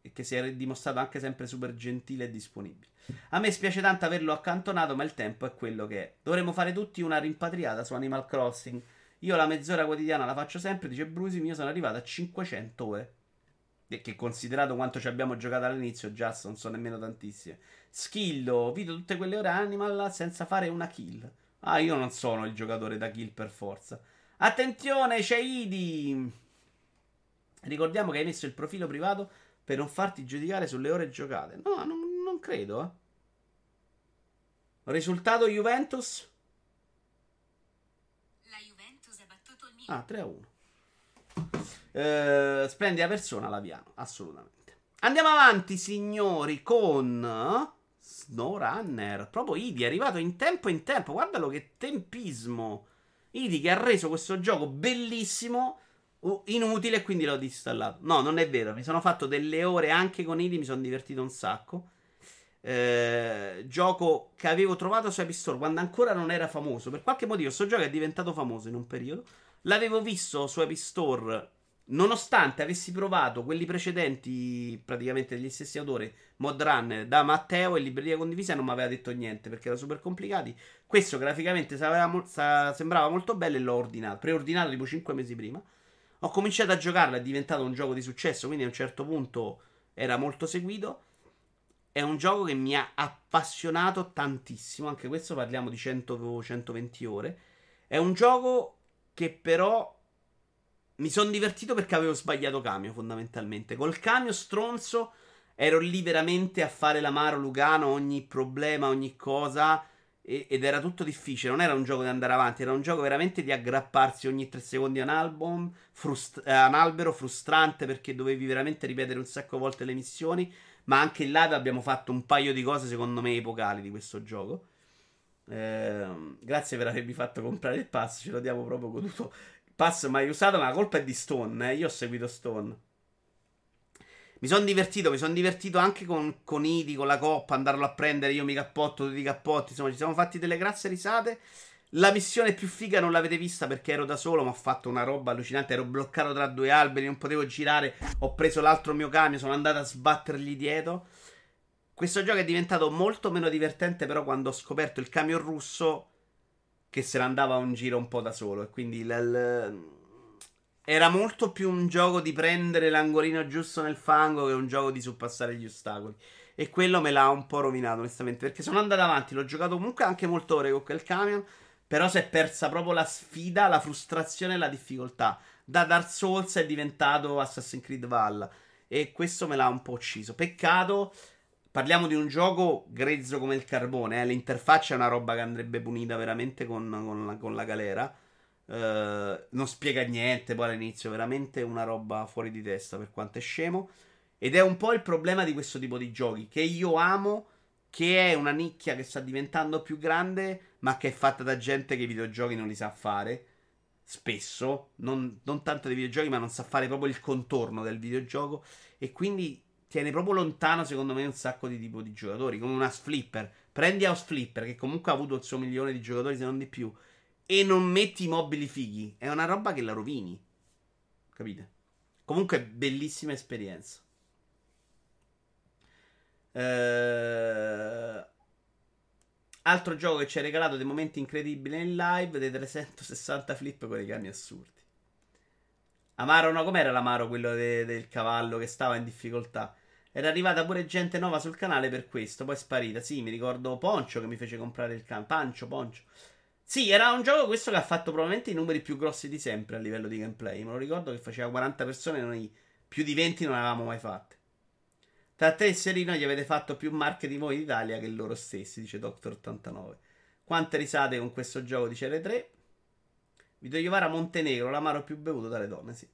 E che si è dimostrato anche sempre super gentile e disponibile. A me spiace tanto averlo accantonato, ma il tempo è quello che è. Dovremmo fare tutti una rimpatriata su Animal Crossing. Io la mezz'ora quotidiana la faccio sempre, dice Brusi, io sono arrivato a 500 ore. Che considerato quanto ci abbiamo giocato all'inizio, già non sono nemmeno tantissime. Skillo, vedo tutte quelle ore Animal senza fare una kill. Ah, io non sono il giocatore da kill per forza. Attenzione, c'è Idi! Ricordiamo che hai messo il profilo privato per non farti giudicare sulle ore giocate. No, non, non credo, eh. Risultato Juventus? La Juventus ha battuto il Milan. Ah, 3 a 1. Eh, splendida persona Laviano, assolutamente. Andiamo avanti, signori, con SnowRunner. Proprio Idi è arrivato in tempo in tempo. Guardalo che tempismo. Idi che ha reso questo gioco bellissimo, inutile quindi l'ho disinstallato. No, non è vero. Mi sono fatto delle ore anche con Idi, mi sono divertito un sacco. Eh, gioco che avevo trovato su App Store quando ancora non era famoso. Per qualche motivo, questo gioco è diventato famoso in un periodo. L'avevo visto su App Store nonostante avessi provato quelli precedenti, praticamente degli stessi autori, Modrunner da Matteo e Libreria Condivisa, non mi aveva detto niente perché erano super complicati. Questo graficamente sembrava molto bello e l'ho ordinato. Preordinato tipo 5 mesi prima. Ho cominciato a giocarlo, è diventato un gioco di successo, quindi a un certo punto era molto seguito. È un gioco che mi ha appassionato tantissimo, anche questo parliamo di 100-120 ore. È un gioco che però mi sono divertito perché avevo sbagliato cambio, fondamentalmente. Col cambio stronzo ero lì veramente a fare l'amaro Lugano, ogni problema, ogni cosa. E, ed era tutto difficile. Non era un gioco di andare avanti, era un gioco veramente di aggrapparsi ogni tre secondi a un album, frust- a un albero frustrante perché dovevi veramente ripetere un sacco volte le missioni. Ma anche in live abbiamo fatto un paio di cose, secondo me, epocali di questo gioco. Eh, grazie per avermi fatto comprare il pass, ce lo diamo proprio goduto pass mai usato, ma la colpa è di Stone. Eh. Io ho seguito Stone. Mi sono divertito, mi sono divertito anche con, con Idi, con la coppa, andarlo a prendere, io mi cappotto, tu ti cappotti, insomma ci siamo fatti delle grazie risate. La missione più figa non l'avete vista perché ero da solo, ma ho fatto una roba allucinante, ero bloccato tra due alberi, non potevo girare, ho preso l'altro mio camion, sono andato a sbattergli dietro. Questo gioco è diventato molto meno divertente però quando ho scoperto il camion russo che se ne andava un giro un po' da solo. E quindi l- l- era molto più un gioco di prendere l'angolino giusto nel fango che un gioco di surpassare gli ostacoli. E quello me l'ha un po' rovinato, onestamente. Perché sono andato avanti, l'ho giocato comunque anche molte ore con quel camion. Però si è persa proprio la sfida, la frustrazione e la difficoltà. Da Dark Souls è diventato Assassin's Creed Valhalla. E questo me l'ha un po' ucciso. Peccato. Parliamo di un gioco grezzo come il carbone. Eh? L'interfaccia è una roba che andrebbe punita veramente con, con, la, con la, galera. Uh, non spiega niente poi all'inizio. Veramente una roba fuori di testa per quanto è scemo. Ed è un po' il problema di questo tipo di giochi. Che io amo. Che è una nicchia che sta diventando più grande. Ma che è fatta da gente che i videogiochi non li sa fare spesso, non, non, tanto dei videogiochi, ma non sa fare proprio il contorno del videogioco e quindi tiene proprio lontano, secondo me, un sacco di tipo di giocatori, come una Flipper. Prendi House Flipper, che comunque ha avuto il suo milione di giocatori, se non di più, e non metti i mobili fighi. È una roba che la rovini. Capite? Comunque, bellissima esperienza. Eh... Altro gioco che ci ha regalato dei momenti incredibili in live, dei 360 flip con i cani assurdi. Amaro, no, com'era l'amaro quello de- del cavallo che stava in difficoltà? Era arrivata pure gente nuova sul canale per questo, poi è sparita. Sì, mi ricordo Poncio che mi fece comprare il can. Pancio, Poncio. Sì, era un gioco questo che ha fatto probabilmente i numeri più grossi di sempre a livello di gameplay. Me lo ricordo che faceva 40 persone, noi più di 20 non avevamo mai fatte. Tra te e Serino gli avete fatto più marche di voi in Italia che loro stessi, dice Doctor89. Quante risate con questo gioco, dice le 3. Vito Iovara Montenegro, l'amaro più bevuto dalle donne, sì.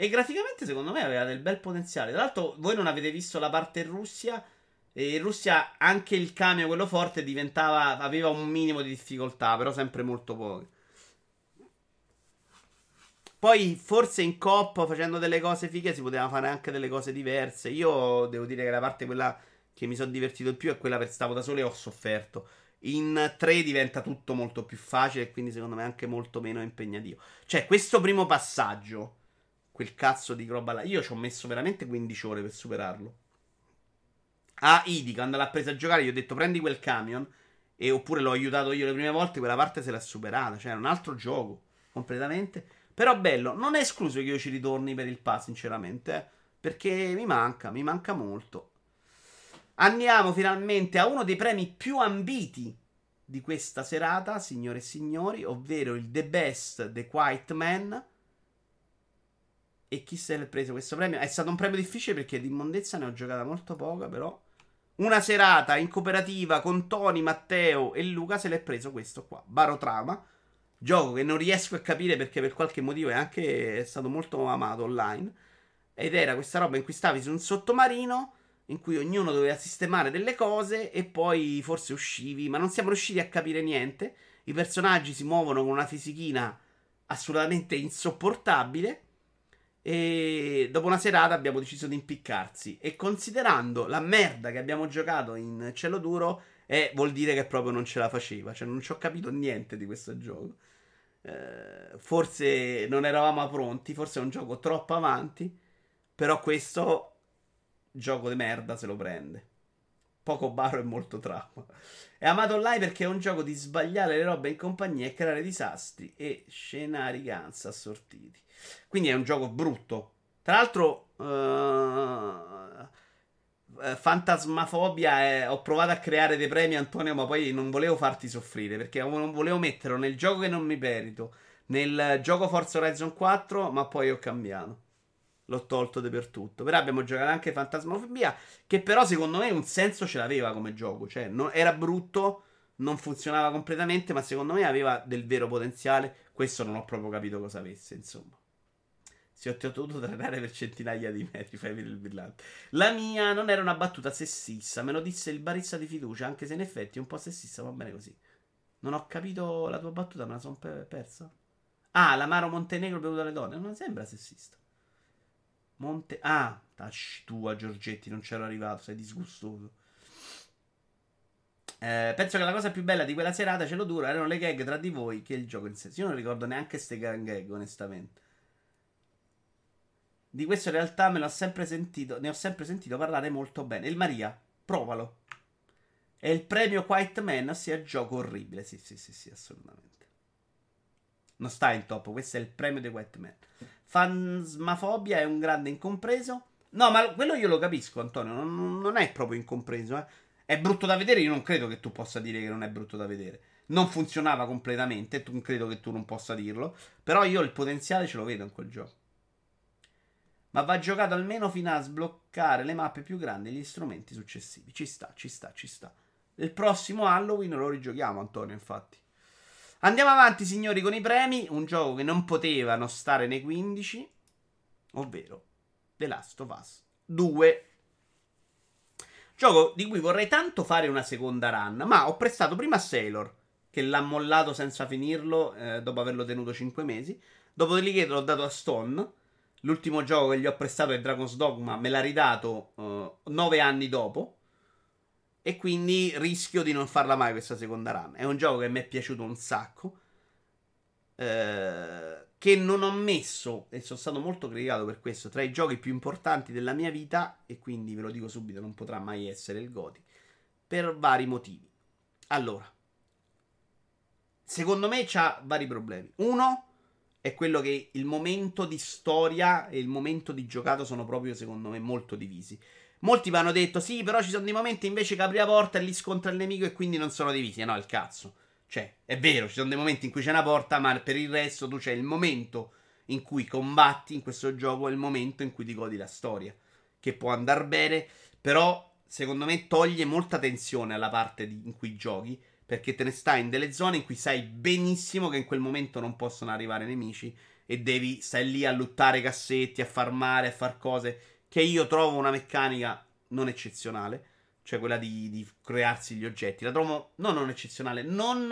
E graficamente secondo me aveva del bel potenziale. Tra l'altro voi non avete visto la parte in Russia. E in Russia anche il camion, quello forte, diventava, aveva un minimo di difficoltà, però sempre molto poco. Poi forse in coppa facendo delle cose fighe si poteva fare anche delle cose diverse. Io devo dire che la parte quella che mi sono divertito di più è quella per stavo da solo e ho sofferto. In 3 diventa tutto molto più facile e quindi secondo me anche molto meno impegnativo. Cioè, questo primo passaggio, quel cazzo di roba là, io ci ho messo veramente 15 ore per superarlo. A Idi, quando l'ha presa a giocare, gli ho detto prendi quel camion e oppure l'ho aiutato io le prime volte, quella parte se l'ha superata. Cioè, è un altro gioco completamente. Però bello, non è escluso che io ci ritorni per il pass, sinceramente, eh, perché mi manca, mi manca molto. Andiamo finalmente a uno dei premi più ambiti di questa serata, signore e signori, ovvero il The Best The Quiet Man. E chi se l'è preso questo premio? È stato un premio difficile perché di immondezza ne ho giocata molto poca, però. Una serata in cooperativa con Tony, Matteo e Luca se l'è preso questo qua, Barotrama Gioco che non riesco a capire perché per qualche motivo è anche stato molto amato online. Ed era questa roba in cui stavi su un sottomarino in cui ognuno doveva sistemare delle cose e poi forse uscivi, ma non siamo riusciti a capire niente. I personaggi si muovono con una fisichina assolutamente insopportabile. E dopo una serata abbiamo deciso di impiccarsi. E considerando la merda che abbiamo giocato in cielo duro, eh, vuol dire che proprio non ce la faceva. Cioè, non ci ho capito niente di questo gioco. Eh, forse non eravamo pronti, forse è un gioco troppo avanti, però questo gioco di merda se lo prende. Poco baro e molto trauma. È amato online perché è un gioco di sbagliare le robe in compagnia e creare disastri e scenari ganza assortiti. Quindi è un gioco brutto. Tra l'altro, uh, fantasmafobia è, ho provato a creare dei premi Antonio ma poi non volevo farti soffrire perché non volevo metterlo nel gioco che non mi merito nel gioco Forza Horizon 4 ma poi ho cambiato. L'ho tolto dappertutto però abbiamo giocato anche fantasmafobia che però secondo me un senso ce l'aveva come gioco. Cioè non, era brutto non funzionava completamente ma secondo me aveva del vero potenziale. Questo non ho proprio capito cosa avesse insomma se ho dovuto trainare per centinaia di metri, fai vedere il brillante. La mia non era una battuta sessista, me lo disse il barista di fiducia, anche se in effetti è un po' sessista, va bene così. Non ho capito la tua battuta, me la sono persa. Ah, l'amaro Montenegro bevuto dalle donne, non sembra sessista. Monte... Ah, tacci tua Giorgetti, non c'ero arrivato, sei disgustoso. Eh, penso che la cosa più bella di quella serata, ce lo duro, erano le gag tra di voi che il gioco in sé. Io non ricordo neanche queste gag, onestamente. Di questo in realtà me l'ho sempre sentito, ne ho sempre sentito parlare molto bene. Il Maria, provalo. È il premio Quiet Man, sia gioco orribile. Sì, sì, sì, sì, assolutamente. Non sta in top, questo è il premio di Quiet Man. Fansmafobia è un grande incompreso. No, ma quello io lo capisco, Antonio. Non, non è proprio incompreso. Eh. È brutto da vedere. Io non credo che tu possa dire che non è brutto da vedere. Non funzionava completamente, tu credo che tu non possa dirlo. Però io il potenziale ce lo vedo in quel gioco. Ma va giocato almeno fino a sbloccare le mappe più grandi e gli strumenti successivi. Ci sta, ci sta, ci sta. Il prossimo Halloween lo rigiochiamo, Antonio, infatti. Andiamo avanti, signori, con i premi. Un gioco che non poteva non stare nei 15, ovvero The Last of Us 2. Gioco di cui vorrei tanto fare una seconda run, ma ho prestato prima a Sailor, che l'ha mollato senza finirlo eh, dopo averlo tenuto 5 mesi. Dopodiché l'ho dato a Stone. L'ultimo gioco che gli ho prestato è Dragon's Dogma, me l'ha ridato 9 uh, anni dopo. E quindi rischio di non farla mai questa seconda run. È un gioco che mi è piaciuto un sacco. Eh, che non ho messo, e sono stato molto criticato per questo, tra i giochi più importanti della mia vita. E quindi ve lo dico subito, non potrà mai essere il Goti. Per vari motivi. Allora, secondo me c'ha vari problemi. Uno è quello che il momento di storia e il momento di giocato sono proprio, secondo me, molto divisi. Molti mi hanno detto: Sì, però ci sono dei momenti invece che apri la porta e lì scontra il nemico e quindi non sono divisi. No, il cazzo. Cioè, è vero, ci sono dei momenti in cui c'è una porta, ma per il resto tu c'è il momento in cui combatti in questo gioco e il momento in cui ti godi la storia. Che può andare bene, però secondo me toglie molta tensione alla parte di, in cui giochi. Perché te ne stai in delle zone in cui sai benissimo che in quel momento non possono arrivare nemici. E devi stai lì a lottare cassetti, a farmare, a far cose che io trovo una meccanica non eccezionale, cioè quella di, di crearsi gli oggetti. La trovo no, non eccezionale, non...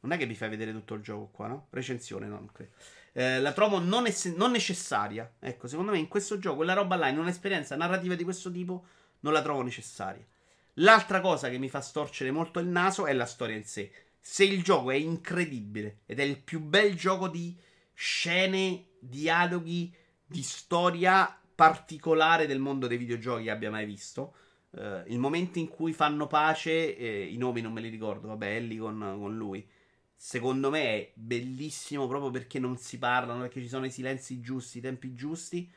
Non è che vi fai vedere tutto il gioco qua, no? Recensione, no, non credo. Eh, la trovo non, ess- non, necessaria. Ecco, secondo me in questo gioco quella roba là, in un'esperienza narrativa di questo tipo, non la trovo necessaria. L'altra cosa che mi fa storcere molto il naso è la storia in sé. Se il gioco è incredibile ed è il più bel gioco di scene, dialoghi, di storia particolare del mondo dei videogiochi abbia mai visto. Uh, il momento in cui fanno pace, eh, i nomi non me li ricordo, vabbè, Ellie con, con, lui. Secondo me è bellissimo proprio perché non si parlano, perché ci sono i silenzi giusti, i tempi giusti.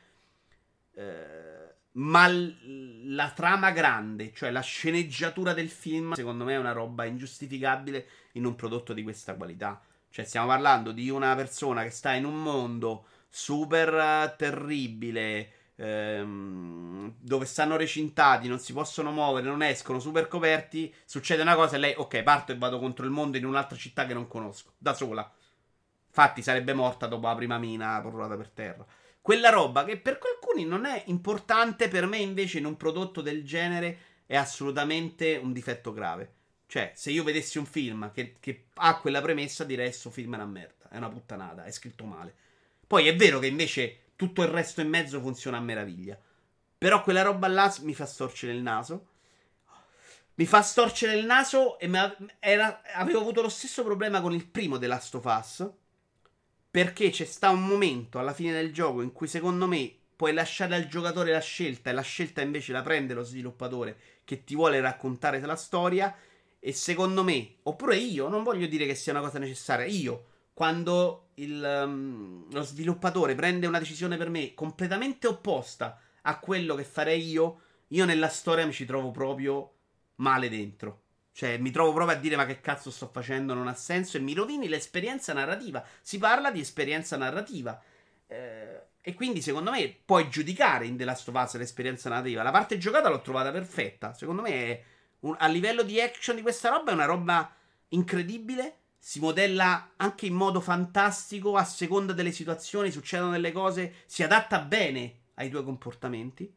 Uh, ma l- la trama grande, cioè la sceneggiatura del film, secondo me è una roba ingiustificabile in un prodotto di questa qualità. Cioè, stiamo parlando di una persona che sta in un mondo super uh, terribile ehm, dove stanno recintati, non si possono muovere, non escono, super coperti, succede una cosa e lei, ok, parto e vado contro il mondo in un'altra città che non conosco, da sola. Infatti sarebbe morta dopo la prima mina portata per terra. Quella roba che per alcuni non è importante, per me invece in un prodotto del genere è assolutamente un difetto grave. Cioè, se io vedessi un film che, che ha quella premessa, direi: Questo film è una merda, è una puttanata, è scritto male. Poi è vero che invece tutto il resto in mezzo funziona a meraviglia. Però quella roba là mi fa storcere il naso. Mi fa storcere il naso e era, avevo avuto lo stesso problema con il primo The Last of Us. Perché c'è sta un momento alla fine del gioco in cui secondo me puoi lasciare al giocatore la scelta e la scelta invece la prende lo sviluppatore che ti vuole raccontare la storia. E secondo me, oppure io, non voglio dire che sia una cosa necessaria, io quando il, um, lo sviluppatore prende una decisione per me completamente opposta a quello che farei io, io nella storia mi ci trovo proprio male dentro. Cioè, mi trovo proprio a dire: Ma che cazzo sto facendo? Non ha senso. E mi rovini l'esperienza narrativa. Si parla di esperienza narrativa. Eh, e quindi, secondo me, puoi giudicare in The Last of Us l'esperienza narrativa. La parte giocata l'ho trovata perfetta. Secondo me, un, a livello di action di questa roba, è una roba incredibile si modella anche in modo fantastico a seconda delle situazioni, succedono delle cose, si adatta bene ai tuoi comportamenti.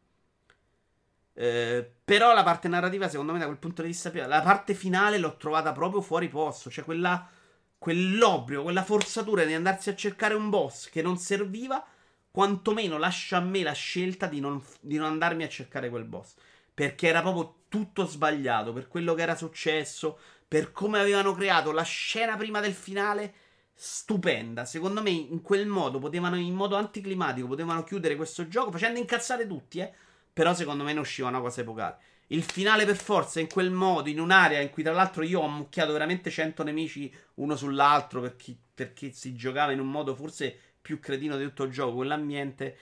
Eh, però la parte narrativa, secondo me, da quel punto di vista, la parte finale l'ho trovata proprio fuori posto. Cioè, quella, quell'obbligo, quella forzatura di andarsi a cercare un boss che non serviva, quantomeno lascia a me la scelta di non, di non andarmi a cercare quel boss. Perché era proprio tutto sbagliato per quello che era successo, per come avevano creato la scena prima del finale, stupenda. Secondo me, in quel modo potevano, in modo anticlimatico, potevano chiudere questo gioco facendo incazzare tutti, eh. Però secondo me ne usciva una cosa epocale. Il finale per forza in quel modo, in un'area in cui tra l'altro io ho ammucchiato veramente 100 nemici uno sull'altro perché, perché si giocava in un modo forse più cretino di tutto il gioco, quell'ambiente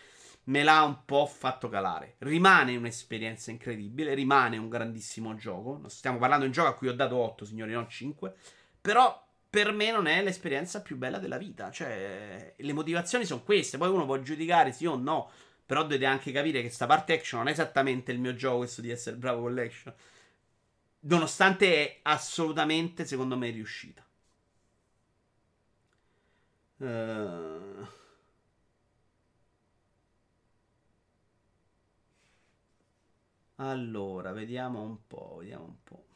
me l'ha un po' fatto calare. Rimane un'esperienza incredibile, rimane un grandissimo gioco. Stiamo parlando di un gioco a cui ho dato 8, signori, non 5. Però per me non è l'esperienza più bella della vita. Cioè, le motivazioni sono queste. Poi uno può giudicare sì o no. Però dovete anche capire che sta parte action non è esattamente il mio gioco, questo di essere bravo con l'action. Nonostante è assolutamente, secondo me, riuscita. Uh... Allora, vediamo un po', vediamo un po'.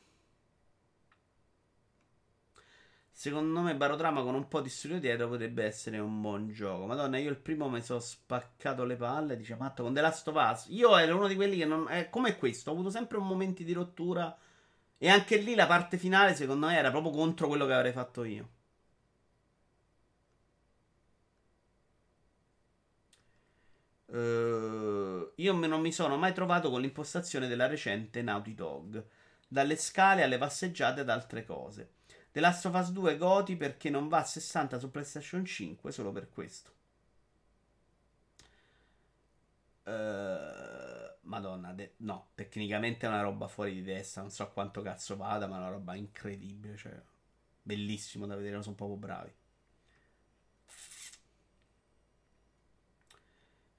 Secondo me Barotrama con un po' di studio dietro potrebbe essere un buon gioco. Madonna, io il primo mi sono spaccato le palle, dice Matto, con The Last of Us. Io ero uno di quelli che non... È come questo, ho avuto sempre un momento di rottura. E anche lì la parte finale, secondo me, era proprio contro quello che avrei fatto io. Uh, io non mi sono mai trovato con l'impostazione della recente Naughty Dog. Dalle scale alle passeggiate ad altre cose. The Last of Us 2 Goti perché non va a 60 su PlayStation 5 solo per questo. Uh, Madonna, de- no, tecnicamente è una roba fuori di testa. Non so quanto cazzo vada, ma è una roba incredibile. Cioè, bellissimo da vedere, sono proprio bravi.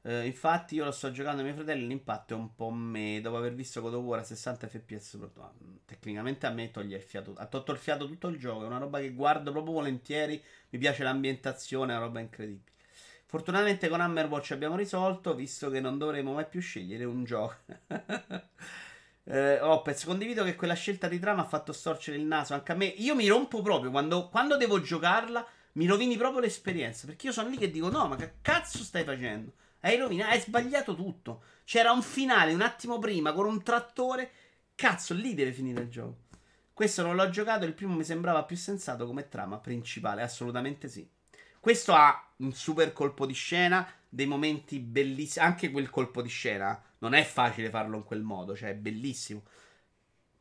Uh, infatti, io lo sto giocando ai miei fratelli. L'impatto è un po' me. Dopo aver visto God of War a 60 fps, tecnicamente a me toglie il fiato. Ha tolto il fiato tutto il gioco. È una roba che guardo proprio volentieri. Mi piace l'ambientazione, è una roba incredibile. Fortunatamente con Hammerwatch abbiamo risolto, visto che non dovremo mai più scegliere un gioco. *laughs* eh, Opez, condivido che quella scelta di trama ha fatto storcere il naso anche a me. Io mi rompo proprio quando, quando devo giocarla. Mi rovini proprio l'esperienza. Perché io sono lì che dico: No, ma che cazzo stai facendo? Hai rovinato, hai sbagliato tutto. C'era un finale un attimo prima con un trattore. Cazzo, lì deve finire il gioco. Questo non l'ho giocato, il primo mi sembrava più sensato come trama principale, assolutamente sì. Questo ha un super colpo di scena, dei momenti bellissimi, anche quel colpo di scena non è facile farlo in quel modo, cioè è bellissimo.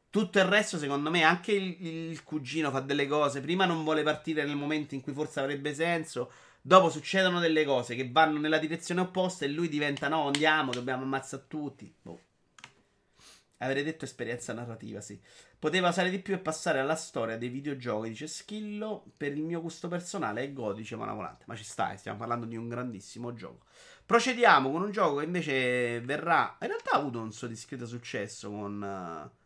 Tutto il resto, secondo me, anche il, il cugino fa delle cose. Prima non vuole partire nel momento in cui forse avrebbe senso. Dopo succedono delle cose che vanno nella direzione opposta e lui diventa no, andiamo, dobbiamo ammazzare tutti. Boh. Avrei detto esperienza narrativa, sì. Poteva usare di più e passare alla storia dei videogiochi, dice Schillo. Per il mio gusto personale è godice ma volante. Ma ci stai, stiamo parlando di un grandissimo gioco. Procediamo con un gioco che invece verrà... In realtà ha avuto un suo discreto successo con... Uh,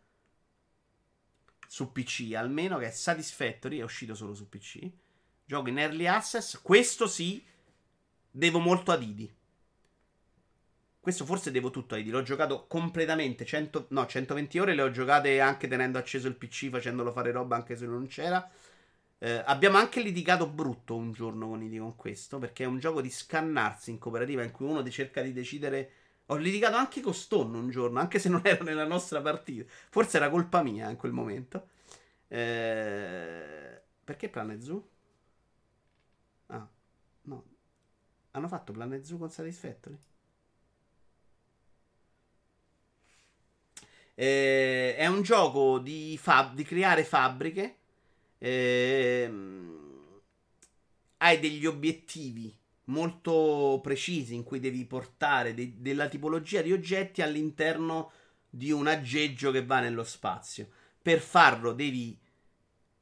su PC, almeno che è Satisfactory, è uscito solo su PC Gioco in early access. Questo sì, devo molto a Didi. Questo forse devo tutto a Didi. L'ho giocato completamente. 100, no, 120 ore le ho giocate anche tenendo acceso il PC, facendolo fare roba anche se non c'era. Eh, abbiamo anche litigato brutto un giorno con Idi con questo. Perché è un gioco di scannarsi in cooperativa in cui uno cerca di decidere. Ho litigato anche con Stone un giorno, anche se non era nella nostra partita. Forse era colpa mia in quel momento. Eh, perché Planet Zoo? Ah, no. Hanno fatto Planet Zoo con Satisfactory? Eh, è un gioco di, fab- di creare fabbriche. Eh, hai degli obiettivi molto precisi in cui devi portare de- della tipologia di oggetti all'interno di un aggeggio che va nello spazio. Per farlo devi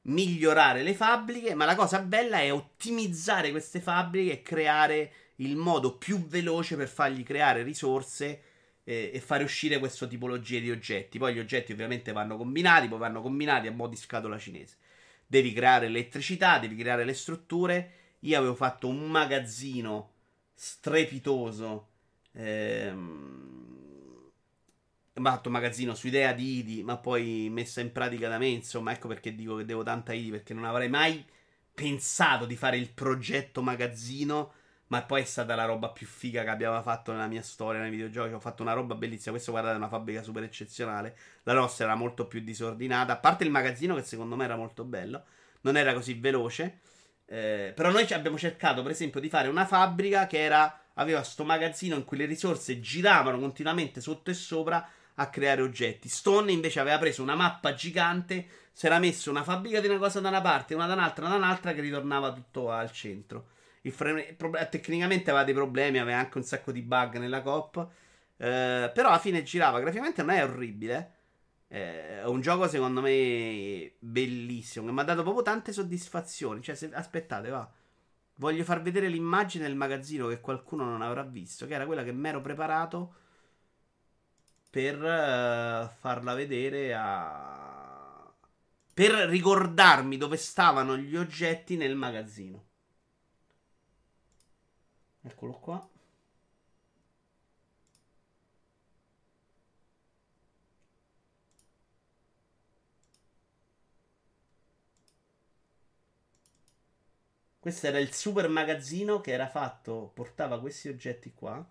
migliorare le fabbriche, ma la cosa bella è ottimizzare queste fabbriche e creare il modo più veloce per fargli creare risorse eh, e fare uscire questa tipologia di oggetti. Poi gli oggetti ovviamente vanno combinati, poi vanno combinati a mo' di scatola cinese. Devi creare elettricità, devi creare le strutture. Io avevo fatto un magazzino strepitoso. Ehm, fatto magazzino su idea di IDI, ma poi messa in pratica da me. Insomma, ecco perché dico che devo tanta IDI, perché non avrei mai pensato di fare il progetto magazzino. Ma poi è stata la roba più figa che abbiamo fatto nella mia storia nei videogiochi. Ho fatto una roba bellissima. Questo, guardate, è una fabbrica super eccezionale. La nostra era molto più disordinata. A parte il magazzino, che secondo me era molto bello, non era così veloce. Eh, però noi abbiamo cercato, per esempio, di fare una fabbrica che era, aveva sto magazzino in cui le risorse giravano continuamente sotto e sopra a creare oggetti. Stone invece aveva preso una mappa gigante, si era messo una fabbrica di una cosa da una parte, una da un'altra, da un'altra, che ritornava tutto al centro. Il frame, tecnicamente aveva dei problemi, aveva anche un sacco di bug nella cop. Eh, però alla fine girava. Graficamente non è orribile. Eh, è un gioco secondo me bellissimo che mi ha dato proprio tante soddisfazioni. Cioè, se, aspettate, va. Voglio far vedere l'immagine del magazzino che qualcuno non avrà visto, che era quella che mi ero preparato per uh, farla vedere a... per ricordarmi dove stavano gli oggetti nel magazzino. Eccolo qua. Questo era il super magazzino che era fatto, portava questi oggetti qua.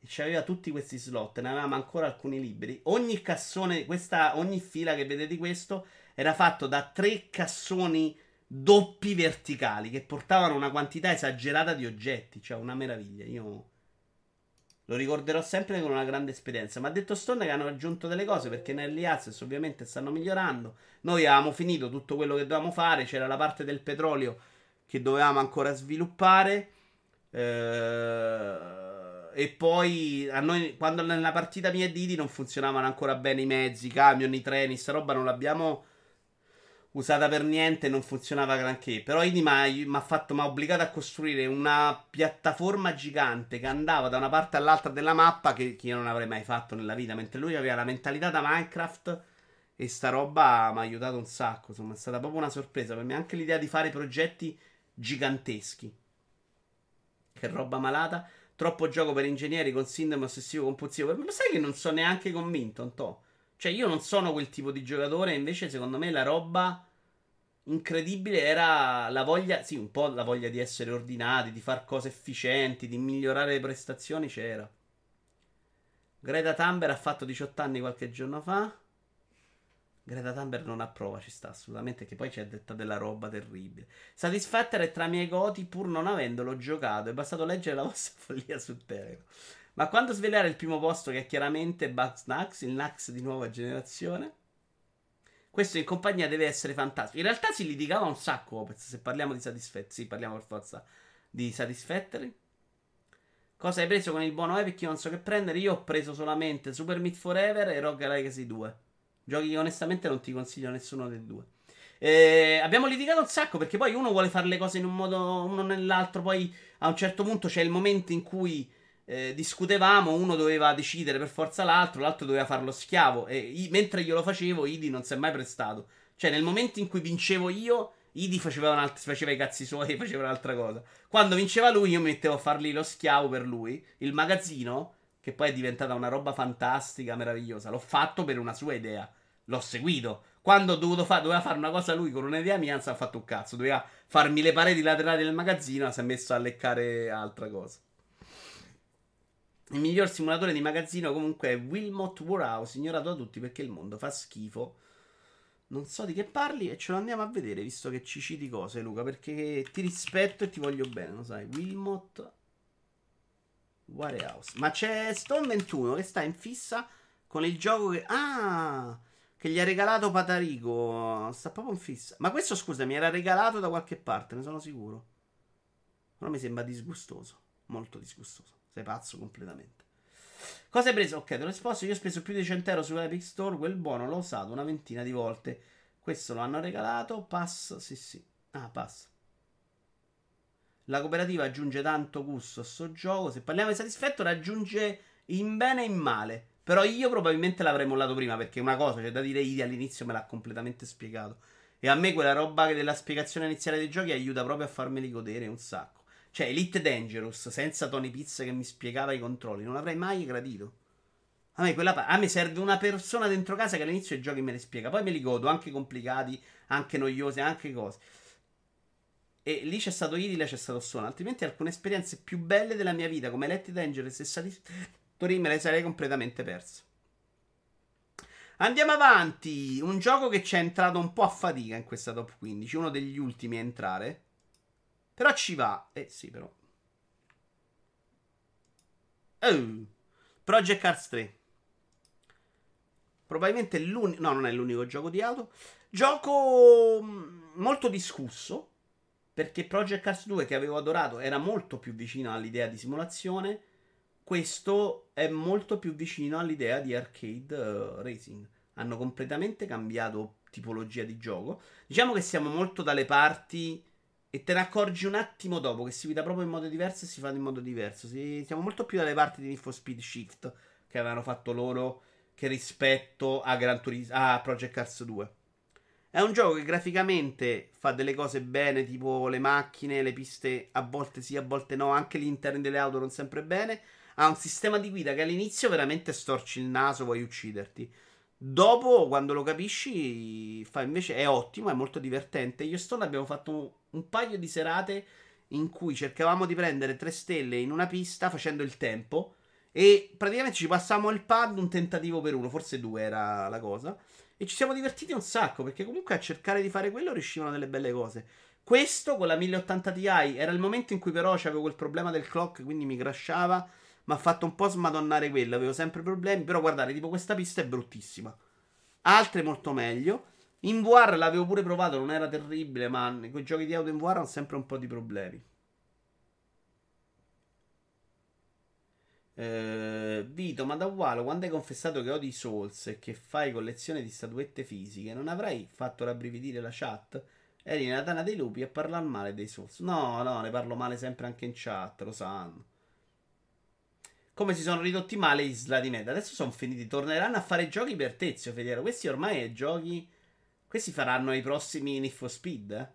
E c'aveva tutti questi slot, ne avevamo ancora alcuni liberi. Ogni cassone, questa, ogni fila che vedete questo, era fatto da tre cassoni doppi verticali che portavano una quantità esagerata di oggetti. Cioè, una meraviglia. Io lo ricorderò sempre con una grande esperienza. Ma ha detto Stone che hanno aggiunto delle cose perché negli Access ovviamente stanno migliorando. Noi avevamo finito tutto quello che dovevamo fare. C'era la parte del petrolio che dovevamo ancora sviluppare. Eh, e poi a noi, quando nella partita mia e Didi non funzionavano ancora bene i mezzi, i camion, i treni, sta roba non l'abbiamo usata per niente, non funzionava granché. Però Idi mi ha fatto, mi ha obbligato a costruire una piattaforma gigante che andava da una parte all'altra della mappa che, che io non avrei mai fatto nella vita. Mentre lui aveva la mentalità da Minecraft e sta roba mi ha aiutato un sacco. Insomma, è stata proprio una sorpresa per me. Anche l'idea di fare progetti giganteschi. Che roba malata. Troppo gioco per ingegneri con sindrome ossessivo compulsivo. Ma sai che non sono neanche convinto, Antò. Cioè, io non sono quel tipo di giocatore, invece, secondo me, la roba incredibile era la voglia, sì, un po' la voglia di essere ordinati, di fare cose efficienti, di migliorare le prestazioni c'era. Greta Thunberg ha fatto 18 anni qualche giorno fa. Greta Thunberg non approva, ci sta assolutamente, che poi ci ha detta della roba terribile. Satisfactor è tra i miei goti pur non avendolo giocato, è bastato leggere la vostra *laughs* follia sul Telegram. Ma quando svelare il primo posto, che è chiaramente Bugs Nax, il Nax di nuova generazione, questo in compagnia deve essere fantastico. In realtà si litigava un sacco, Opez, se parliamo di Satisfactory. Sì, parliamo per forza di Satisfactory. Cosa hai preso con il buono Epic? Io non so che prendere. Io ho preso solamente Super Meat Forever e Rogue Legacy 2. Giochi che onestamente non ti consiglio nessuno dei due. Eh, abbiamo litigato un sacco perché poi uno vuole fare le cose in un modo, uno nell'altro. Poi a un certo punto c'è il momento in cui eh, discutevamo, uno doveva decidere per forza l'altro, l'altro doveva farlo schiavo. E i- mentre io lo facevo, Idi non si è mai prestato. Cioè, nel momento in cui vincevo io, Idi faceva, alt- faceva i cazzi suoi, *laughs* faceva un'altra cosa. Quando vinceva lui, io mi mettevo a fargli lo schiavo per lui. Il magazzino, che poi è diventata una roba fantastica, meravigliosa. L'ho fatto per una sua idea. L'ho seguito. Quando fa- doveva fare una cosa lui con un'idea mia, non si è fatto un cazzo. Doveva farmi le pareti laterali del magazzino, si è messo a leccare altra cosa. Il miglior simulatore di magazzino comunque è Wilmot Warehouse, ignorato da tutti perché il mondo fa schifo. Non so di che parli e ce lo andiamo a vedere, visto che ci citi cose, Luca, perché ti rispetto e ti voglio bene, lo sai. Wilmot Warehouse. Ma c'è Stone 21 che sta in fissa con il gioco che... Ah! Che gli ha regalato Patarico. Sta proprio in fissa. Ma questo, scusa, mi era regalato da qualche parte, ne sono sicuro. Però mi sembra disgustoso. Molto disgustoso. Sei pazzo completamente. Cosa hai preso? Ok, te lo risposto. Io ho speso più di 100 euro sull'Epic Store. Quel buono l'ho usato una ventina di volte. Questo lo hanno regalato. Pass, sì, sì. Ah, pass. La cooperativa aggiunge tanto gusto a sto gioco. Se parliamo di Satisfactory, aggiunge in bene e in male. Però io probabilmente l'avrei mollato prima. Perché una cosa c'è da dire, Idi all'inizio me l'ha completamente spiegato. E a me quella roba della spiegazione iniziale dei giochi aiuta proprio a farmeli godere un sacco. Cioè, Elite Dangerous senza Tony Pizza che mi spiegava i controlli, non avrei mai gradito. A me, quella, a me serve una persona dentro casa che all'inizio i giochi me li spiega. Poi me li godo, anche complicati, anche noiosi, anche cose. E lì c'è stato Idile, c'è stato Suono. Altrimenti alcune esperienze più belle della mia vita, come Elite Dangerous e Satisfactory, me le sarei completamente perse. Andiamo avanti. Un gioco che ci è entrato un po' a fatica in questa top 15, uno degli ultimi a entrare. Però ci va. Eh sì, però. Oh. Project Cars 3. Probabilmente l'unico. No, non è l'unico gioco di auto. Gioco mm, molto discusso. Perché Project Cars 2, che avevo adorato, era molto più vicino all'idea di simulazione. questo è molto più vicino all'idea di arcade uh, racing. Hanno completamente cambiato tipologia di gioco. Diciamo che siamo molto dalle parti e te ne accorgi un attimo dopo che si vita proprio in modo diverso e si fa in modo diverso. Si, siamo molto più dalle parti di for Speed Shift che avevano fatto loro che rispetto a, Gran Turismo, a Project Cars 2. È un gioco che graficamente fa delle cose bene, tipo le macchine, le piste a volte sì, a volte no, anche gli interni delle auto non sempre bene. Ha un sistema di guida che all'inizio veramente storci il naso, vuoi ucciderti. Dopo, quando lo capisci, fa invece è ottimo, è molto divertente. Io e Stone abbiamo fatto un, paio di serate in cui cercavamo di prendere tre stelle in una pista facendo il tempo. E praticamente ci passavamo il pad un tentativo per uno, forse due era la cosa. E ci siamo divertiti un sacco perché comunque a cercare di fare quello riuscivano delle belle cose. Questo con la 1080 Ti era il momento in cui però avevo quel problema del clock, quindi mi crashava mi ha fatto un po' smadonnare quello. Avevo sempre problemi. Però guardate, tipo questa pista è bruttissima. Altre molto meglio. In VR l'avevo pure provato, non era terribile, ma con i giochi di auto in VR ho sempre un po' di problemi. Eh, Vito, ma da Walo, quando hai confessato che odi i Souls e che fai collezione di statuette fisiche, non avrai fatto rabbrividire la chat? Eri nella tana dei lupi a parlare male dei Souls. No, no, ne parlo male sempre anche in chat, lo sanno come si sono ridotti male gli slati meta. Adesso sono finiti, torneranno a fare giochi per Tezio Federo. Questi ormai è giochi. Questi faranno i prossimi Need for Speed. Eh?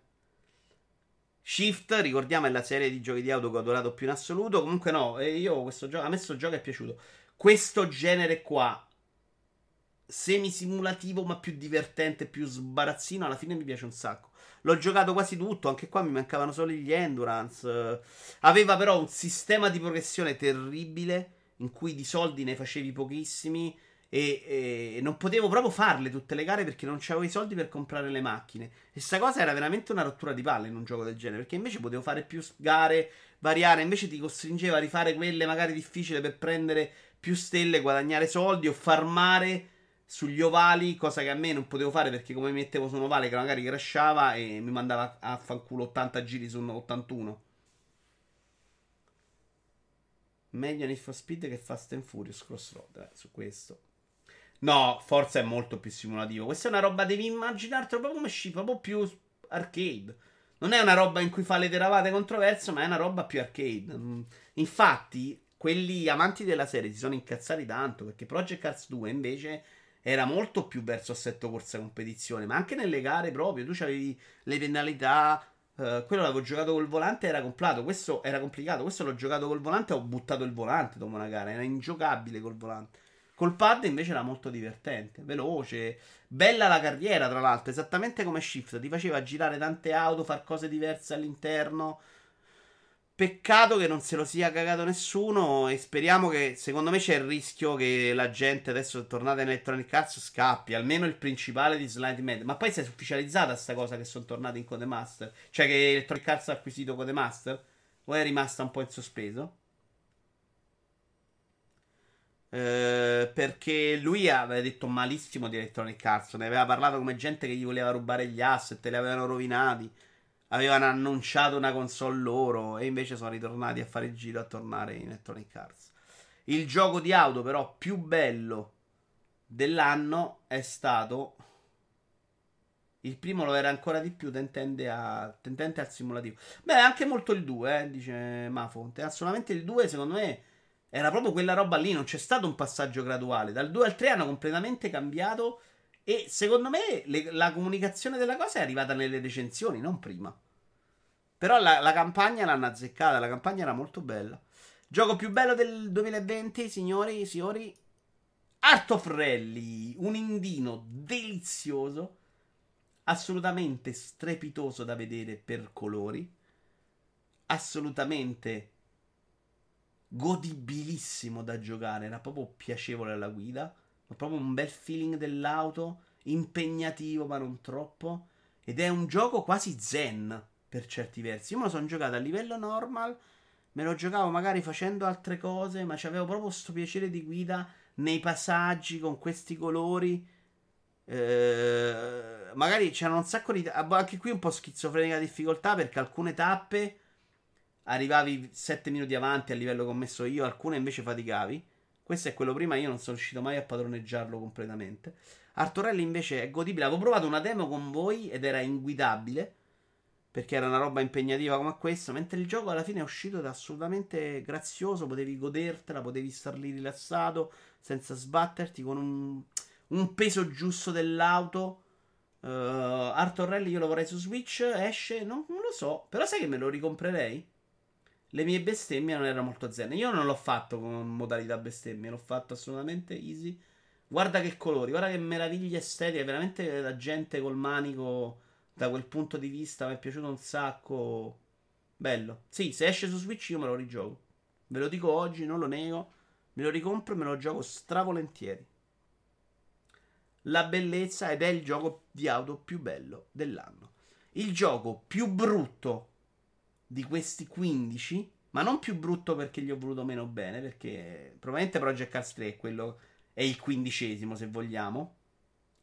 Shift, ricordiamo, è la serie di giochi di auto che ho adorato più in assoluto. Comunque, no, io questo gioco. A me questo gioco è piaciuto. Questo genere qua, semi-simulativo, ma più divertente, più sbarazzino, alla fine mi piace un sacco. L'ho giocato quasi tutto, anche qua mi mancavano solo gli endurance. Aveva però un sistema di progressione terribile in cui di soldi ne facevi pochissimi e, e non potevo proprio farle tutte le gare perché non avevo i soldi per comprare le macchine. E sta cosa era veramente una rottura di palle in un gioco del genere, perché invece potevo fare più gare, variare, invece ti costringeva a rifare quelle magari difficili per prendere più stelle, guadagnare soldi o farmare sugli ovali, cosa che a me non potevo fare perché come mi mettevo su un ovale che magari crashava e mi mandava a fanculo 80 giri su un 81. Meglio Need for Speed che Fast and Furious Crossroad, eh, su questo. No, forza è molto più simulativo. Questa è una roba, devi immaginartelo proprio come sci, proprio più arcade. Non è una roba in cui fa le teravate controverse, ma è una roba più arcade. Mm. Infatti, quelli amanti della serie si sono incazzati tanto perché Project Cars 2 invece era molto più verso assetto corsa competizione, ma anche nelle gare proprio, tu avevi le penalità, uh, quello l'avevo giocato col volante era comprato, questo era complicato, questo l'ho giocato col volante ho buttato il volante dopo una gara, era ingiocabile col volante. Col pad invece era molto divertente, veloce, bella la carriera tra l'altro, esattamente come Shift, ti faceva girare tante auto, far cose diverse all'interno, Peccato che non se lo sia cagato nessuno e speriamo che, secondo me c'è il rischio che la gente adesso tornata in Electronic Arts scappi, almeno il principale di Slide Med. Ma poi si è ufficializzata sta cosa che sono tornati in Codemaster? Cioè che Electronic Arts ha acquisito Codemaster? O è rimasta un po' in sospeso? Eh, perché lui aveva detto malissimo di Electronic Arts, ne aveva parlato come gente che gli voleva rubare gli asset, li avevano rovinati avevano annunciato una console loro e invece sono ritornati a fare il giro a tornare in Electronic Arts. Il gioco di auto però più bello dell'anno è stato il primo lo era ancora di più tendente, a, tendente al simulativo. Beh, anche molto il 2, eh, dice Mafonte. Assolutamente il 2, secondo me, era proprio quella roba lì. Non c'è stato un passaggio graduale. Dal 2 al 3 hanno completamente cambiato. E secondo me le, la comunicazione della cosa è arrivata nelle recensioni, non prima. Però la, la campagna l'hanno azzeccata, la campagna era molto bella. Gioco più bello del 2020, signori e signori. Art of Rally, un indino delizioso, assolutamente strepitoso da vedere per colori, assolutamente godibilissimo da giocare, era proprio piacevole alla guida, proprio un bel feeling dell'auto, impegnativo ma non troppo, ed è un gioco quasi zen per certi versi. Io me lo sono giocato a livello normal, me lo giocavo magari facendo altre cose, ma avevo proprio questo piacere di guida nei passaggi con questi colori. Eh, magari c'erano un sacco di. Anche qui un po' schizofrenica difficoltà perché alcune tappe arrivavi 7 minuti avanti a livello che ho messo io, alcune invece faticavi. Questo è quello prima, io non sono riuscito mai a padroneggiarlo completamente. Artorelli invece è godibile. Avevo provato una demo con voi ed era inguidabile. Perché era una roba impegnativa come questa. Mentre il gioco alla fine è uscito ed è assolutamente grazioso. Potevi godertela, potevi star lì rilassato, senza sbatterti, con un, un peso giusto dell'auto. Uh, Artorelli io lo vorrei su Switch. Esce? Non, non lo so. Però sai che me lo ricomprerei? Le mie bestemmie non erano molto zen. Io non l'ho fatto con modalità bestemmie, l'ho fatto assolutamente easy. Guarda che colori, guarda che meraviglia estetica. Veramente la gente col manico, da quel punto di vista, mi è piaciuto un sacco. Bello. Sì, se esce su Switch io me lo rigioco. Ve lo dico oggi, non lo nego. Me lo ricompro e me lo gioco stravolentieri. La bellezza ed è il gioco di auto più bello dell'anno. Il gioco più brutto di questi 15, ma non più brutto perché gli ho voluto meno bene, perché probabilmente Project Cars 3 è quello è il quindicesimo se vogliamo.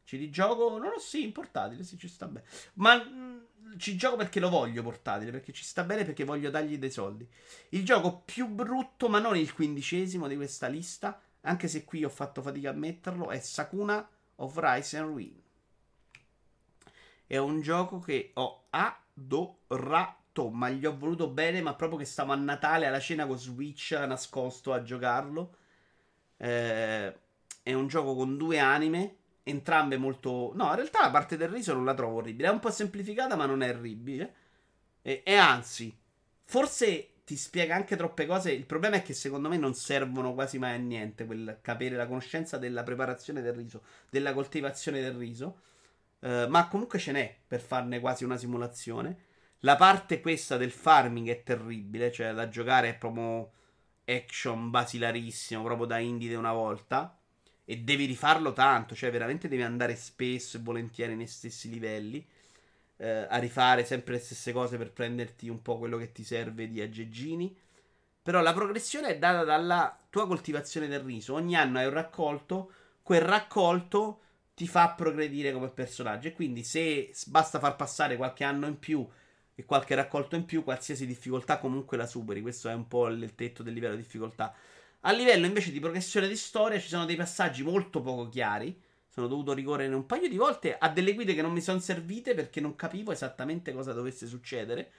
Ci rigioco, non lo so, sì, in portatile, sì, ci sta bene. Ma mm, ci gioco perché lo voglio portatile, perché ci sta bene, perché voglio dargli dei soldi. Il gioco più brutto, ma non il quindicesimo di questa lista, anche se qui ho fatto fatica a metterlo, è Sakuna of Rise and Ruin. È un gioco che ho adorato ma gli ho voluto bene, ma proprio che stavo a Natale alla cena con Switch nascosto a giocarlo. Eh, è un gioco con due anime, entrambe molto... No, in realtà la parte del riso non la trovo orribile, è un po' semplificata ma non è orribile. E, e anzi, forse ti spiega anche troppe cose. Il problema è che secondo me non servono quasi mai a niente quel capire la conoscenza della preparazione del riso, della coltivazione del riso. Uh, ma comunque ce n'è per farne quasi una simulazione. La parte questa del farming è terribile, cioè da giocare è proprio action basilarissimo, proprio da indie di una volta. E devi rifarlo tanto, cioè veramente devi andare spesso e volentieri nei stessi livelli. Eh, a rifare sempre le stesse cose per prenderti un po' quello che ti serve di aggeggini. Però la progressione è data dalla tua coltivazione del riso. Ogni anno hai un raccolto, quel raccolto ti fa progredire come personaggio. E quindi se basta far passare qualche anno in più e qualche raccolto in più, qualsiasi difficoltà comunque la superi. Questo è un po' il tetto del livello di difficoltà. A livello invece di progressione di storia ci sono dei passaggi molto poco chiari. Sono dovuto ricorrere un paio di volte a delle guide che non mi sono servite perché non capivo esattamente cosa dovesse succedere.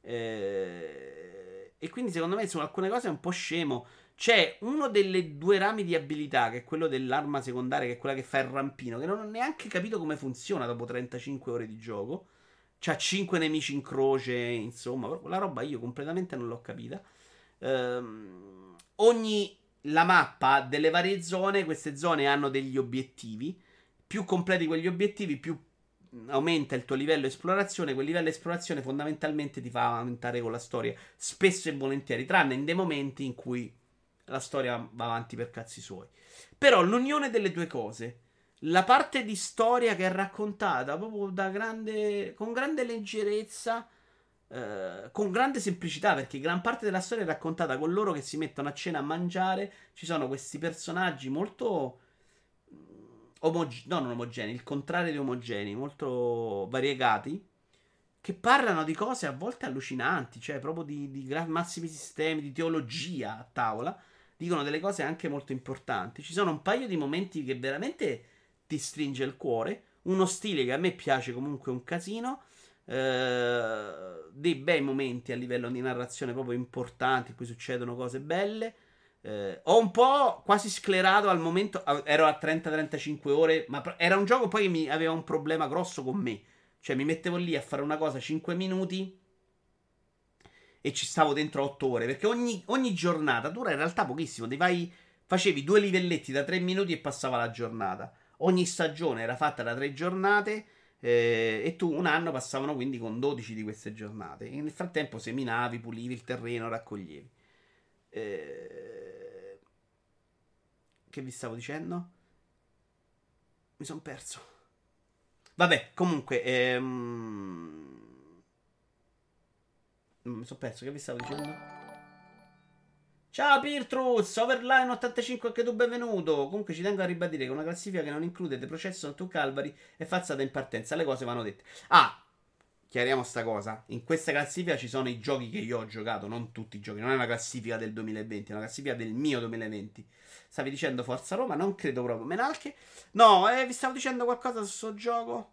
Eh... E quindi secondo me su alcune cose è un po' scemo. C'è uno delle due rami di abilità, che è quello dell'arma secondaria, che è quella che fa il rampino, che non ho neanche capito come funziona dopo 35 ore di gioco. C'ha 5 nemici in croce, insomma, la roba io completamente non l'ho capita. Ehm, ogni la mappa delle varie zone, queste zone hanno degli obiettivi. Più completi quegli obiettivi, più aumenta il tuo livello esplorazione. Quel livello esplorazione fondamentalmente ti fa aumentare con la storia, spesso e volentieri, tranne in dei momenti in cui la storia va avanti per cazzi suoi. Però l'unione delle due cose la parte di storia che è raccontata proprio da grande, con grande leggerezza, eh, con grande semplicità, perché gran parte della storia è raccontata con loro che si mettono a cena a mangiare. Ci sono questi personaggi molto mm, omogenei, no, non omogenei, il contrario di omogenei, molto variegati. Che parlano di cose a volte allucinanti, cioè proprio di, di massimi sistemi, di teologia a tavola. Dicono delle cose anche molto importanti. Ci sono un paio di momenti che veramente ti stringe il cuore. Uno stile che a me piace comunque un casino. Eh, dei bei momenti a livello di narrazione proprio importanti in cui succedono cose belle. Eh, ho un po' quasi sclerato al momento. Ero a 30-35 ore. Ma era un gioco poi che mi aveva un problema grosso con me. Cioè, mi mettevo lì a fare una cosa 5 minuti. E ci stavo dentro 8 ore. Perché ogni, ogni giornata dura in realtà pochissimo. Vai, facevi due livelletti da 3 minuti e passava la giornata. Ogni stagione era fatta da tre giornate eh, e tu un anno passavano quindi con 12 di queste giornate. E nel frattempo seminavi, pulivi il terreno, raccoglievi. Eh, che vi stavo dicendo? Mi sono perso. Vabbè, comunque... Ehm... Mi sono perso, che vi stavo dicendo? Ciao Pirtrus, Overline 85 anche tu benvenuto. Comunque ci tengo a ribadire che una classifica che non include The Processo tu Calvary è falsata in partenza, le cose vanno dette. Ah, chiariamo sta cosa. In questa classifica ci sono i giochi che io ho giocato, non tutti i giochi. Non è una classifica del 2020, è una classifica del mio 2020. Stavi dicendo Forza Roma? Non credo proprio. Menalche? No, eh, vi stavo dicendo qualcosa su questo gioco.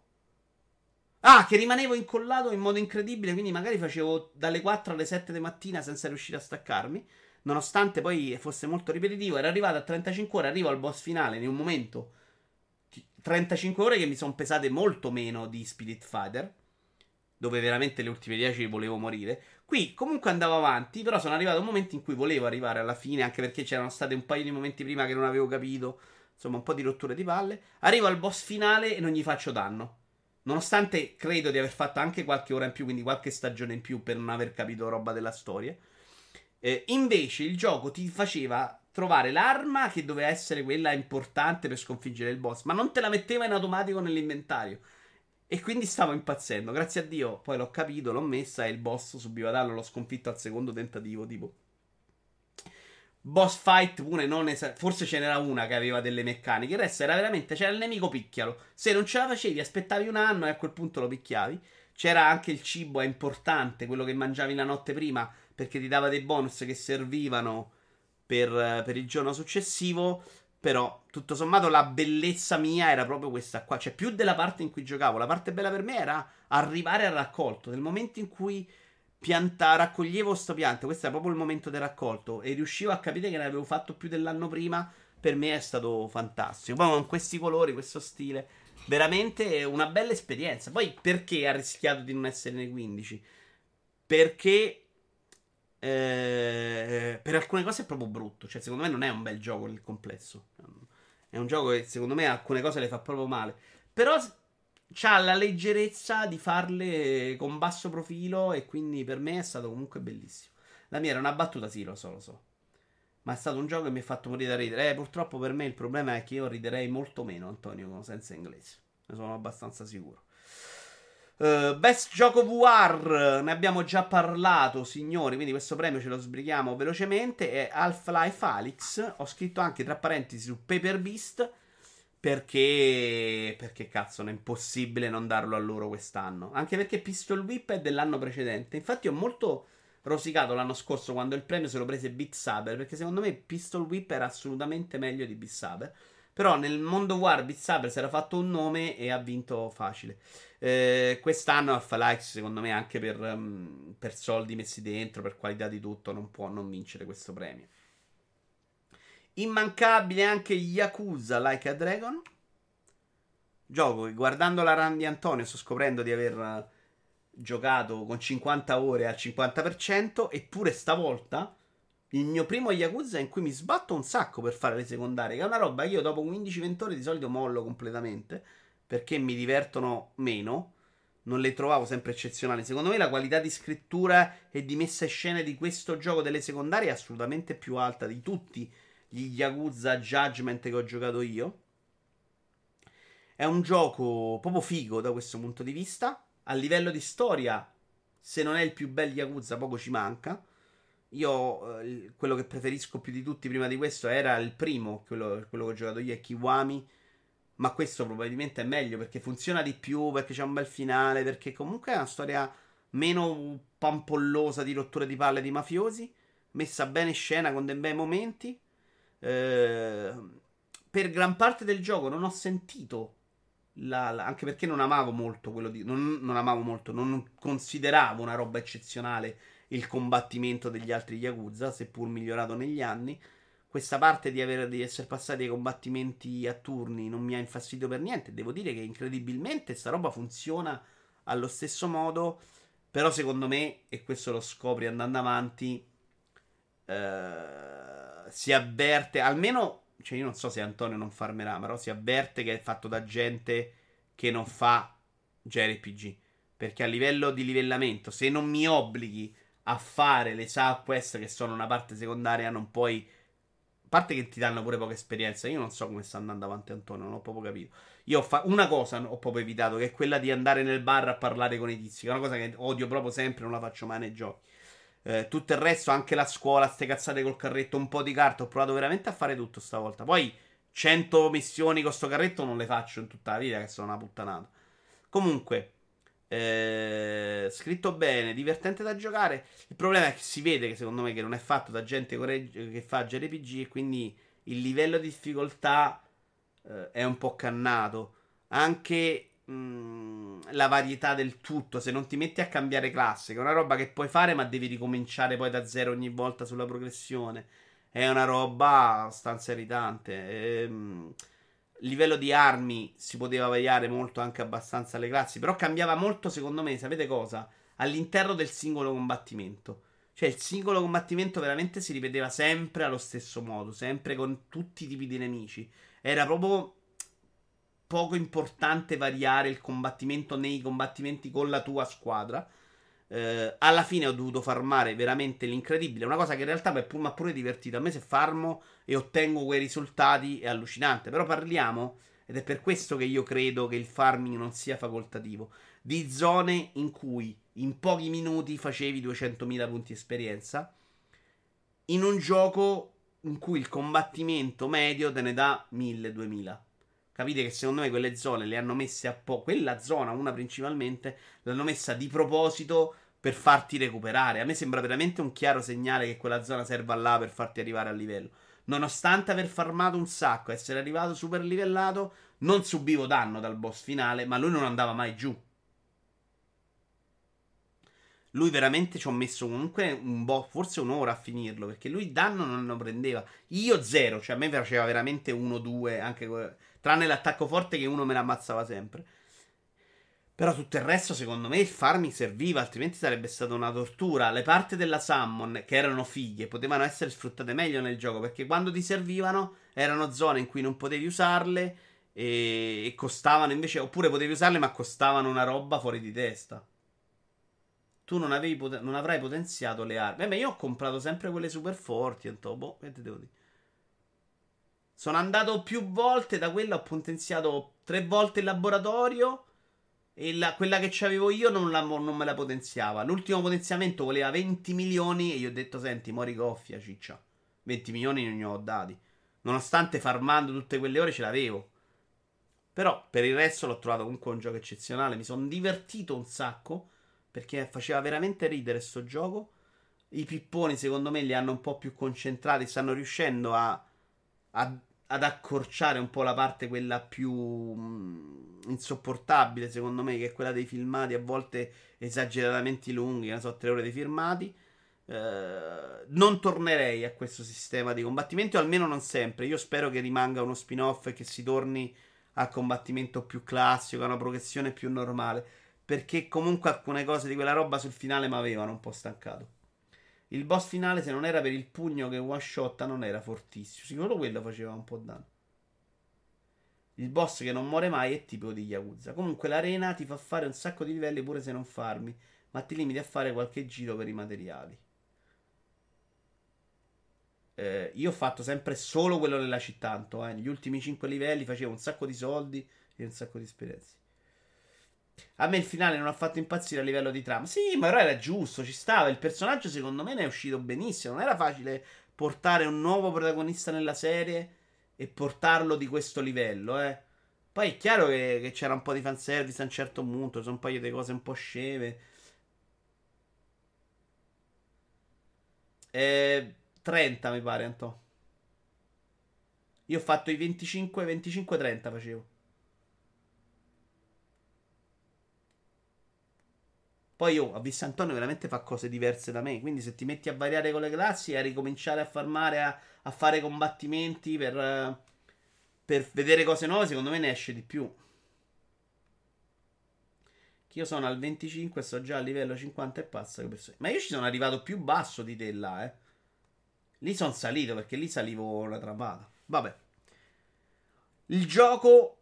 Ah, che rimanevo incollato in modo incredibile, quindi magari facevo dalle 4 alle 7 di mattina senza riuscire a staccarmi. Nonostante poi fosse molto ripetitivo, era arrivato a 35 ore, arrivo al boss finale in un momento 35 ore che mi sono pesate molto meno di Spirit Fighter dove veramente le ultime 10 volevo morire. Qui comunque andavo avanti, però sono arrivato a un momento in cui volevo arrivare alla fine, anche perché c'erano stati un paio di momenti prima che non avevo capito, insomma un po' di rotture di palle. Arrivo al boss finale e non gli faccio danno. Nonostante credo di aver fatto anche qualche ora in più, quindi qualche stagione in più per non aver capito roba della storia. Eh, invece il gioco ti faceva trovare l'arma che doveva essere quella importante per sconfiggere il boss, ma non te la metteva in automatico nell'inventario. E quindi stavo impazzendo. Grazie a Dio, poi l'ho capito, l'ho messa e il boss subiva danno. L'ho sconfitto al secondo tentativo. Tipo, boss fight pure non esa- Forse ce n'era una che aveva delle meccaniche. Il resto era veramente. C'era il nemico picchialo. Se non ce la facevi, aspettavi un anno e a quel punto lo picchiavi. C'era anche il cibo, è importante, quello che mangiavi la notte prima, perché ti dava dei bonus che servivano per, per il giorno successivo. Però, tutto sommato, la bellezza mia era proprio questa qua. Cioè, più della parte in cui giocavo. La parte bella per me era arrivare al raccolto. Nel momento in cui pianta, raccoglievo sto pianto, questo era proprio il momento del raccolto. E riuscivo a capire che ne avevo fatto più dell'anno prima. Per me è stato fantastico. Poi con questi colori, questo stile. Veramente una bella esperienza. Poi perché ha rischiato di non essere nei 15? Perché eh, per alcune cose è proprio brutto. Cioè, secondo me non è un bel gioco nel complesso. È un gioco che secondo me alcune cose le fa proprio male. Però ha la leggerezza di farle con basso profilo e quindi per me è stato comunque bellissimo. La mia era una battuta, sì, lo so, lo so. Ma è stato un gioco che mi ha fatto morire da ridere. Eh, purtroppo per me il problema è che io riderei molto meno, Antonio, senza inglese. Ne sono abbastanza sicuro. Uh, best gioco VR, ne abbiamo già parlato, signori. Quindi questo premio ce lo sbrighiamo velocemente. È Half-Life Alyx. Ho scritto anche tra parentesi su Paper Beast. Perché. Perché cazzo, è impossibile non darlo a loro quest'anno. Anche perché Pistol Whip è dell'anno precedente. Infatti, ho molto rosicato l'anno scorso quando il premio se lo prese Beat Saber. Perché secondo me Pistol Whip era assolutamente meglio di Beat Saber. Però nel mondo War Beat Saber si era fatto un nome e ha vinto facile. Eh, quest'anno Half-Life, secondo me, anche per, um, per, soldi messi dentro, per qualità di tutto, non può non vincere questo premio. Immancabile anche Yakuza Like a Dragon. Gioco che guardando la run di Antonio sto scoprendo di aver uh, giocato con 50 ore al 50%, eppure stavolta il mio primo Yakuza in cui mi sbatto un sacco per fare le secondarie, che è una roba che io dopo 15-20 ore di solito mollo completamente perché mi divertono meno. Non le trovavo sempre eccezionali. Secondo me la qualità di scrittura e di messa in scena di questo gioco delle secondarie è assolutamente più alta di tutti gli Yakuza Judgment che ho giocato io. È un gioco proprio figo da questo punto di vista. A livello di storia, se non è il più bel Yakuza, poco ci manca. Io eh, quello che preferisco più di tutti prima di questo era il primo, quello, quello che ho giocato io, è Kiwami ma questo probabilmente è meglio perché funziona di più, perché c'è un bel finale, perché comunque è una storia meno pampollosa di rotture di palle di mafiosi, messa bene in scena con dei bei momenti. Eh, per gran parte del gioco non ho sentito la, la, anche perché non amavo molto quello di. Non, non, amavo molto, non consideravo una roba eccezionale il combattimento degli altri Yakuza, seppur migliorato negli anni questa parte di, aver, di essere passati ai combattimenti a turni non mi ha infastidio per niente. Devo dire che incredibilmente sta roba funziona allo stesso modo. Però secondo me, e questo lo scopri andando avanti, eh, si avverte, almeno, cioè io non so se Antonio non farmerà, però si avverte che è fatto da gente che non fa JRPG. Perché a livello di livellamento, se non mi obblighi a fare le side quest che sono una parte secondaria, non puoi parte che ti danno pure poca esperienza. Io non so come sta andando avanti Antonio, non ho proprio capito. Io ho fa- una cosa ho proprio evitato, che è quella di andare nel bar a parlare con i tizi, che è una cosa che odio proprio sempre, non la faccio mai nei giochi. Eh, tutto il resto, anche la scuola, ste cazzate col carretto, un po' di carta, ho provato veramente a fare tutto stavolta. Poi 100 missioni con sto carretto non le faccio in tutta la vita, che sono una puttanata. Comunque, Eh, scritto bene, divertente da giocare. Il problema è che si vede che secondo me che non è fatto da gente che fa JRPG e quindi il livello di difficoltà eh, è un po' cannato. Anche mh, mm, la varietà del tutto, se non ti metti a cambiare classe, che è una roba che puoi fare ma devi ricominciare poi da zero ogni volta sulla progressione, è una roba abbastanza irritante. Livello di armi si poteva variare molto anche abbastanza le classi, però cambiava molto secondo me, sapete cosa? All'interno del singolo combattimento. Cioè il singolo combattimento veramente si ripeteva sempre allo stesso modo, sempre con tutti i tipi di nemici. Era proprio poco importante variare il combattimento nei combattimenti con la tua squadra. Eh, alla fine ho dovuto farmare veramente l'incredibile. Una cosa che in realtà mi ha pure divertito. A me se farmo e ottengo quei risultati è allucinante. Però parliamo, ed è per questo che io credo che il farming non sia facoltativo, di zone in cui in pochi minuti facevi 200.000 punti esperienza. In un gioco in cui il combattimento medio te ne dà 1000-2000. Capite che secondo me quelle zone le hanno messe a po'. Quella zona, una principalmente, l'hanno messa di proposito per farti recuperare. A me sembra veramente un chiaro segnale che quella zona serva là per farti arrivare a livello. Nonostante aver farmato un sacco, essere arrivato super livellato, non subivo danno dal boss finale, ma lui non andava mai giù. Lui veramente ci ho messo comunque un boss, forse un'ora a finirlo, perché lui danno non lo prendeva. Io zero, cioè a me faceva veramente 1-2, anche Tranne l'attacco forte che uno me l'ammazzava sempre. Però tutto il resto, secondo me, il farming serviva, altrimenti sarebbe stata una tortura. Le parti della summon, che erano fighe, potevano essere sfruttate meglio nel gioco, perché quando ti servivano erano zone in cui non potevi usarle e, e costavano invece, oppure potevi usarle ma costavano una roba fuori di testa. Tu non, avevi, non avrai potenziato le armi. Eh, ma io ho comprato sempre quelle super forti, e boh, che te devo dire. Sono andato più volte da quella, ho potenziato tre volte il laboratorio. E la, quella che avevo io non, la, non, me la potenziava. L'ultimo potenziamento voleva 20 milioni. E io ho detto: Senti, mori coffia, ciccia. 20 milioni non ne ho dati. Nonostante farmando tutte quelle ore ce l'avevo. Però per il resto l'ho trovato comunque un gioco eccezionale. Mi sono divertito un sacco. Perché faceva veramente ridere sto gioco. I pipponi, secondo me, li hanno un po' più concentrati. Stanno riuscendo a, a ad accorciare un po' la parte quella più mh, mm, insopportabile, secondo me, che è quella dei filmati a volte esageratamente lunghi, non so, tre ore di filmati. Eh, non tornerei a questo sistema di combattimento, almeno non sempre. Io spero che rimanga uno spin-off e che si torni al combattimento più classico, a una progressione più normale. Perché comunque alcune cose di quella roba sul finale mi avevano un po' stancato. Il boss finale, se non era per il pugno che one shot, non era fortissimo. Sicuro quello faceva un po' danno. Il boss che non muore mai è tipo di Yakuza. Comunque l'arena ti fa fare un sacco di livelli pure se non farmi, ma ti limiti a fare qualche giro per i materiali. Eh, io ho fatto sempre solo quello della città, tanto, eh. Negli ultimi 5 livelli facevo un sacco di soldi e un sacco di esperienze. A me il finale non ha fatto impazzire a livello di trama. Sì, ma però era giusto, ci stava. Il personaggio secondo me ne è uscito benissimo. Non era facile portare un nuovo protagonista nella serie e portarlo di questo livello, eh. Poi è chiaro che, che c'era un po' di fanservice a un certo punto, sono un paio di cose un po' sceme. Eh, 30 mi pare, Antò. Io ho fatto i 25, 25, 30 facevo. Poi io ho visto Antonio veramente fa cose diverse da me. Quindi se ti metti a variare con le classi e a ricominciare a farmare, a, a fare combattimenti per, per vedere cose nuove, secondo me ne esce di più. Io sono al 25 e sto già a livello 50 e passa. Ma io ci sono arrivato più basso di te là, eh. Lì sono salito perché lì salivo la trapata. Vabbè. Il gioco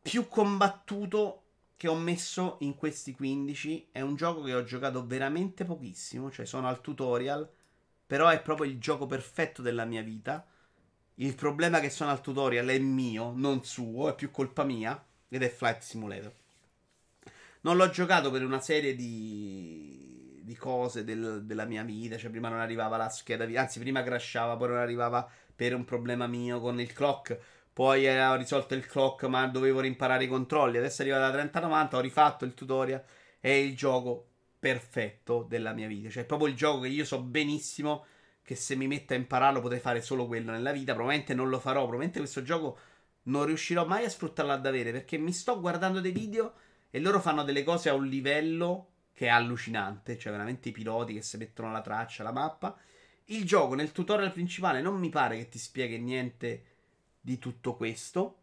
più combattuto che ho messo in questi 15 è un gioco che ho giocato veramente pochissimo, cioè sono al tutorial, però è proprio il gioco perfetto della mia vita. Il problema che sono al tutorial è mio, non suo, è più colpa mia, ed è Flight Simulator. Non l'ho giocato per una serie di, di cose del, della mia vita, cioè prima non arrivava la scheda, anzi prima crashava, poi non arrivava per un problema mio con il clock poi ho risolto il clock, ma dovevo rimparare i controlli. Adesso è arrivata la 3090, ho rifatto il tutorial. È il gioco perfetto della mia vita. Cioè, è proprio il gioco che io so benissimo che se mi metto a impararlo potrei fare solo quello nella vita. Probabilmente non lo farò. Probabilmente questo gioco non riuscirò mai a sfruttarlo a davvero perché mi sto guardando dei video e loro fanno delle cose a un livello che è allucinante. Cioè, veramente i piloti che si mettono la traccia, la mappa. Il gioco nel tutorial principale non mi pare che ti spieghi niente di tutto questo.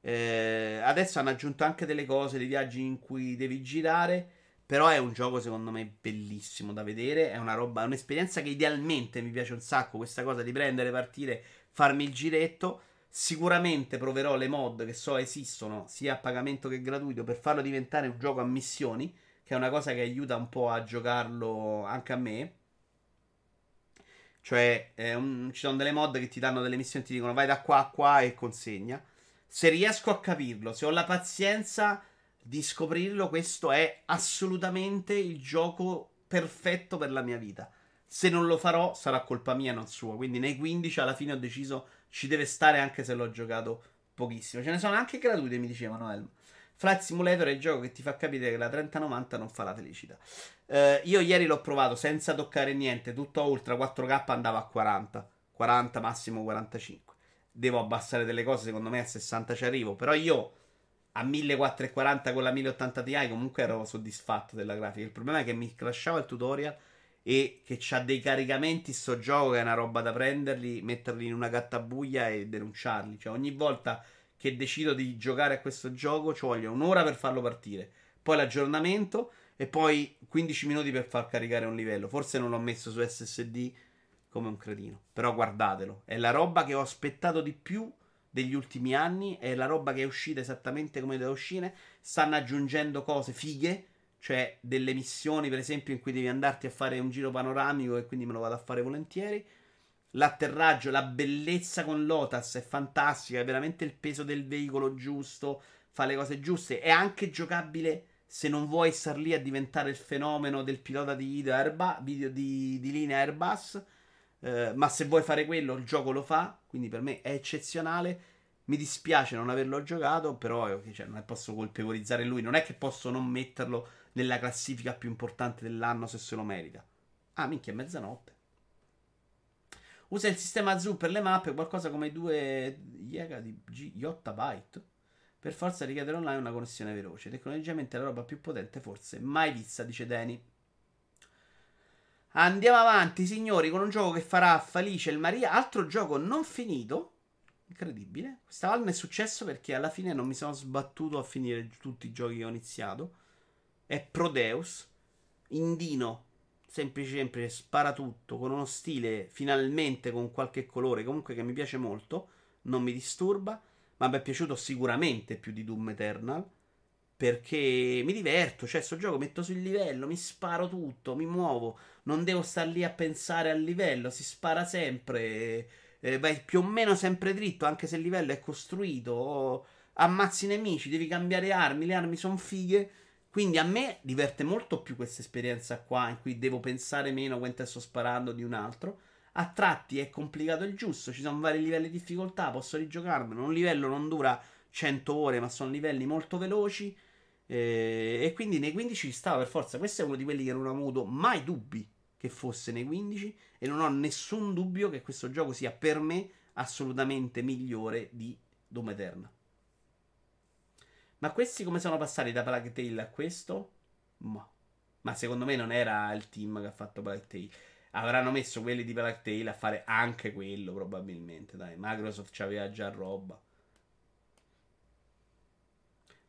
Eh, adesso hanno aggiunto anche delle cose, dei viaggi in cui devi girare. Però è un gioco secondo me bellissimo da vedere. È una roba, è un'esperienza che idealmente mi piace un sacco. Questa cosa di prendere, partire, farmi il giretto. Sicuramente proverò le mod che so esistono sia a pagamento che gratuito per farlo diventare un gioco a missioni. Che è una cosa che aiuta un po' a giocarlo anche a me. Cioè, un, ci sono delle mod che ti danno delle missioni, ti dicono vai da qua a qua e consegna. Se riesco a capirlo, se ho la pazienza di scoprirlo, questo è assolutamente il gioco perfetto per la mia vita. Se non lo farò, sarà colpa mia, non sua. Quindi nei 15 alla fine ho deciso ci deve stare anche se l'ho giocato pochissimo. Ce ne sono anche gratuite, mi dicevano Elm. Flight Simulator è il gioco che ti fa capire che la 3090 non fa la felicità. Uh, io ieri l'ho provato senza toccare niente, tutto a ultra 4K andava a 40, 40 massimo 45 devo abbassare delle cose, secondo me a 60 ci arrivo, però io a 1440 con la 1080 Ti comunque ero soddisfatto della grafica. Il problema è che mi crashava il tutorial e che c'ha dei caricamenti sto gioco che è una roba da prenderli, metterli in una gattabuia e denunciarli. Cioè ogni volta che decido di giocare a questo gioco ci voglio un'ora per farlo partire, poi l'aggiornamento e poi 15 minuti per far caricare un livello. Forse non l'ho messo su SSD come un cretino. Però guardatelo, è la roba che ho aspettato di più degli ultimi anni, è la roba che è uscita esattamente come deve uscire. Stanno aggiungendo cose fighe, cioè delle missioni, per esempio, in cui devi andarti a fare un giro panoramico e quindi me lo vado a fare volentieri. L'atterraggio, la bellezza con Lotus è fantastica, è veramente il peso del veicolo giusto, fa le cose giuste, è anche giocabile se non vuoi star lì a diventare il fenomeno del pilota di, Airbus, video di, di linea Airbus eh, ma se vuoi fare quello, il gioco lo fa. Quindi per me è eccezionale. Mi dispiace non averlo giocato, però cioè, non posso colpevolizzare lui. Non è che posso non metterlo nella classifica più importante dell'anno se se lo merita. Ah, minchia, è mezzanotte. Usa il sistema Zoom per le mappe, qualcosa come 2 giga di G, 8 byte. Per forza richiedere online una connessione veloce. Tecnologicamente la roba più potente forse mai vista, dice Danny. Andiamo avanti, signori, con un gioco che farà Felice il Maria. Altro gioco non finito. Incredibile. Questa volta è successo perché alla fine non mi sono sbattuto a finire tutti i giochi che ho iniziato. È Prodeus. Indino. Semplice, semplice, spara tutto. Con uno stile finalmente con qualche colore. Comunque che mi piace molto. Non mi disturba. Ma mi è piaciuto sicuramente più di Doom Eternal perché mi diverto, cioè sto gioco metto sul livello, mi sparo tutto, mi muovo, non devo star lì a pensare al livello, si spara sempre, eh, vai più o meno sempre dritto, anche se il livello è costruito, o ammazzi i nemici, devi cambiare armi, le armi sono fighe, quindi a me diverte molto più questa esperienza qua, in cui devo pensare meno mentre sto sparando di un altro. A tratti è complicato il giusto, ci sono vari livelli di difficoltà, posso rigiocarmelo, un livello non dura 100 ore, ma sono livelli molto veloci eh, e quindi nei 15 ci stava per forza. Questo è uno di quelli che non ho avuto mai dubbi che fosse nei 15 e non ho nessun dubbio che questo gioco sia per me assolutamente migliore di Doom Eternal. Ma questi come sono passati da Plague Tale a questo? Ma, ma secondo me non era il team che ha fatto Plague Tale. Avranno messo quelli di Plague Tale a fare anche quello, probabilmente. Dai, Microsoft aveva già roba.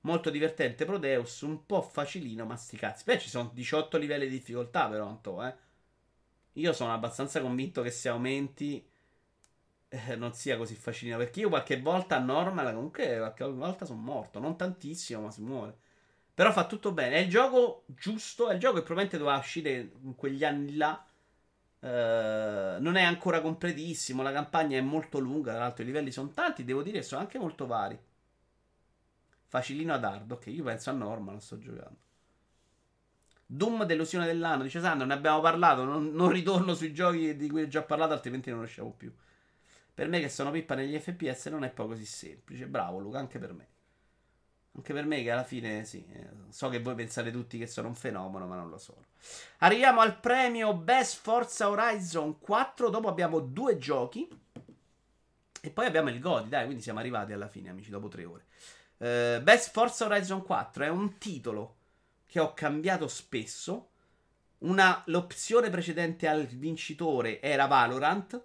Molto divertente Proteus, un po' facilino, ma sti cazzi. Beh, ci sono 18 livelli di difficoltà, però, Anto, eh. Io sono abbastanza convinto che se aumenti eh, non sia così facilino. Perché io qualche volta a normal, comunque, qualche volta sono morto. Non tantissimo, ma si muore. Però fa tutto bene. È il gioco giusto. È il gioco che probabilmente doveva uscire in quegli anni là. Uh, non è ancora completissimo. La campagna è molto lunga. Tra l'altro, i livelli sono tanti. Devo dire, sono anche molto vari. Facilino ad hard. Ok, io penso a normal, sto giocando. Doom delusione dell'anno, dice Sandro, ne abbiamo parlato, non, non, ritorno sui giochi di cui ho già parlato, altrimenti non riusciamo più. Per me che sono pippa negli FPS non è poi così semplice. Bravo Luca, anche per me. Anche per me, che alla fine sì. eh, So che voi pensate tutti che sono un fenomeno, ma non lo sono. Arriviamo al premio Best Forza Horizon 4. Dopo abbiamo due giochi. E poi abbiamo il Godi, dai, quindi siamo arrivati alla fine, amici, dopo tre ore. Eh, Best Forza Horizon 4 è un titolo che ho cambiato spesso. Una, l'opzione precedente al vincitore era Valorant.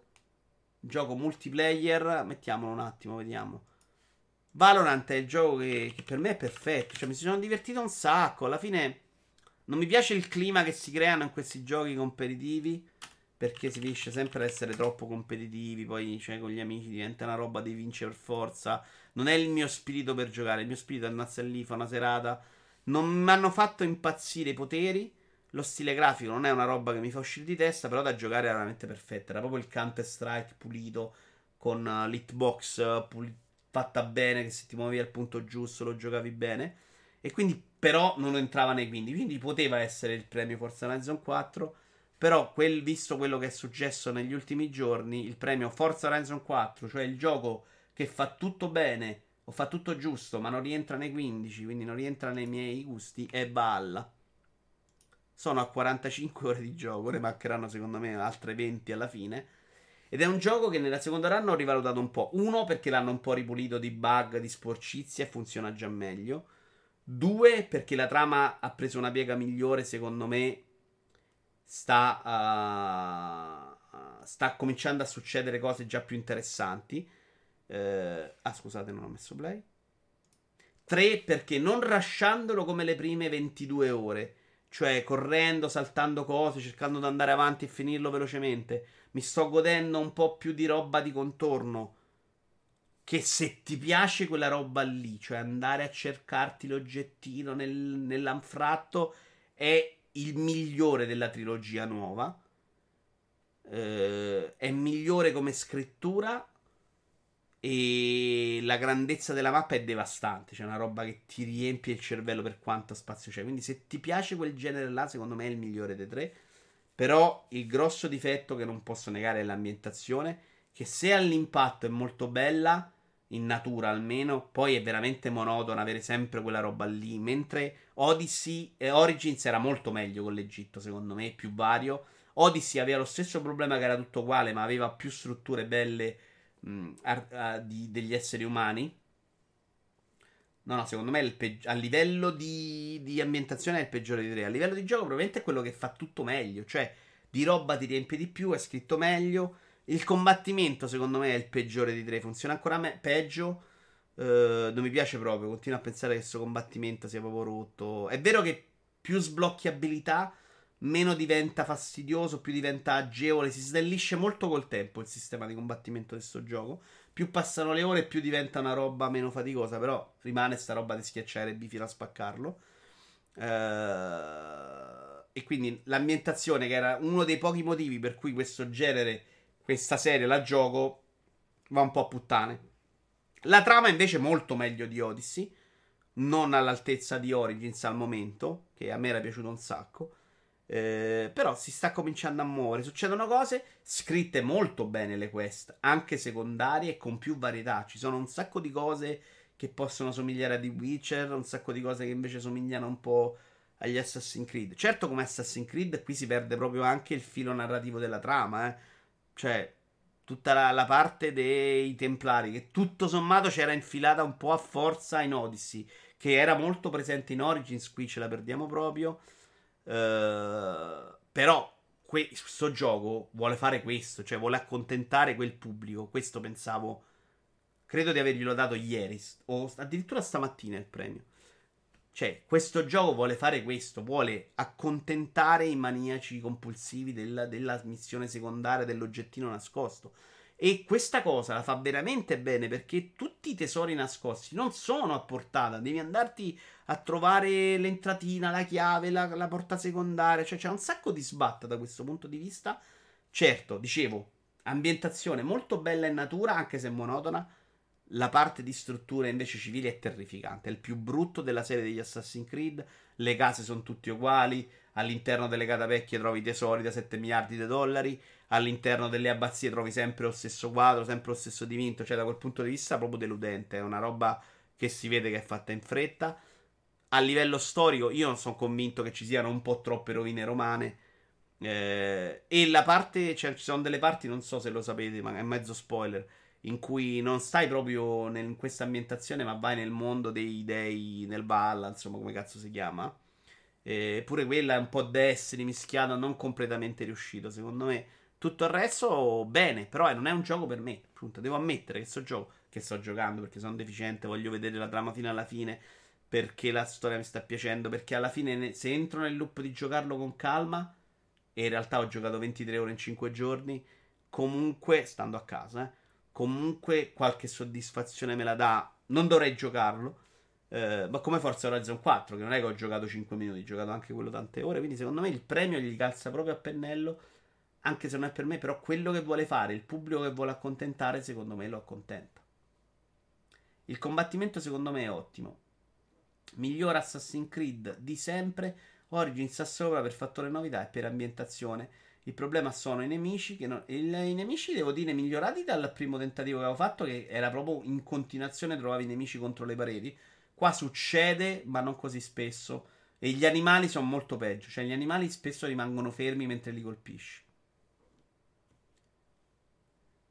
Gioco multiplayer. Mettiamolo un attimo, vediamo. Valorant è il gioco che, che per me è perfetto. Cioè, mi sono divertito un sacco. Alla fine non mi piace il clima che si creano in questi giochi competitivi. Perché si finisce sempre ad essere troppo competitivi. Poi, cioè, con gli amici diventa una roba di vincere per forza. Non è il mio spirito per giocare. Il mio spirito è andarsi lì, fa una serata. Non mi hanno fatto impazzire i poteri. Lo stile grafico non è una roba che mi fa uscire di testa. Però da giocare era veramente perfetta. Era proprio il Counter Strike pulito. Con uh, l'hitbox uh, puli- fatta bene. Che se ti muovi al punto giusto lo giocavi bene. E quindi, però, non entrava nei 15. Quindi poteva essere il premio Forza Horizon 4. Però, quel, visto quello che è successo negli ultimi giorni, il premio Forza Horizon 4, cioè il gioco che fa tutto bene o fa tutto giusto, ma non rientra nei 15, quindi non rientra nei miei gusti, è balla. Sono a 45 ore di gioco, ne mancheranno secondo me altre 20 alla fine. Ed è un gioco che nella seconda run ho rivalutato un po'. Uno, perché l'hanno un po' ripulito di bug, di sporcizia e funziona già meglio. Due, perché la trama ha preso una piega migliore, secondo me. Sta, uh, sta cominciando a succedere cose già più interessanti. Uh, ah, scusate, non ho messo play. 3 perché non rasciandolo come le prime 22 ore, cioè correndo, saltando cose, cercando di andare avanti e finirlo velocemente, mi sto godendo un po' più di roba di contorno. Che se ti piace quella roba lì, cioè andare a cercarti l'oggettino nel, nell'anfratto, è il migliore della trilogia nuova. Eh, è migliore come scrittura. E la grandezza della mappa è devastante. C'è una roba che ti riempie il cervello per quanto spazio c'è. Quindi, se ti piace quel genere là, secondo me è il migliore dei tre. Però il grosso difetto che non posso negare è l'ambientazione. Che se all'impatto è molto bella, in natura almeno, poi è veramente monotono avere sempre quella roba lì. Mentre Odyssey e Origins era molto meglio con l'Egitto, secondo me, più vario. Odyssey aveva lo stesso problema che era tutto uguale, ma aveva più strutture belle mh, a, a, di, degli esseri umani. No, no, secondo me peggi- a livello di, di, ambientazione è il peggiore di tre. A livello di gioco, probabilmente è quello che fa tutto meglio. Cioè, di roba ti riempie di più, è scritto meglio. Il combattimento, secondo me, è il peggiore di tre. Funziona ancora me- peggio. Uh, non mi piace proprio. Continuo a pensare che questo combattimento sia proprio rotto. È vero che più sblocchi abilità, meno diventa fastidioso, più diventa agevole. Si snellisce molto col tempo il sistema di combattimento di questo gioco. Più passano le ore, più diventa una roba meno faticosa. Però rimane sta roba di schiacciare B fino a spaccarlo. Uh, e quindi l'ambientazione, che era uno dei pochi motivi per cui questo genere questa serie la gioco va un po' a puttane. La trama invece è molto meglio di Odyssey, non all'altezza di Origins al momento, che a me era piaciuto un sacco. Eh, però si sta cominciando a muovere. Succedono cose scritte molto bene le quest, anche secondarie e con più varietà. Ci sono un sacco di cose che possono somigliare a The Witcher, un sacco di cose che invece somigliano un po' agli Assassin's Creed. Certo, come Assassin's Creed, qui si perde proprio anche il filo narrativo della trama, eh cioè, tutta la, la, parte dei Templari, che tutto sommato c'era infilata un po' a forza in Odyssey, che era molto presente in Origins, qui ce la perdiamo proprio. Uh, però questo gioco vuole fare questo, cioè vuole accontentare quel pubblico. Questo pensavo. Credo di averglielo dato ieri, o addirittura stamattina il premio. Cioè, questo gioco vuole fare questo, vuole accontentare i maniaci compulsivi della, della missione secondaria dell'oggettino nascosto. E questa cosa la fa veramente bene perché tutti i tesori nascosti non sono a portata. Devi andarti a trovare l'entratina, la chiave, la, la porta secondaria. Cioè, c'è un sacco di sbatta da questo punto di vista. Certo, dicevo, ambientazione molto bella in natura, anche se monotona. La parte di struttura invece civile è terrificante. È il più brutto della serie degli Assassin's Creed. Le case sono tutte uguali. All'interno delle catapecchie trovi tesori da 7 miliardi di dollari. All'interno delle abbazie trovi sempre lo stesso quadro, sempre lo stesso dipinto. Cioè, da quel punto di vista, proprio deludente. È una roba che si vede che è fatta in fretta. A livello storico, io non sono convinto che ci siano un po' troppe rovine romane. Eh, e la parte, cioè, ci sono delle parti, non so se lo sapete, ma è mezzo spoiler. In cui non stai proprio in questa ambientazione, ma vai nel mondo dei dei, nel Valhalla, insomma, come cazzo si chiama. Eppure quella è un po' Destiny mischiato, non completamente riuscito, secondo me. Tutto il resto, bene, però eh, non è un gioco per me. Appunto, devo ammettere che sto gioco che sto giocando perché sono deficiente, voglio vedere la trama fino alla fine, perché la storia mi sta piacendo, perché alla fine se entro nel loop di giocarlo con calma, e in realtà ho giocato 23 ore in 5 giorni, comunque, stando a casa, eh, comunque qualche soddisfazione me la dà. Non dovrei giocarlo. Eh, ma come Forza Horizon 4, che non è che ho giocato 5 minuti, ho giocato anche quello tante ore. Quindi, secondo me, il premio gli calza proprio a pennello. Anche se non è per me, però quello che vuole fare, il pubblico che vuole accontentare, secondo me lo accontenta. Il combattimento secondo me è ottimo. Miglior Assassin's Creed di sempre. Origins sopra per fattore novità e per ambientazione. Il problema sono i nemici. Che non... il, I nemici, devo dire, migliorati dal primo tentativo che avevo fatto, che era proprio in continuazione trovavi i nemici contro le pareti. Qua succede, ma non così spesso. E gli animali sono molto peggio. Cioè, gli animali spesso rimangono fermi mentre li colpisci.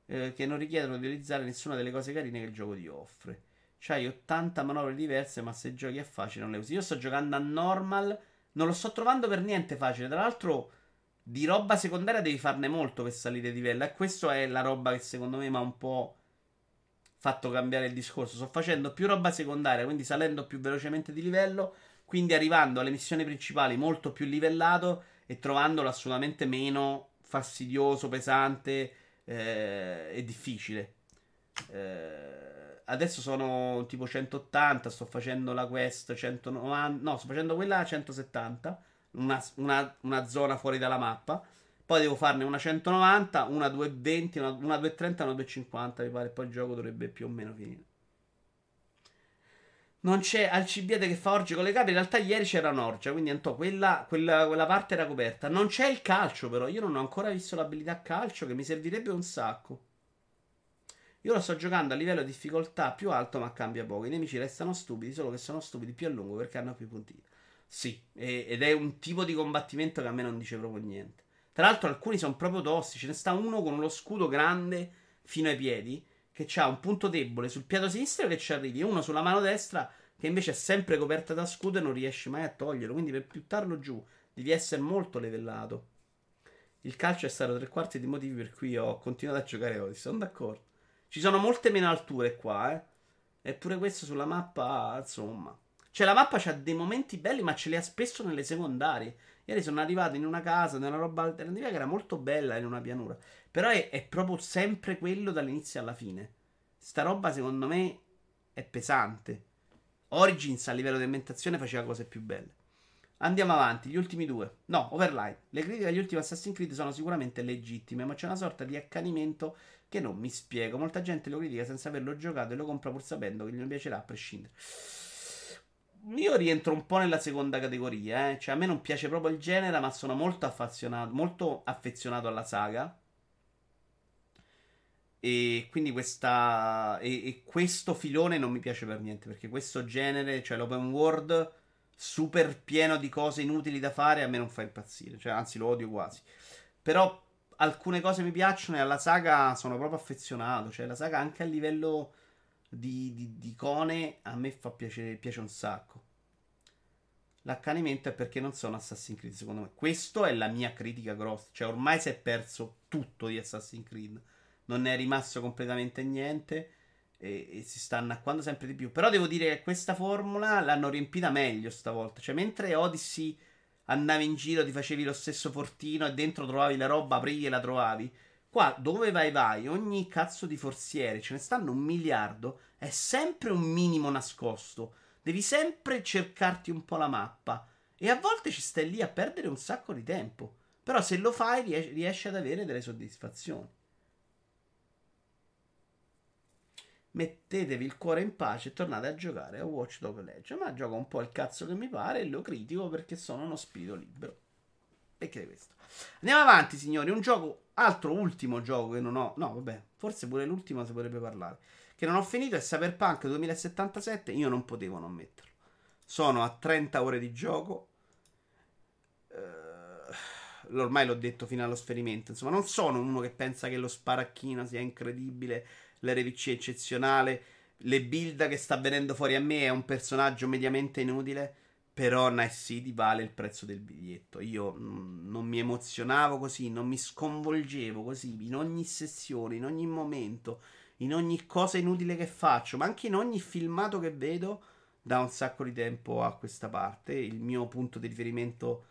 Eh, che non richiedono di utilizzare nessuna delle cose carine che il gioco ti offre. C'hai 80 manovre diverse, ma se giochi a facile non le usi. Io sto giocando a normal, non lo sto trovando per niente facile. Tra l'altro, di roba secondaria devi farne molto per salire di livello. E questa è la roba che secondo me mi ha un po' fatto cambiare il discorso. Sto facendo più roba secondaria, quindi salendo più velocemente di livello. Quindi arrivando alle missioni principali molto più livellato e trovandolo assolutamente meno fastidioso, pesante eh, e difficile. Eh, adesso sono tipo 180, sto facendo la quest 190, no, sto facendo quella 170, una, una, una zona fuori dalla mappa. Poi devo farne una 190, una 220, una, una 230, una 250, mi pare. Poi il gioco dovrebbe più o meno finire. Non c'è Alcibiade che fa orge con le capre. In realtà ieri c'era un'orgia, quindi Antò, quella, quella, quella, parte era coperta. Non c'è il calcio, però. Io non ho ancora visto l'abilità calcio, che mi servirebbe un sacco. Io lo sto giocando a livello di difficoltà più alto, ma cambia poco. I nemici restano stupidi, solo che sono stupidi più a lungo perché hanno più puntini. Sì, e, ed è un tipo di combattimento che a me non dice proprio niente. Tra l'altro, alcuni sono proprio tossici. Ce ne sta uno con uno scudo grande fino ai piedi, che ha un punto debole sul piede sinistro che ci arrivi, e uno sulla mano destra che invece è sempre coperta da scudo e non riesci mai a toglierlo. Quindi per buttarlo giù devi essere molto livellato. Il calcio è stato tre quarti dei motivi per cui ho continuato a giocare oggi. Sono d'accordo. Ci sono molte meno alture qua, eh. Eppure questo sulla mappa, insomma. Cioè, la mappa ha dei momenti belli, ma ce li ha spesso nelle secondarie. Ieri sono arrivato in una casa, nella roba alternativa che era molto bella in una pianura. Però è, è proprio sempre quello dall'inizio alla fine. Sta roba, secondo me, è pesante. Origins a livello di ambientazione faceva cose più belle. Andiamo avanti, gli ultimi due. No, Overlight. Le critiche agli ultimi Assassin's Creed sono sicuramente legittime, ma c'è una sorta di accanimento che non mi spiego. Molta gente lo critica senza averlo giocato e lo compra pur sapendo che gli non piacerà a prescindere. Io rientro un po' nella seconda categoria, eh. Cioè, a me non piace proprio il genere, ma sono molto affezionato, molto affezionato alla saga. E quindi questa. E, e, questo filone non mi piace per niente. Perché questo genere, cioè l'open world super pieno di cose inutili da fare, a me non fa impazzire. Cioè, anzi, lo odio quasi. Però alcune cose mi piacciono e alla saga sono proprio affezionato. Cioè, la saga anche a livello di, di, di icone a me fa piacere, piace un sacco. L'accanimento è perché non sono Assassin's Creed, secondo me. Questa è la mia critica grossa. Cioè, ormai si è perso tutto di Assassin's Creed. Non è rimasto completamente niente. E, e, si sta annacquando sempre di più. Però devo dire che questa formula l'hanno riempita meglio stavolta. Cioè, mentre Odyssey andavi in giro, ti facevi lo stesso fortino e dentro trovavi la roba, aprivi e la trovavi. Qua dove vai vai, ogni cazzo di forziere, ce ne stanno un miliardo, è sempre un minimo nascosto. Devi sempre cercarti un po' la mappa. E a volte ci stai lì a perdere un sacco di tempo. Però se lo fai riesci ad avere delle soddisfazioni. Mettetevi il cuore in pace e tornate a giocare a Watch Dog Legend. Ma gioco un po' il cazzo che mi pare e lo critico perché sono uno spirito libero. Perché questo? Andiamo avanti, signori. Un gioco, altro ultimo gioco che non ho. No, vabbè, forse pure l'ultimo si potrebbe parlare. Che non ho finito è Cyberpunk 2077. Io non potevo non metterlo. Sono a 30 ore di gioco. Uh, ormai l'ho detto fino allo sferimento. Insomma, non sono uno che pensa che lo sparacchino sia incredibile, l'RVC eccezionale. Le build che sta venendo fuori a me è un personaggio mediamente inutile. Però Night City vale il prezzo del biglietto. Io mm, non mi emozionavo così, non mi sconvolgevo così in ogni sessione, in ogni momento, in ogni cosa inutile che faccio, ma anche in ogni filmato che vedo da un sacco di tempo a questa parte. Il mio punto di riferimento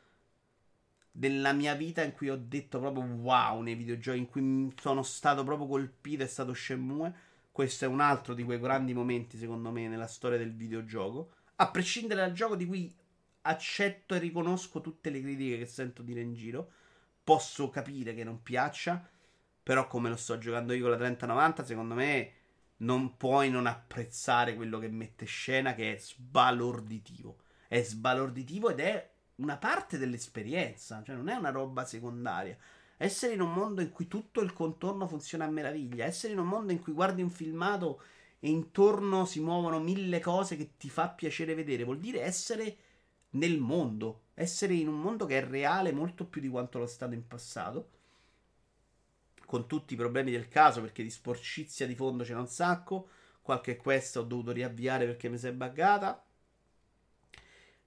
della mia vita in cui ho detto proprio wow nei videogiochi, in cui sono stato proprio colpito è stato Shenmue. Questo è un altro di quei grandi momenti, secondo me, nella storia del videogioco a prescindere dal gioco di cui accetto e riconosco tutte le critiche che sento dire in giro, posso capire che non piaccia, però come lo sto giocando io con la 3090, secondo me non puoi non apprezzare quello che mette scena che è sbalorditivo. È sbalorditivo ed è una parte dell'esperienza, cioè non è una roba secondaria. Essere in un mondo in cui tutto il contorno funziona a meraviglia, essere in un mondo in cui guardi un filmato e intorno si muovono mille cose che ti fa piacere vedere. Vuol dire essere nel mondo, essere in un mondo che è reale molto più di quanto lo è stato in passato. Con tutti i problemi del caso, perché di sporcizia di fondo c'è un sacco. Qualche quest ho dovuto riavviare perché mi si è buggata.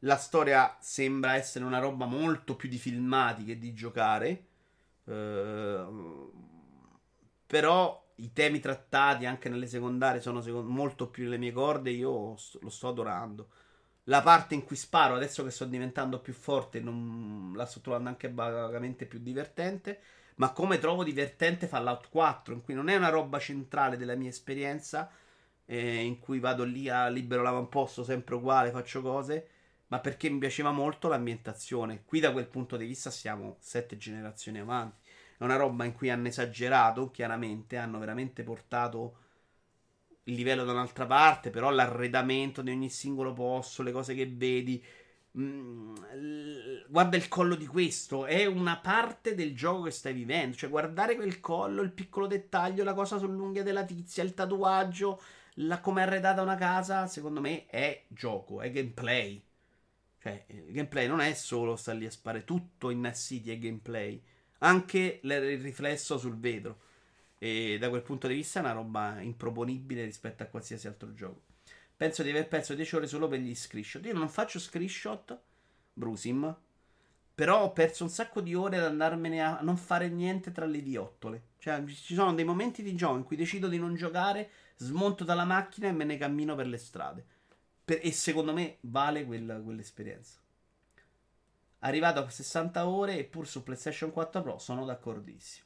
La storia sembra essere una roba molto più di filmati che di giocare. Uh, però i temi trattati anche nelle secondarie sono secondo, molto più nelle mie corde. Io lo sto adorando. La parte in cui sparo, adesso che sto diventando più forte, non, la sto trovando anche vagamente più divertente. Ma come trovo divertente Fallout 4, in cui non è una roba centrale della mia esperienza, eh, in cui vado lì a libero l'avamposto, sempre uguale, faccio cose, ma perché mi piaceva molto l'ambientazione. Qui da quel punto di vista siamo sette generazioni avanti. È una roba in cui hanno esagerato, chiaramente, hanno veramente portato il livello da un'altra parte, però l'arredamento di ogni singolo posto, le cose che vedi. Mm, guarda il collo di questo, è una parte del gioco che stai vivendo. Cioè, guardare quel collo, il piccolo dettaglio, la cosa sull'unghia della tizia, il tatuaggio, la come è arredata una casa, secondo me è gioco, è gameplay. Cioè, il gameplay non è solo sta lì a spare, tutto in City è gameplay anche il riflesso sul vetro. E da quel punto di vista è una roba improponibile rispetto a qualsiasi altro gioco. Penso di aver perso 10 ore solo per gli screenshot. Io non faccio screenshot, Brusim, però ho perso un sacco di ore ad andarmene a non fare niente tra le diottole. Cioè, ci sono dei momenti di gioco in cui decido di non giocare, smonto dalla macchina e me ne cammino per le strade. Per, e secondo me vale quella, quell'esperienza arrivato a 60 ore e pur su PlayStation 4 Pro sono d'accordissimo.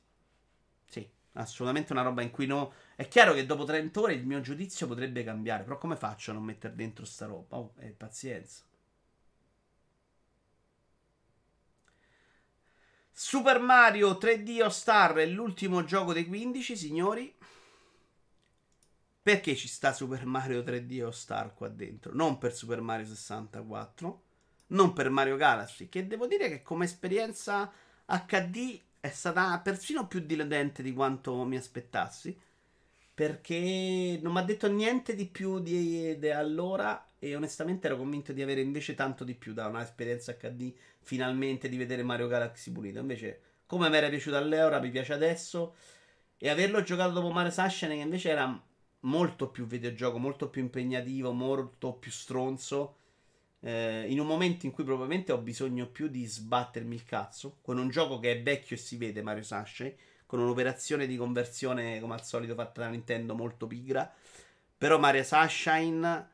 Sì, assolutamente una roba in cui no. È chiaro che dopo 30 ore il mio giudizio potrebbe cambiare, però come faccio a non mettere dentro sta roba? Oh, eh, pazienza. Super Mario 3D All Star è l'ultimo gioco dei 15, signori. Perché ci sta Super Mario 3D All Star qua dentro? Non per Super Mario 64 non per Mario Galaxy, che devo dire che come esperienza HD è stata persino più deludente di quanto mi aspettassi. Perché non mi ha detto niente di più di, di, allora. E onestamente ero convinto di avere invece tanto di più da un'esperienza HD. Finalmente di vedere Mario Galaxy pulito. Invece, come mi era piaciuto all'eura, mi piace adesso. E averlo giocato dopo Mario Sunshine, che invece era molto più videogioco, molto più impegnativo, molto più stronzo. Eh, in un momento in cui probabilmente ho bisogno più di sbattermi il cazzo, con un gioco che è vecchio e si vede Mario Sunshine, con un'operazione di conversione come al solito fatta da Nintendo molto pigra, però Mario Sunshine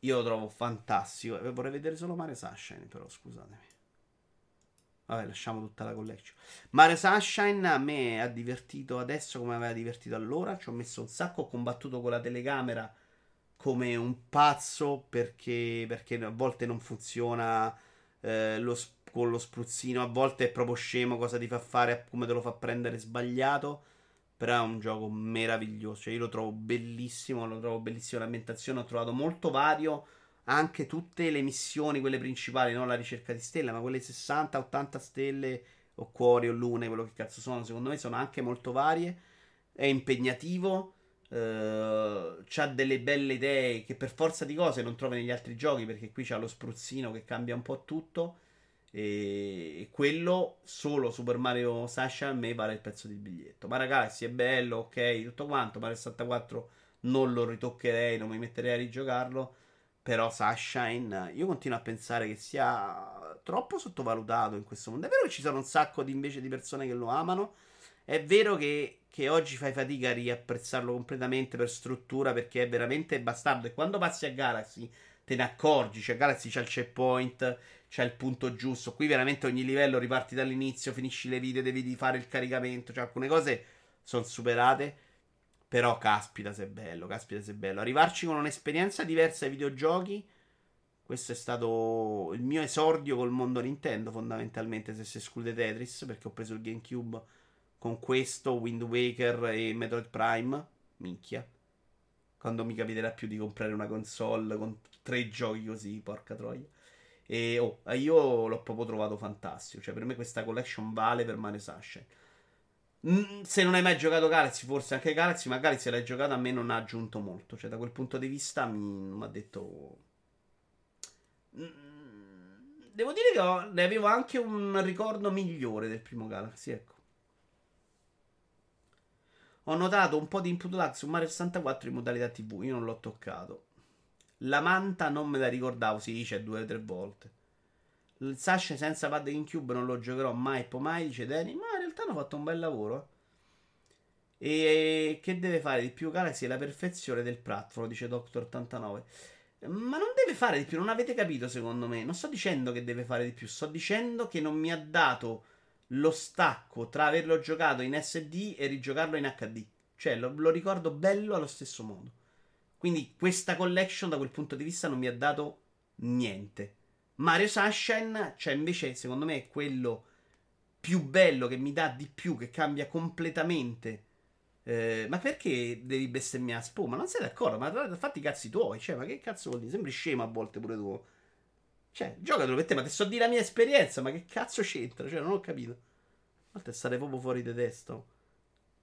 io lo trovo fantastico, eh, vorrei vedere solo Mario Sunshine però scusatemi. Vabbè, lasciamo tutta la collection. Mario Sunshine a me ha divertito adesso come aveva divertito allora. Ci ho messo un sacco. Ho combattuto con la telecamera come un pazzo perché, perché a volte non funziona eh, lo, con lo spruzzino, a volte è proprio scemo cosa ti fa fare, come te lo fa prendere sbagliato. Però è un gioco meraviglioso. Cioè, io lo trovo bellissimo. Lo trovo bellissimo l'ambientazione. Ho trovato molto vario anche tutte le missioni, quelle principali, non la ricerca di stelle, ma quelle 60-80 stelle o cuori o lune, quello che cazzo sono, secondo me sono anche molto varie. È impegnativo. Uh, c'ha delle belle idee che per forza di cose non trovi negli altri giochi perché qui c'ha lo spruzzino che cambia un po' tutto e quello solo Super Mario Sasha a me vale il pezzo di biglietto ma ragazzi è bello ok tutto quanto Mario 64 non lo ritoccherei non mi metterei a rigiocarlo però Sunshine, io continuo a pensare che sia troppo sottovalutato in questo mondo. È vero che ci sono un sacco di, invece di persone che lo amano. È vero che, che, oggi fai fatica a riapprezzarlo completamente per struttura perché è veramente bastardo. E quando passi a Galaxy te ne accorgi. Cioè, Galaxy c'ha il checkpoint, c'ha il punto giusto. Qui veramente ogni livello riparti dall'inizio, finisci le vite, devi fare il caricamento. Cioè, alcune cose sono superate. Però caspita se è bello, caspita se è bello. Arrivarci con un'esperienza diversa ai videogiochi. Questo è stato il mio esordio col mondo Nintendo, fondamentalmente, se si esclude Tetris, perché ho preso il GameCube con questo, Wind Waker e Metroid Prime. Minchia. Quando mi capiterà più di comprare una console con tre giochi così, porca troia. E oh, io l'ho proprio trovato fantastico. Cioè, per me questa collection vale per Mario Sunshine. Se non hai mai giocato Galaxy, forse anche Galaxy, ma Galaxy l'hai giocato a me non ha aggiunto molto. Cioè, da quel punto di vista mi ha detto. Devo dire che ho, ne avevo anche un ricordo migliore del primo Galaxy, ecco. Ho notato un po' di input lag su Mario 64 in modalità TV, io non l'ho toccato. La manta non me la ricordavo, sì, c'è due o tre volte. Il Sasha senza pad GameCube non lo giocherò mai e poi mai, dice Danny. Ma realtà hanno fatto un bel lavoro. E che deve fare di più Galaxy è la perfezione del platform, dice Doctor89. Ma non deve fare di più, non avete capito secondo me. Non sto dicendo che deve fare di più, sto dicendo che non mi ha dato lo stacco tra averlo giocato in SD e rigiocarlo in HD. Cioè, lo, lo ricordo bello allo stesso modo. Quindi questa collection da quel punto di vista non mi ha dato niente. Mario Sunshine, cioè invece secondo me è quello più bello che mi dà di più, che cambia completamente. Eh, ma perché devi bestemmiare a spuma? Non sei d'accordo? Ma fatti i cazzi tuoi. Cioè, ma che cazzo vuol dire? Sembri scemo a volte pure tu. Cioè, giocatelo per te, ma ti so dire la mia esperienza. Ma che cazzo c'entra? Cioè, non ho capito. A volte stare proprio fuori di testa.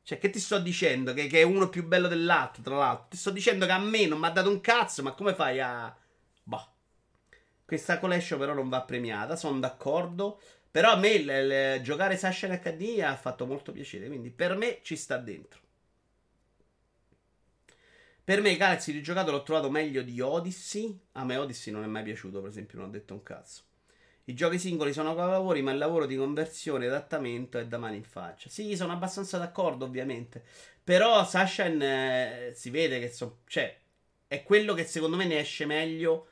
Cioè, che ti sto dicendo? Che, che, è uno più bello dell'altro, tra l'altro. Ti sto dicendo che a me non mi ha dato un cazzo, ma come fai a. Boh. Questa collection però non va premiata, sono d'accordo. Però a me il, il, giocare Sasha in HD ha fatto molto piacere, quindi per me ci sta dentro. Per me Galaxy rigiocato l'ho trovato meglio di Odyssey. A me Odyssey non è mai piaciuto, per esempio, non ho detto un cazzo. I giochi singoli sono capolavori, ma il lavoro di conversione e adattamento è da mani in faccia. Sì, sono abbastanza d'accordo, ovviamente. Però Sunshine eh, si vede che so, cioè, è quello che secondo me ne esce meglio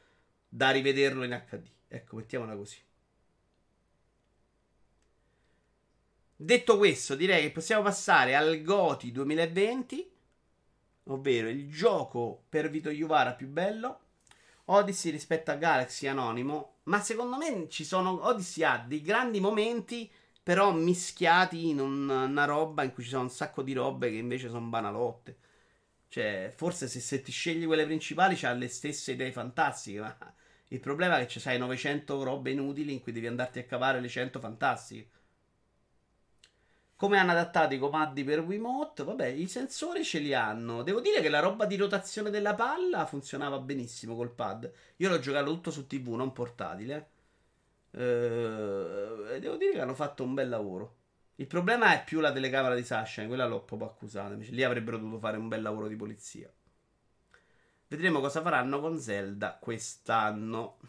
da rivederlo in HD. Ecco, mettiamola così. Detto questo, direi che possiamo passare al GOTI 2020, ovvero il gioco per Vito Juvara più bello. Odyssey rispetto a Galaxy Anonimo, ma secondo me ci sono Odyssey ha dei grandi momenti però mischiati in una roba in cui ci sono un sacco di robe che invece sono banalotte. Cioè, forse se, se ti scegli quelle principali c'ha le stesse idee fantastiche, ma il problema è che ci sai 900 robe inutili in cui devi andarti a cavare le 100 fantastiche. Come hanno adattato i comandi per Wiimote? Vabbè, i sensori ce li hanno. Devo dire che la roba di rotazione della palla funzionava benissimo col pad. Io l'ho giocato tutto su TV, non portatile. Eh, devo dire che hanno fatto un bel lavoro. Il problema è più la telecamera di Sasha, quella l'ho proprio accusata. Lì avrebbero dovuto fare un bel lavoro di polizia. Vedremo cosa faranno con Zelda quest'anno.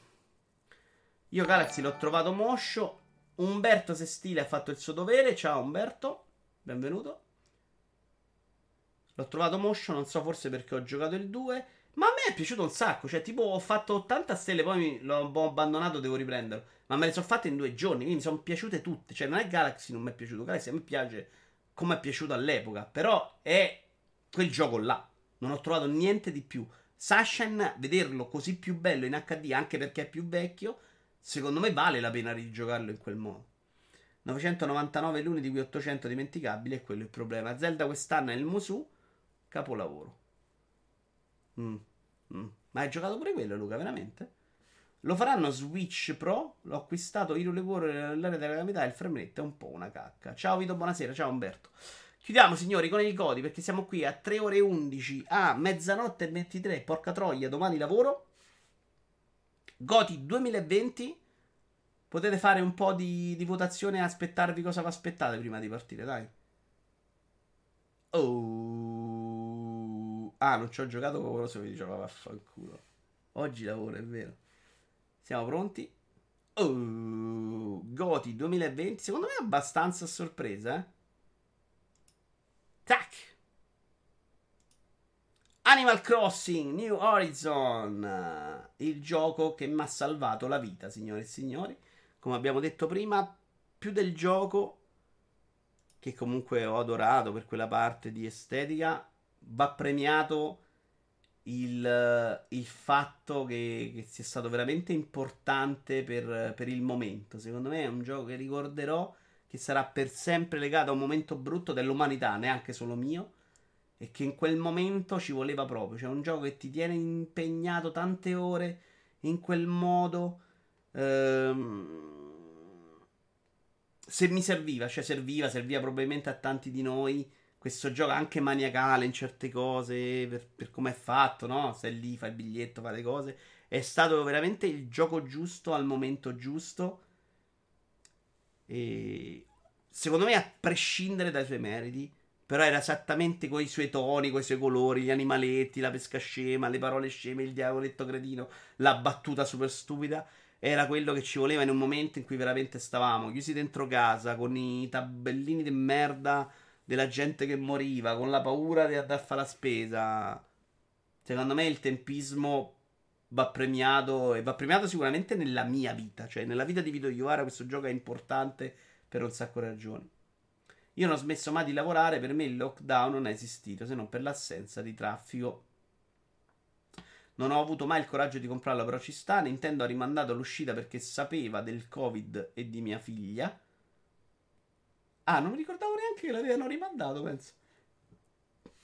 Io Galaxy l'ho trovato moscio. Umberto Sestile ha fatto il suo dovere. Ciao Umberto, benvenuto. L'ho trovato moscio, non so forse perché ho giocato il 2. Ma a me è piaciuto un sacco. Cioè, tipo, ho fatto 80 stelle, poi l'ho abbandonato, devo riprenderlo. Ma me le sono fatte in due giorni. Quindi mi sono piaciute tutte. Cioè, non è Galaxy, non mi è piaciuto. Galaxy a me piace come è piaciuto all'epoca. Però è quel gioco là. Non ho trovato niente di più. Sashen, vederlo così più bello in HD, anche perché è più vecchio, secondo me vale la pena rigiocarlo in quel modo. 999 luni di cui 800 dimenticabili, è quello il problema. Zelda quest'anno è il Musu, capolavoro. Mm. Mm. Ma hai giocato pure quello, Luca, veramente? Lo faranno Switch Pro. L'ho acquistato io Lavoro nell'area della calamità. Il frame è un po' una cacca. Ciao Vito, buonasera. Ciao Umberto. Chiudiamo, signori, con il Godi perché siamo qui a 3 ore e 11 a mezzanotte e 23. Porca troia, domani lavoro. Goti 2020. Potete fare un po' di, di votazione e aspettarvi cosa vi aspettate prima di partire, dai. Oh. Ah, non ci ho giocato con so, mi diceva vaffanculo. Oggi lavoro, è vero. Siamo pronti? Oh, Goti 2020. Secondo me è abbastanza sorpresa, eh. Tac. Animal Crossing New Horizon. Il gioco che mi ha salvato la vita, signore e signori. Come abbiamo detto prima, più del gioco che comunque ho adorato per quella parte di estetica, va premiato il, il fatto che, che, sia stato veramente importante per, per, il momento. Secondo me è un gioco che ricorderò, che sarà per sempre legato a un momento brutto dell'umanità, neanche solo mio, e che in quel momento ci voleva proprio. Cioè un gioco che ti tiene impegnato tante ore in quel modo. Ehm, se mi serviva, cioè serviva, serviva probabilmente a tanti di noi questo gioco anche maniacale in certe cose, per, per come è fatto, no? Stai lì, fai il biglietto, fai le cose. È stato veramente il gioco giusto al momento giusto. E secondo me, a prescindere dai suoi meriti, però era esattamente con i suoi toni, con i suoi colori, gli animaletti, la pesca scema, le parole sceme, il diavoletto cretino, la battuta super stupida era quello che ci voleva in un momento in cui veramente stavamo chiusi dentro casa con i tabellini di merda della gente che moriva, con la paura di andare a fare la spesa. Secondo me il tempismo va premiato e va premiato sicuramente nella mia vita, cioè nella vita di Vito Iovara questo gioco è importante per un sacco di ragioni. Io non ho smesso mai di lavorare, per me il lockdown non è esistito se non per l'assenza di traffico non ho avuto mai il coraggio di comprarlo, però ci sta. Nintendo ha rimandato l'uscita perché sapeva del Covid e di mia figlia. Ah, non mi ricordavo neanche che l'avevano rimandato, penso.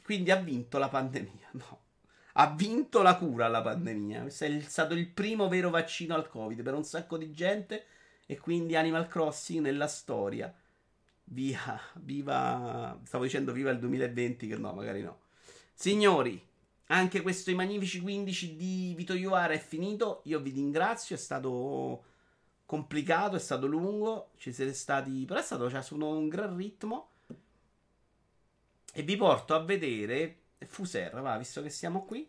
Quindi ha vinto la pandemia. No. Ha vinto la cura alla pandemia. Questo è stato il primo vero vaccino al Covid per un sacco di gente. E quindi Animal Crossing nella storia. Via, viva. Stavo dicendo viva il 2020, che no, magari no. Signori, anche questo i magnifici 15 di Vito Iovara è finito. Io vi ringrazio, è stato complicato, è stato lungo, ci siete stati, però è stato cioè, su un gran ritmo. E vi porto a vedere Fuser, va, visto che siamo qui.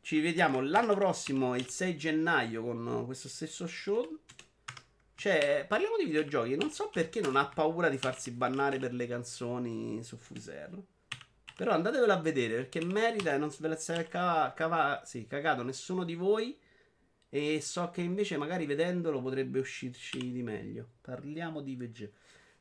Ci vediamo l'anno prossimo, il 6 gennaio, con questo stesso show. Cioè, parliamo di videogiochi. Non so perché non ha paura di farsi bannare per le canzoni su Fuser. Però andatevela a vedere perché merita e non ve la sarà cava, cava, sì, cagato nessuno di voi. E so che invece magari vedendolo potrebbe uscirci di meglio. Parliamo di VG.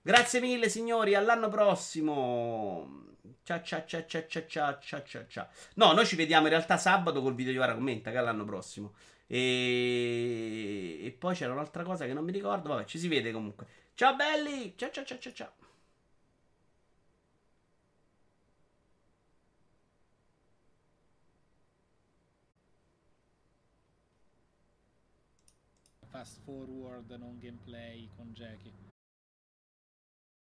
Grazie mille signori, all'anno prossimo. Ciao ciao ciao ciao ciao ciao ciao ciao. No, noi ci vediamo in realtà sabato col video di Vara commenta che all'anno prossimo. E... e poi c'era un'altra cosa che non mi ricordo. Vabbè, ci si vede comunque. Ciao belli! Ciao ciao ciao ciao ciao. fast forward, non gameplay con Jackie.